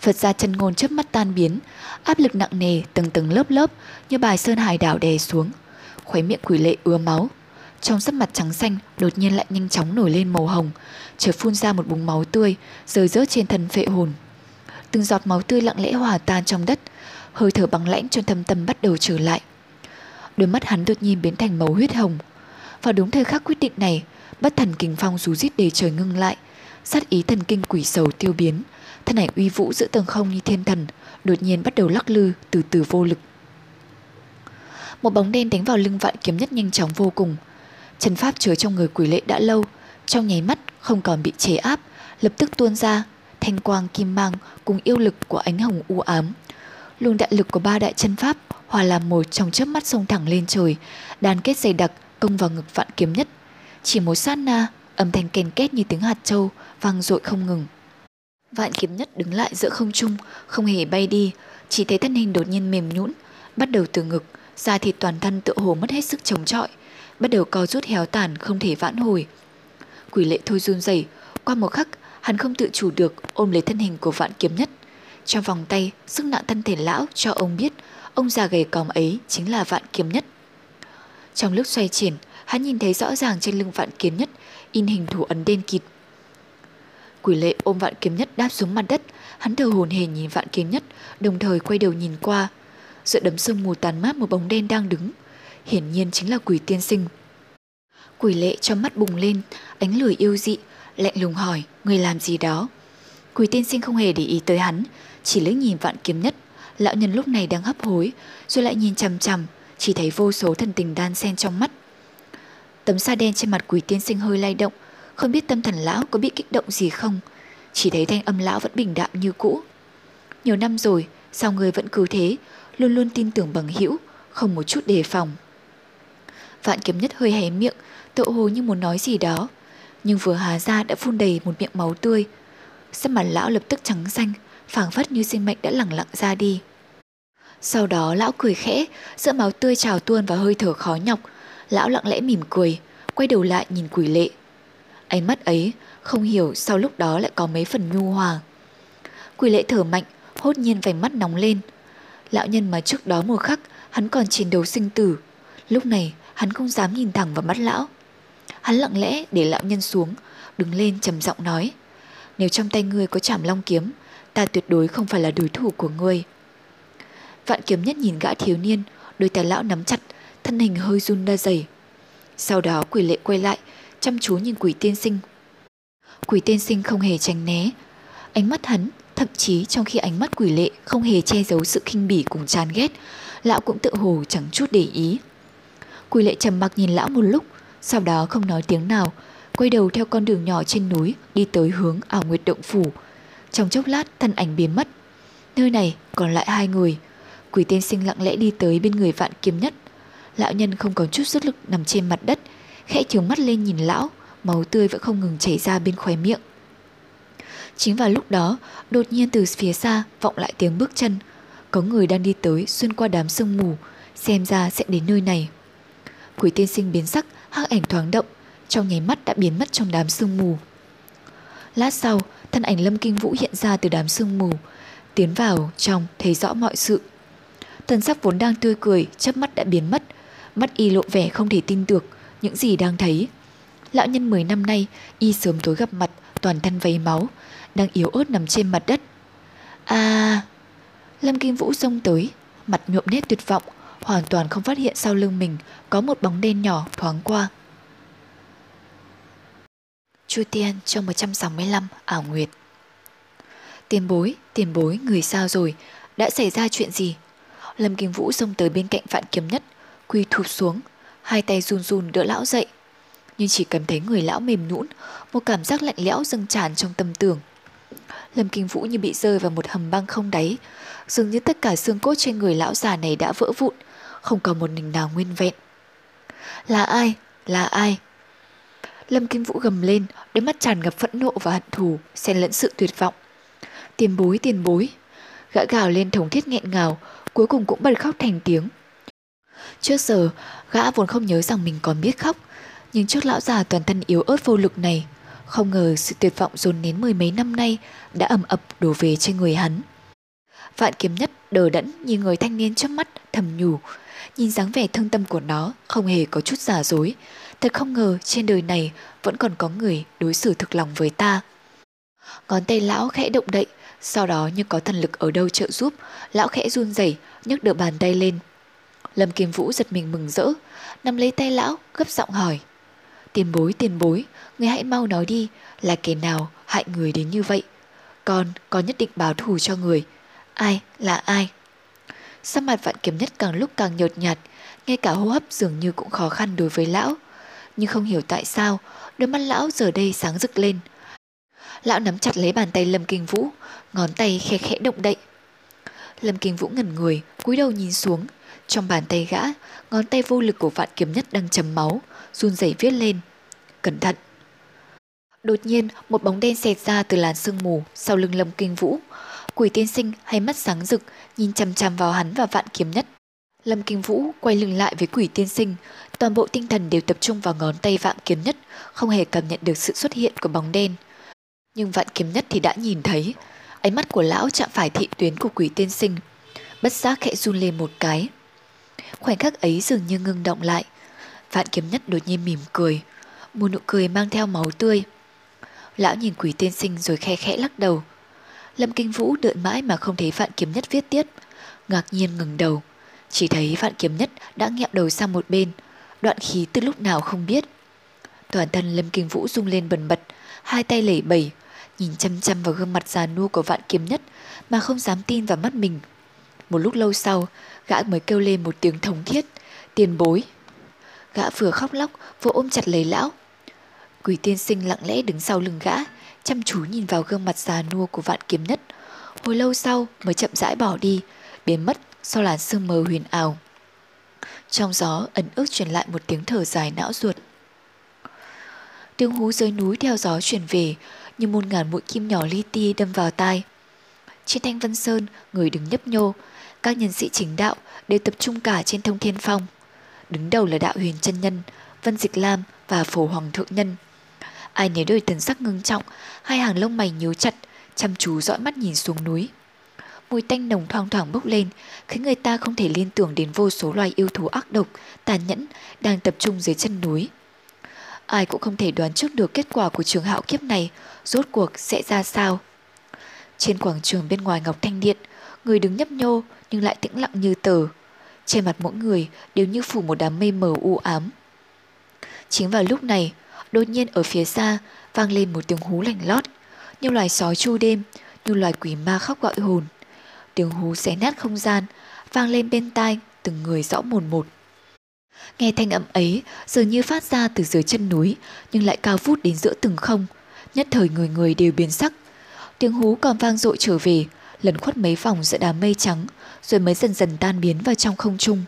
Phật gia chân ngôn chớp mắt tan biến, áp lực nặng nề từng từng lớp lớp như bài sơn hải đảo đè xuống khóe miệng quỷ lệ ứa máu. Trong sắc mặt trắng xanh đột nhiên lại nhanh chóng nổi lên màu hồng, chợt phun ra một búng máu tươi, rơi rớt trên thân phệ hồn. Từng giọt máu tươi lặng lẽ hòa tan trong đất, hơi thở bằng lãnh trong thâm tâm bắt đầu trở lại. Đôi mắt hắn đột nhiên biến thành màu huyết hồng. Vào đúng thời khắc quyết định này, bất thần kình phong rú rít đề trời ngưng lại, sát ý thần kinh quỷ sầu tiêu biến, thân ảnh uy vũ giữa tầng không như thiên thần, đột nhiên bắt đầu lắc lư từ từ vô lực một bóng đen đánh vào lưng vạn kiếm nhất nhanh chóng vô cùng. Chân pháp chứa trong người quỷ lệ đã lâu, trong nháy mắt không còn bị chế áp, lập tức tuôn ra, thanh quang kim mang cùng yêu lực của ánh hồng u ám. Luồng đại lực của ba đại chân pháp hòa làm một trong chớp mắt sông thẳng lên trời, đàn kết dày đặc công vào ngực vạn kiếm nhất. Chỉ một sát na, âm thanh kèn két như tiếng hạt châu vang dội không ngừng. Vạn kiếm nhất đứng lại giữa không trung, không hề bay đi, chỉ thấy thân hình đột nhiên mềm nhũn, bắt đầu từ ngực, da thịt toàn thân tựa hồ mất hết sức chống chọi, bắt đầu co rút héo tàn không thể vãn hồi. Quỷ lệ thôi run rẩy, qua một khắc, Hắn không tự chủ được ôm lấy thân hình của vạn kiếm nhất. Trong vòng tay, sức nặng thân thể lão cho ông biết ông già gầy còm ấy chính là vạn kiếm nhất. Trong lúc xoay chuyển, hắn nhìn thấy rõ ràng trên lưng vạn kiếm nhất in hình thủ ấn đen kịt. Quỷ lệ ôm vạn kiếm nhất đáp xuống mặt đất, hắn thở hồn hề nhìn vạn kiếm nhất, đồng thời quay đầu nhìn qua. Giữa đấm sương mù tàn mát một bóng đen đang đứng, hiển nhiên chính là quỷ tiên sinh. Quỷ lệ trong mắt bùng lên, ánh lửa yêu dị, lạnh lùng hỏi, người làm gì đó? Quỷ tiên sinh không hề để ý tới hắn, chỉ lướt nhìn vạn kiếm nhất. Lão nhân lúc này đang hấp hối, rồi lại nhìn chằm chằm, chỉ thấy vô số thần tình đan xen trong mắt. Tấm sa đen trên mặt quỷ tiên sinh hơi lay động, không biết tâm thần lão có bị kích động gì không. Chỉ thấy thanh âm lão vẫn bình đạm như cũ. Nhiều năm rồi, sao người vẫn cứ thế, luôn luôn tin tưởng bằng hữu, không một chút đề phòng. Vạn kiếm nhất hơi hé miệng, tự hồ như muốn nói gì đó, nhưng vừa há ra đã phun đầy một miệng máu tươi. Sắc mặt lão lập tức trắng xanh, phảng phất như sinh mệnh đã lẳng lặng ra đi. Sau đó lão cười khẽ, giữa máu tươi trào tuôn và hơi thở khó nhọc, lão lặng lẽ mỉm cười, quay đầu lại nhìn quỷ lệ. Ánh mắt ấy không hiểu sau lúc đó lại có mấy phần nhu hòa. Quỷ lệ thở mạnh, hốt nhiên vành mắt nóng lên. Lão nhân mà trước đó một khắc hắn còn chiến đấu sinh tử. Lúc này hắn không dám nhìn thẳng vào mắt lão. Hắn lặng lẽ để lão nhân xuống, đứng lên trầm giọng nói. Nếu trong tay ngươi có chảm long kiếm, ta tuyệt đối không phải là đối thủ của ngươi. Vạn kiếm nhất nhìn gã thiếu niên, đôi tay lão nắm chặt, thân hình hơi run ra dày. Sau đó quỷ lệ quay lại, chăm chú nhìn quỷ tiên sinh. Quỷ tiên sinh không hề tránh né. Ánh mắt hắn, thậm chí trong khi ánh mắt quỷ lệ không hề che giấu sự khinh bỉ cùng chán ghét, lão cũng tự hồ chẳng chút để ý. Quỷ lệ trầm mặc nhìn lão một lúc, sau đó không nói tiếng nào, quay đầu theo con đường nhỏ trên núi đi tới hướng ảo nguyệt động phủ. Trong chốc lát thân ảnh biến mất. Nơi này còn lại hai người. Quỷ tiên sinh lặng lẽ đi tới bên người vạn kiếm nhất. Lão nhân không có chút sức lực nằm trên mặt đất, khẽ trường mắt lên nhìn lão, máu tươi vẫn không ngừng chảy ra bên khóe miệng. Chính vào lúc đó, đột nhiên từ phía xa vọng lại tiếng bước chân. Có người đang đi tới xuyên qua đám sương mù, xem ra sẽ đến nơi này. Quỷ tiên sinh biến sắc, hắc ảnh thoáng động, trong nháy mắt đã biến mất trong đám sương mù. Lát sau, thân ảnh Lâm Kinh Vũ hiện ra từ đám sương mù, tiến vào trong thấy rõ mọi sự. thân sắc vốn đang tươi cười, chớp mắt đã biến mất, mắt y lộ vẻ không thể tin được những gì đang thấy. Lão nhân 10 năm nay, y sớm tối gặp mặt, toàn thân vấy máu, đang yếu ớt nằm trên mặt đất. À... Lâm kim Vũ xông tới, mặt nhuộm nét tuyệt vọng, hoàn toàn không phát hiện sau lưng mình có một bóng đen nhỏ thoáng qua. Chu Tiên trong 165 ảo nguyệt Tiền bối, tiền bối, người sao rồi? Đã xảy ra chuyện gì? Lâm kim Vũ xông tới bên cạnh Vạn Kiếm Nhất, quỳ thụp xuống, hai tay run run đỡ lão dậy. Nhưng chỉ cảm thấy người lão mềm nhũn, một cảm giác lạnh lẽo dâng tràn trong tâm tưởng. Lâm Kinh Vũ như bị rơi vào một hầm băng không đáy, dường như tất cả xương cốt trên người lão già này đã vỡ vụn, không còn một nình nào nguyên vẹn. Là ai? Là ai? Lâm Kinh Vũ gầm lên, đôi mắt tràn ngập phẫn nộ và hận thù, xen lẫn sự tuyệt vọng. Tiền bối, tiền bối. Gã gào lên thống thiết nghẹn ngào, cuối cùng cũng bật khóc thành tiếng. Trước giờ, gã vốn không nhớ rằng mình còn biết khóc, nhưng trước lão già toàn thân yếu ớt vô lực này, không ngờ sự tuyệt vọng dồn nén mười mấy năm nay đã ầm ập đổ về trên người hắn. Vạn kiếm nhất đờ đẫn như người thanh niên trước mắt thầm nhủ, nhìn dáng vẻ thương tâm của nó không hề có chút giả dối. Thật không ngờ trên đời này vẫn còn có người đối xử thực lòng với ta. Ngón tay lão khẽ động đậy, sau đó như có thần lực ở đâu trợ giúp, lão khẽ run rẩy nhấc được bàn tay lên. Lâm Kim Vũ giật mình mừng rỡ, nắm lấy tay lão, gấp giọng hỏi. Tiền bối, tiền bối, người hãy mau nói đi, là kẻ nào hại người đến như vậy? Con, con nhất định báo thù cho người. Ai, là ai? Sắc mặt vạn kiếm nhất càng lúc càng nhợt nhạt, ngay cả hô hấp dường như cũng khó khăn đối với lão. Nhưng không hiểu tại sao, đôi mắt lão giờ đây sáng rực lên. Lão nắm chặt lấy bàn tay Lâm Kinh Vũ, ngón tay khe khẽ động đậy. Lâm Kinh Vũ ngẩn người, cúi đầu nhìn xuống. Trong bàn tay gã, ngón tay vô lực của vạn kiếm nhất đang chấm máu, run rẩy viết lên. Cẩn thận! Đột nhiên, một bóng đen xẹt ra từ làn sương mù sau lưng Lâm Kinh Vũ. Quỷ tiên sinh hay mắt sáng rực, nhìn chằm chằm vào hắn và vạn kiếm nhất. Lâm Kinh Vũ quay lưng lại với quỷ tiên sinh, toàn bộ tinh thần đều tập trung vào ngón tay vạn kiếm nhất, không hề cảm nhận được sự xuất hiện của bóng đen. Nhưng vạn kiếm nhất thì đã nhìn thấy, ánh mắt của lão chạm phải thị tuyến của quỷ tiên sinh, bất giác khẽ run lên một cái. Khoảnh khắc ấy dường như ngưng động lại, vạn kiếm nhất đột nhiên mỉm cười, một nụ cười mang theo máu tươi. Lão nhìn quỷ tiên sinh rồi khe khẽ lắc đầu. Lâm Kinh Vũ đợi mãi mà không thấy vạn kiếm nhất viết tiết, ngạc nhiên ngừng đầu, chỉ thấy vạn kiếm nhất đã nghẹo đầu sang một bên, đoạn khí từ lúc nào không biết. Toàn thân Lâm Kinh Vũ rung lên bần bật, hai tay lẩy bẩy, nhìn chăm chăm vào gương mặt già nua của vạn kiếm nhất mà không dám tin vào mắt mình. Một lúc lâu sau, gã mới kêu lên một tiếng thống thiết, tiền bối. Gã vừa khóc lóc, vừa ôm chặt lấy lão. Quỷ tiên sinh lặng lẽ đứng sau lưng gã, chăm chú nhìn vào gương mặt già nua của vạn kiếm nhất. Hồi lâu sau mới chậm rãi bỏ đi, biến mất sau làn sương mờ huyền ảo. Trong gió ẩn ức truyền lại một tiếng thở dài não ruột. Tiếng hú dưới núi theo gió chuyển về, như muôn ngàn mũi kim nhỏ li ti đâm vào tai. Trên thanh vân sơn, người đứng nhấp nhô, các nhân sĩ chính đạo đều tập trung cả trên thông thiên phong. Đứng đầu là đạo huyền chân nhân, Vân Dịch Lam và phổ hoàng thượng nhân. Ai nấy đôi thần sắc ngưng trọng, hai hàng lông mày nhíu chặt, chăm chú dõi mắt nhìn xuống núi. Mùi tanh nồng thoang thoảng bốc lên, khiến người ta không thể liên tưởng đến vô số loài yêu thú ác độc, tàn nhẫn đang tập trung dưới chân núi. Ai cũng không thể đoán trước được kết quả của trường hạo kiếp này rốt cuộc sẽ ra sao. Trên quảng trường bên ngoài Ngọc Thanh Điện, người đứng nhấp nhô nhưng lại tĩnh lặng như tờ. Trên mặt mỗi người đều như phủ một đám mây mờ u ám. Chính vào lúc này, đột nhiên ở phía xa vang lên một tiếng hú lành lót, như loài sói chu đêm, như loài quỷ ma khóc gọi hồn. Tiếng hú xé nát không gian, vang lên bên tai từng người rõ mồn một. Nghe thanh âm ấy dường như phát ra từ dưới chân núi nhưng lại cao vút đến giữa từng không. Nhất thời người người đều biến sắc. Tiếng hú còn vang dội trở về, lần khuất mấy vòng giữa đám mây trắng rồi mới dần dần tan biến vào trong không trung.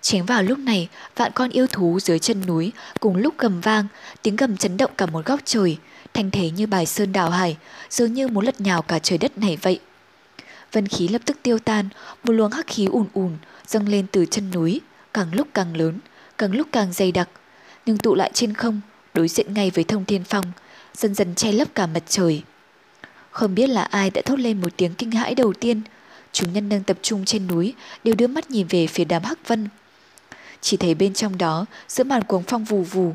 Chính vào lúc này, vạn con yêu thú dưới chân núi cùng lúc gầm vang, tiếng gầm chấn động cả một góc trời, thanh thế như bài sơn đảo hải, dường như muốn lật nhào cả trời đất này vậy. Vân khí lập tức tiêu tan, một luồng hắc khí ùn ùn dâng lên từ chân núi, càng lúc càng lớn, càng lúc càng dày đặc, nhưng tụ lại trên không, đối diện ngay với thông thiên phong, dần dần che lấp cả mặt trời. Không biết là ai đã thốt lên một tiếng kinh hãi đầu tiên, chúng nhân đang tập trung trên núi đều đưa mắt nhìn về phía đám hắc vân. Chỉ thấy bên trong đó, giữa màn cuồng phong vù vù,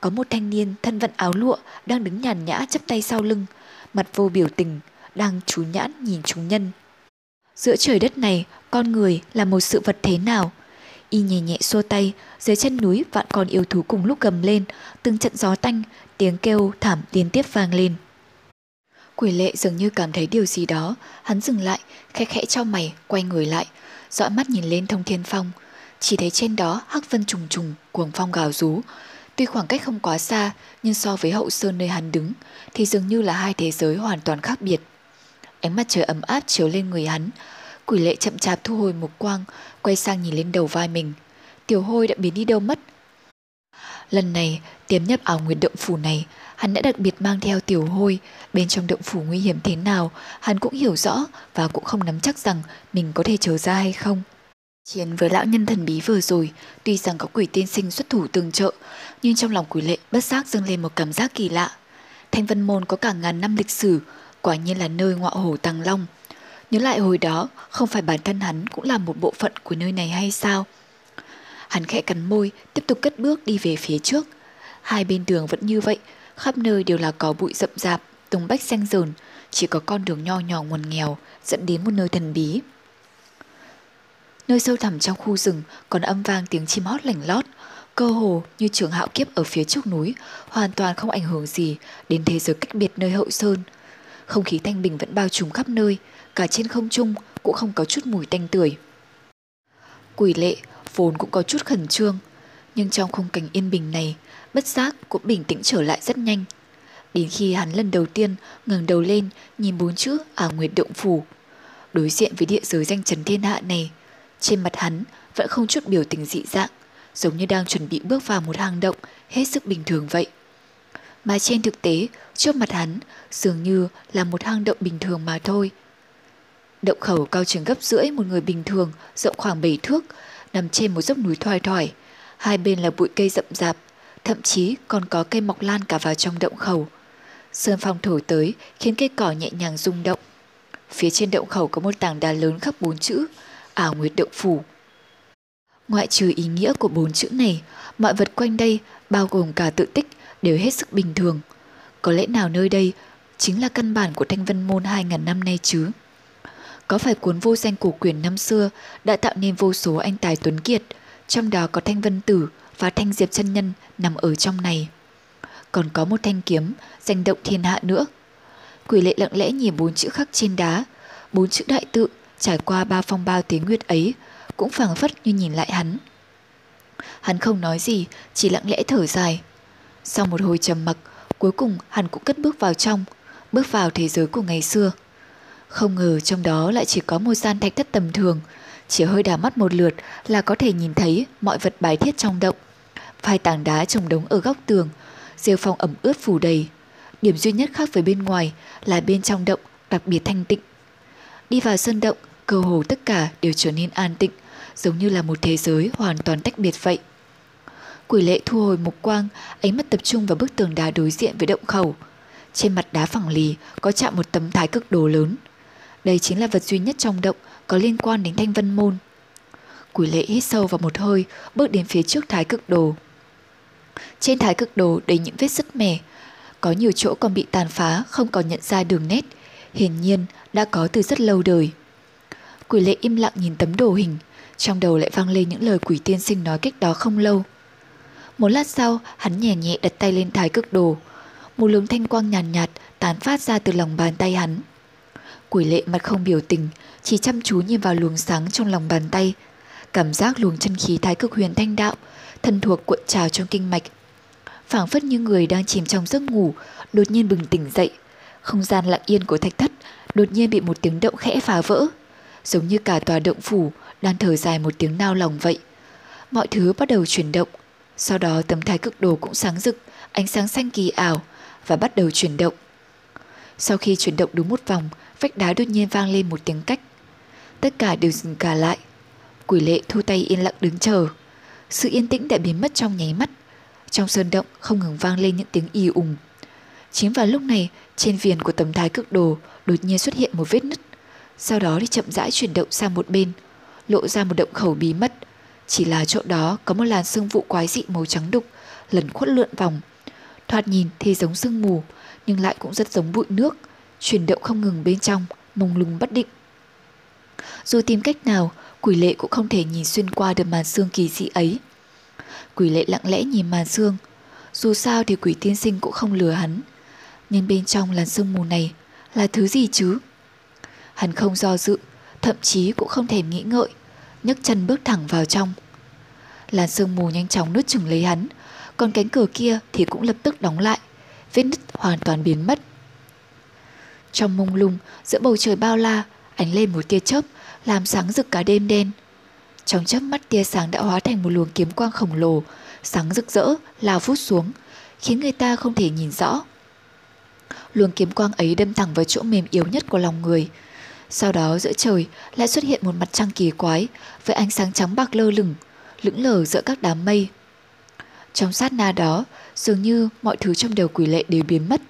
có một thanh niên thân vận áo lụa đang đứng nhàn nhã chắp tay sau lưng, mặt vô biểu tình, đang chú nhãn nhìn chúng nhân. Giữa trời đất này, con người là một sự vật thế nào? Y nhẹ nhẹ xua tay, dưới chân núi vạn con yêu thú cùng lúc gầm lên, từng trận gió tanh, tiếng kêu thảm liên tiếp vang lên. Quỷ lệ dường như cảm thấy điều gì đó, hắn dừng lại, khẽ khẽ cho mày, quay người lại, dõi mắt nhìn lên thông thiên phong. Chỉ thấy trên đó hắc vân trùng trùng, cuồng phong gào rú. Tuy khoảng cách không quá xa, nhưng so với hậu sơn nơi hắn đứng, thì dường như là hai thế giới hoàn toàn khác biệt. Ánh mặt trời ấm áp chiếu lên người hắn, Quỷ lệ chậm chạp thu hồi một quang, quay sang nhìn lên đầu vai mình. Tiểu hôi đã biến đi đâu mất. Lần này, tiếm nhấp ảo nguyệt động phủ này, hắn đã đặc biệt mang theo tiểu hôi. Bên trong động phủ nguy hiểm thế nào, hắn cũng hiểu rõ và cũng không nắm chắc rằng mình có thể trở ra hay không. Chiến với lão nhân thần bí vừa rồi, tuy rằng có quỷ tiên sinh xuất thủ tương trợ, nhưng trong lòng quỷ lệ bất giác dâng lên một cảm giác kỳ lạ. Thanh Vân Môn có cả ngàn năm lịch sử, quả nhiên là nơi ngọa hổ tàng long. Nhớ lại hồi đó, không phải bản thân hắn cũng là một bộ phận của nơi này hay sao? Hắn khẽ cắn môi, tiếp tục cất bước đi về phía trước. Hai bên đường vẫn như vậy, khắp nơi đều là có bụi rậm rạp, tùng bách xanh rờn, chỉ có con đường nho nhỏ nguồn nghèo dẫn đến một nơi thần bí. Nơi sâu thẳm trong khu rừng còn âm vang tiếng chim hót lảnh lót, cơ hồ như trường hạo kiếp ở phía trước núi, hoàn toàn không ảnh hưởng gì đến thế giới cách biệt nơi hậu sơn. Không khí thanh bình vẫn bao trùm khắp nơi, cả trên không trung cũng không có chút mùi tanh tưởi. Quỷ lệ vốn cũng có chút khẩn trương, nhưng trong khung cảnh yên bình này, bất giác cũng bình tĩnh trở lại rất nhanh. Đến khi hắn lần đầu tiên ngẩng đầu lên nhìn bốn chữ ảo nguyệt động phủ, đối diện với địa giới danh chấn thiên hạ này, trên mặt hắn vẫn không chút biểu tình dị dạng, giống như đang chuẩn bị bước vào một hang động hết sức bình thường vậy. Mà trên thực tế, trước mặt hắn dường như là một hang động bình thường mà thôi – Động khẩu cao chừng gấp rưỡi một người bình thường, rộng khoảng 7 thước, nằm trên một dốc núi thoai thoải. Hai bên là bụi cây rậm rạp, thậm chí còn có cây mọc lan cả vào trong động khẩu. Sơn phong thổi tới khiến cây cỏ nhẹ nhàng rung động. Phía trên động khẩu có một tảng đá lớn khắc bốn chữ ảo nguyệt động phủ. Ngoại trừ ý nghĩa của bốn chữ này, mọi vật quanh đây, bao gồm cả tự tích, đều hết sức bình thường. Có lẽ nào nơi đây chính là căn bản của thanh vân môn 2.000 năm nay chứ? Có phải cuốn vô danh cổ quyền năm xưa đã tạo nên vô số anh tài tuấn kiệt, trong đó có thanh vân tử và thanh diệp chân nhân nằm ở trong này. Còn có một thanh kiếm, danh động thiên hạ nữa. Quỷ lệ lặng lẽ nhìn bốn chữ khắc trên đá, bốn chữ đại tự trải qua ba phong bao tiếng nguyệt ấy, cũng phảng phất như nhìn lại hắn. Hắn không nói gì, chỉ lặng lẽ thở dài. Sau một hồi trầm mặc, cuối cùng hắn cũng cất bước vào trong, bước vào thế giới của ngày xưa. Không ngờ trong đó lại chỉ có một gian thạch thất tầm thường, chỉ hơi đảo mắt một lượt là có thể nhìn thấy mọi vật bài thiết trong động. Vài tảng đá trồng đống ở góc tường, rêu phong ẩm ướt phủ đầy. Điểm duy nhất khác với bên ngoài là bên trong động đặc biệt thanh tịnh. Đi vào sân động, cơ hồ tất cả đều trở nên an tịnh, giống như là một thế giới hoàn toàn tách biệt vậy. Quỷ lệ thu hồi mục quang, ánh mắt tập trung vào bức tường đá đối diện với động khẩu. Trên mặt đá phẳng lì có chạm một tấm thái cực đồ lớn. Đây chính là vật duy nhất trong động có liên quan đến thanh vân môn. Quỷ lệ hít sâu vào một hơi, bước đến phía trước thái cực đồ. Trên thái cực đồ đầy những vết sứt mẻ, có nhiều chỗ còn bị tàn phá không còn nhận ra đường nét, hiển nhiên đã có từ rất lâu đời. Quỷ lệ im lặng nhìn tấm đồ hình, trong đầu lại vang lên những lời quỷ tiên sinh nói cách đó không lâu. Một lát sau, hắn nhẹ nhẹ đặt tay lên thái cực đồ. Một luồng thanh quang nhàn nhạt, nhạt tán phát ra từ lòng bàn tay hắn. Quỷ lệ mặt không biểu tình, chỉ chăm chú nhìn vào luồng sáng trong lòng bàn tay. Cảm giác luồng chân khí thái cực huyền thanh đạo, thân thuộc cuộn trào trong kinh mạch. phảng phất như người đang chìm trong giấc ngủ, đột nhiên bừng tỉnh dậy. Không gian lặng yên của thạch thất đột nhiên bị một tiếng động khẽ phá vỡ. Giống như cả tòa động phủ đang thở dài một tiếng nao lòng vậy. Mọi thứ bắt đầu chuyển động. Sau đó tấm thái cực đồ cũng sáng rực, ánh sáng xanh kỳ ảo và bắt đầu chuyển động. Sau khi chuyển động đúng một vòng, vách đá đột nhiên vang lên một tiếng cách. Tất cả đều dừng cả lại. Quỷ lệ thu tay yên lặng đứng chờ. Sự yên tĩnh đã biến mất trong nháy mắt. Trong sơn động không ngừng vang lên những tiếng y ùng. Chính vào lúc này, trên viền của tấm thái cực đồ đột nhiên xuất hiện một vết nứt. Sau đó thì chậm rãi chuyển động sang một bên, lộ ra một động khẩu bí mật Chỉ là chỗ đó có một làn sương vụ quái dị màu trắng đục, lần khuất lượn vòng. Thoạt nhìn thì giống sương mù, nhưng lại cũng rất giống bụi nước, chuyển động không ngừng bên trong, mông lung bất định. Dù tìm cách nào, quỷ lệ cũng không thể nhìn xuyên qua được màn xương kỳ dị ấy. Quỷ lệ lặng lẽ nhìn màn xương. Dù sao thì quỷ tiên sinh cũng không lừa hắn. Nhưng bên trong làn sương mù này là thứ gì chứ? Hắn không do dự, thậm chí cũng không thèm nghĩ ngợi, nhấc chân bước thẳng vào trong. Làn sương mù nhanh chóng nuốt chừng lấy hắn, còn cánh cửa kia thì cũng lập tức đóng lại, vết nứt hoàn toàn biến mất. Trong mông lung, giữa bầu trời bao la, ánh lên một tia chớp, làm sáng rực cả đêm đen. Trong chớp mắt tia sáng đã hóa thành một luồng kiếm quang khổng lồ, sáng rực rỡ, lao vút xuống, khiến người ta không thể nhìn rõ. Luồng kiếm quang ấy đâm thẳng vào chỗ mềm yếu nhất của lòng người. Sau đó giữa trời lại xuất hiện một mặt trăng kỳ quái với ánh sáng trắng bạc lơ lửng, lững lờ giữa các đám mây. Trong sát na đó, dường như mọi thứ trong đầu quỷ lệ đều biến mất,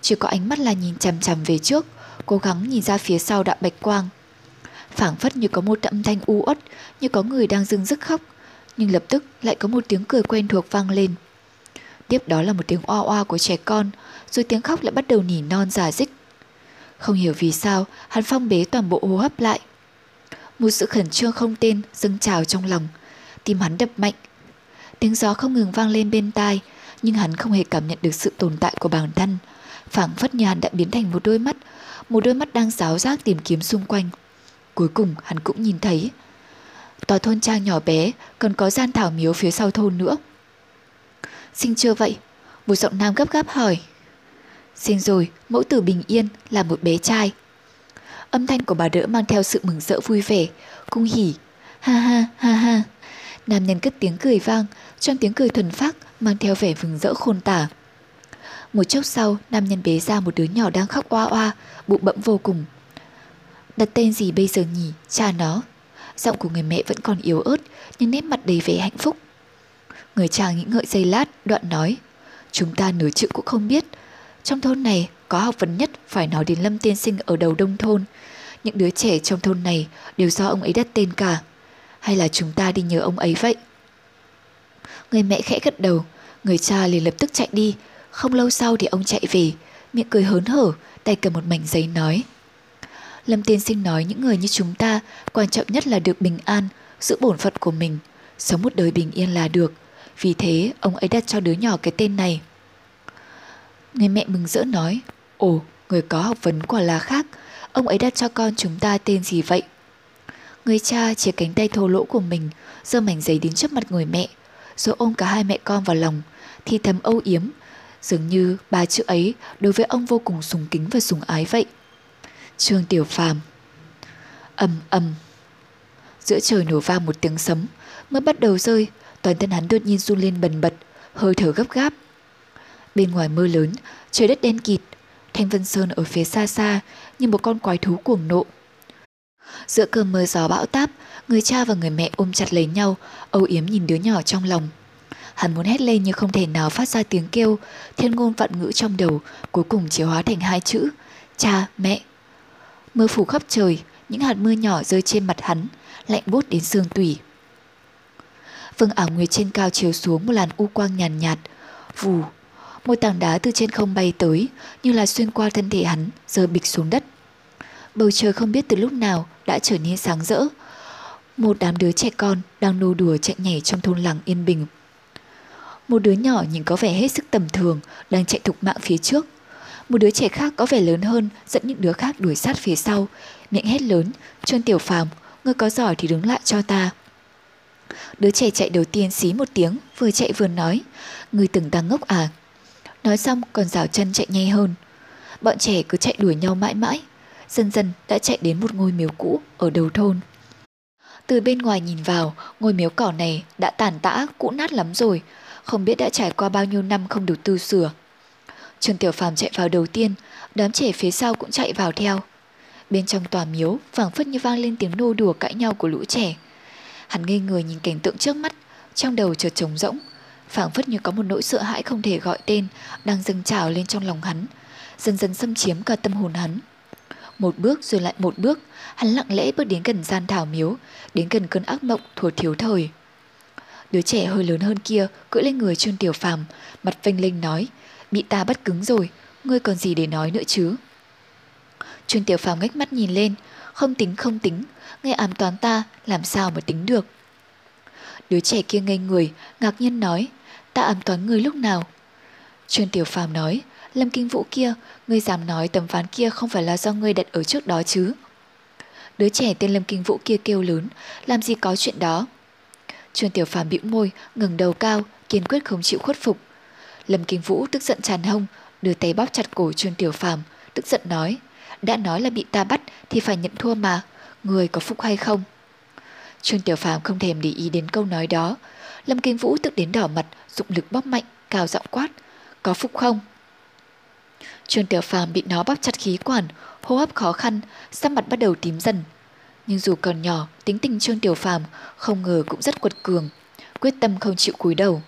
chỉ có ánh mắt là nhìn chằm chằm về trước, cố gắng nhìn ra phía sau đạo bạch quang phảng phất như có một âm thanh u uất, như có người đang dưng dứt khóc, nhưng lập tức lại có một tiếng cười quen thuộc vang lên. Tiếp đó là một tiếng oa oa của trẻ con, rồi tiếng khóc lại bắt đầu nỉ non giả dích. Không hiểu vì sao, hắn phong bế toàn bộ hô hấp lại. Một sự khẩn trương không tên dâng trào trong lòng, tim hắn đập mạnh. Tiếng gió không ngừng vang lên bên tai, nhưng hắn không hề cảm nhận được sự tồn tại của bản thân. phảng phất như hắn đã biến thành một đôi mắt, một đôi mắt đang giáo giác tìm kiếm xung quanh. Cuối cùng hắn cũng nhìn thấy. Tòa thôn trang nhỏ bé, còn có gian thảo miếu phía sau thôn nữa. Sinh chưa vậy? Một giọng nam gấp gáp hỏi. Sinh rồi, mẫu tử bình yên là một bé trai. Âm thanh của bà đỡ mang theo sự mừng rỡ vui vẻ, cung hỉ. Ha ha ha ha. Nam nhân cất tiếng cười vang, trong tiếng cười thuần phác mang theo vẻ mừng rỡ khôn tả. Một chốc sau, nam nhân bế ra một đứa nhỏ đang khóc oa oa, bụng bẫm vô cùng. Đặt tên gì bây giờ nhỉ, cha nó? Giọng của người mẹ vẫn còn yếu ớt, nhưng nét mặt đầy vẻ hạnh phúc. Người cha nghĩ ngợi giây lát, đoạn nói. Chúng ta nửa chữ cũng không biết, Trong thôn này có học vấn nhất phải nói đến Lâm Tiên Sinh ở đầu đông thôn. Những đứa trẻ trong thôn này đều do ông ấy đặt tên cả. Hay là chúng ta đi nhớ ông ấy vậy? Người mẹ khẽ gật đầu, người cha liền lập tức chạy đi. Không lâu sau thì ông chạy về, miệng cười hớn hở, tay cầm một mảnh giấy nói. Lâm Tiên Sinh nói những người như chúng ta quan trọng nhất là được bình an, giữ bổn phận của mình, sống một đời bình yên là được. Vì thế ông ấy đặt cho đứa nhỏ cái tên này. Người mẹ mừng rỡ nói, ồ, người có học vấn quả là khác, ông ấy đặt cho con chúng ta tên gì vậy? Người cha chia cánh tay thô lỗ của mình, giơ mảnh giấy đến trước mặt người mẹ, rồi ôm cả hai mẹ con vào lòng, thì thầm âu yếm, dường như ba chữ ấy đối với ông vô cùng sùng kính và sùng ái vậy. Trương Tiểu Phàm ầm ầm Giữa trời nổ vang một tiếng sấm, mới bắt đầu rơi, toàn thân hắn đột nhiên run lên bần bật, hơi thở gấp gáp. Bên ngoài mưa lớn, trời đất đen kịt, Thanh Vân Sơn ở phía xa xa như một con quái thú cuồng nộ. Giữa cơn mưa gió bão táp, người cha và người mẹ ôm chặt lấy nhau, âu yếm nhìn đứa nhỏ trong lòng. Hắn muốn hét lên nhưng không thể nào phát ra tiếng kêu, thiên ngôn vạn ngữ trong đầu, cuối cùng chỉ hóa thành hai chữ, cha, mẹ. Mưa phủ khắp trời, những hạt mưa nhỏ rơi trên mặt hắn, lạnh buốt đến xương tủy. Vầng ảo nguyệt trên cao chiếu xuống một làn u quang nhàn nhạt, nhạt, vù. Một tảng đá từ trên không bay tới, như là xuyên qua thân thể hắn, rơi bịch xuống đất. Bầu trời không biết từ lúc nào đã trở nên sáng rỡ. Một đám đứa trẻ con đang nô đùa chạy nhảy trong thôn làng yên bình. Một đứa nhỏ nhìn có vẻ hết sức tầm thường đang chạy thục mạng phía trước. Một đứa trẻ khác có vẻ lớn hơn dẫn những đứa khác đuổi sát phía sau, miệng hét lớn, Trương Tiểu Phàm, ngươi có giỏi thì đứng lại cho ta. Đứa trẻ chạy đầu tiên xí một tiếng, vừa chạy vừa nói, ngươi từng đang ngốc à. Nói xong còn rào chân chạy nhanh hơn. Bọn trẻ cứ chạy đuổi nhau mãi mãi, dần dần đã chạy đến một ngôi miếu cũ ở đầu thôn. Từ bên ngoài nhìn vào, ngôi miếu cỏ này đã tàn tã, cũ nát lắm rồi, không biết đã trải qua bao nhiêu năm không được tu sửa. Trương Tiểu Phàm chạy vào đầu tiên, đám trẻ phía sau cũng chạy vào theo. Bên trong tòa miếu, phảng phất như vang lên tiếng nô đùa cãi nhau của lũ trẻ. Hắn ngây người nhìn cảnh tượng trước mắt, trong đầu chợt trống rỗng, phảng phất như có một nỗi sợ hãi không thể gọi tên đang dâng trào lên trong lòng hắn, dần dần xâm chiếm cả tâm hồn hắn. Một bước rồi lại một bước, hắn lặng lẽ bước đến gần gian thảo miếu, đến gần cơn ác mộng thuở thiếu thời. Đứa trẻ hơi lớn hơn kia cưỡi lên người Trương Tiểu Phàm, mặt vênh lên nói, bị ta bắt cứng rồi, ngươi còn gì để nói nữa chứ? Trương Tiểu Phàm ngách mắt nhìn lên, không tính không tính, nghe ám toán ta làm sao mà tính được. Đứa trẻ kia ngây người, ngạc nhiên nói, ta ám toán ngươi lúc nào? Trương Tiểu Phàm nói, Lâm Kinh Vũ kia, ngươi dám nói tấm ván kia không phải là do ngươi đặt ở trước đó chứ? Đứa trẻ tên Lâm Kinh Vũ kia kêu lớn, làm gì có chuyện đó? Trương Tiểu Phàm bĩu môi, ngẩng đầu cao, kiên quyết không chịu khuất phục. Lâm Kinh Vũ tức giận tràn hông, đưa tay bóp chặt cổ Trương Tiểu Phàm, tức giận nói: "Đã nói là bị ta bắt thì phải nhận thua mà, người có phúc hay không?" Trương Tiểu Phàm không thèm để ý đến câu nói đó. Lâm Kinh Vũ tức đến đỏ mặt, dụng lực bóp mạnh, cao giọng quát: "Có phúc không?" Trương Tiểu Phàm bị nó bóp chặt khí quản, hô hấp khó khăn, sắc mặt bắt đầu tím dần. Nhưng dù còn nhỏ, tính tình Trương Tiểu Phàm không ngờ cũng rất quật cường, quyết tâm không chịu cúi đầu.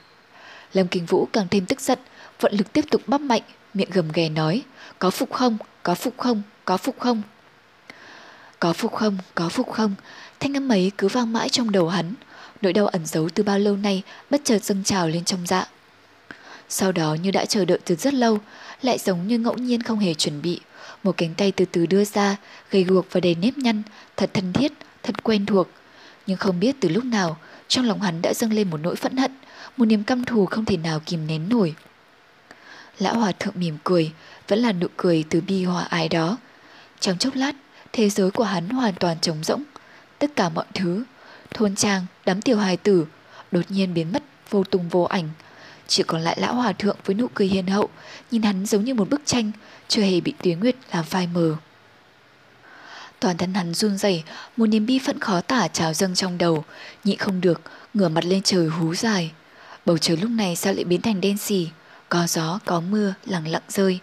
Lâm Kinh Vũ càng thêm tức giận, vận lực tiếp tục bắp mạnh, miệng gầm ghè nói, có phục không, có phục không, có phục không. Có phục không, có phục không, thanh âm ấy cứ vang mãi trong đầu hắn, nỗi đau ẩn giấu từ bao lâu nay bất chợt dâng trào lên trong dạ. Sau đó như đã chờ đợi từ rất lâu, lại giống như ngẫu nhiên không hề chuẩn bị, một cánh tay từ từ đưa ra, gầy guộc và đầy nếp nhăn, thật thân thiết, thật quen thuộc. Nhưng không biết từ lúc nào, trong lòng hắn đã dâng lên một nỗi phẫn hận, một niềm căm thù không thể nào kìm nén nổi. Lão hòa thượng mỉm cười, vẫn là nụ cười từ bi hòa ái đó. Trong chốc lát, thế giới của hắn hoàn toàn trống rỗng. Tất cả mọi thứ, thôn trang, đám tiểu hài tử, đột nhiên biến mất vô tung vô ảnh. Chỉ còn lại lão hòa thượng với nụ cười hiền hậu, nhìn hắn giống như một bức tranh, chưa hề bị tuyến nguyệt làm phai mờ. Toàn thân hắn run rẩy, một niềm bi phẫn khó tả trào dâng trong đầu, nhị không được, ngửa mặt lên trời hú dài. Bầu trời lúc này sao lại biến thành đen xì, có gió, có mưa, lặng lặng rơi.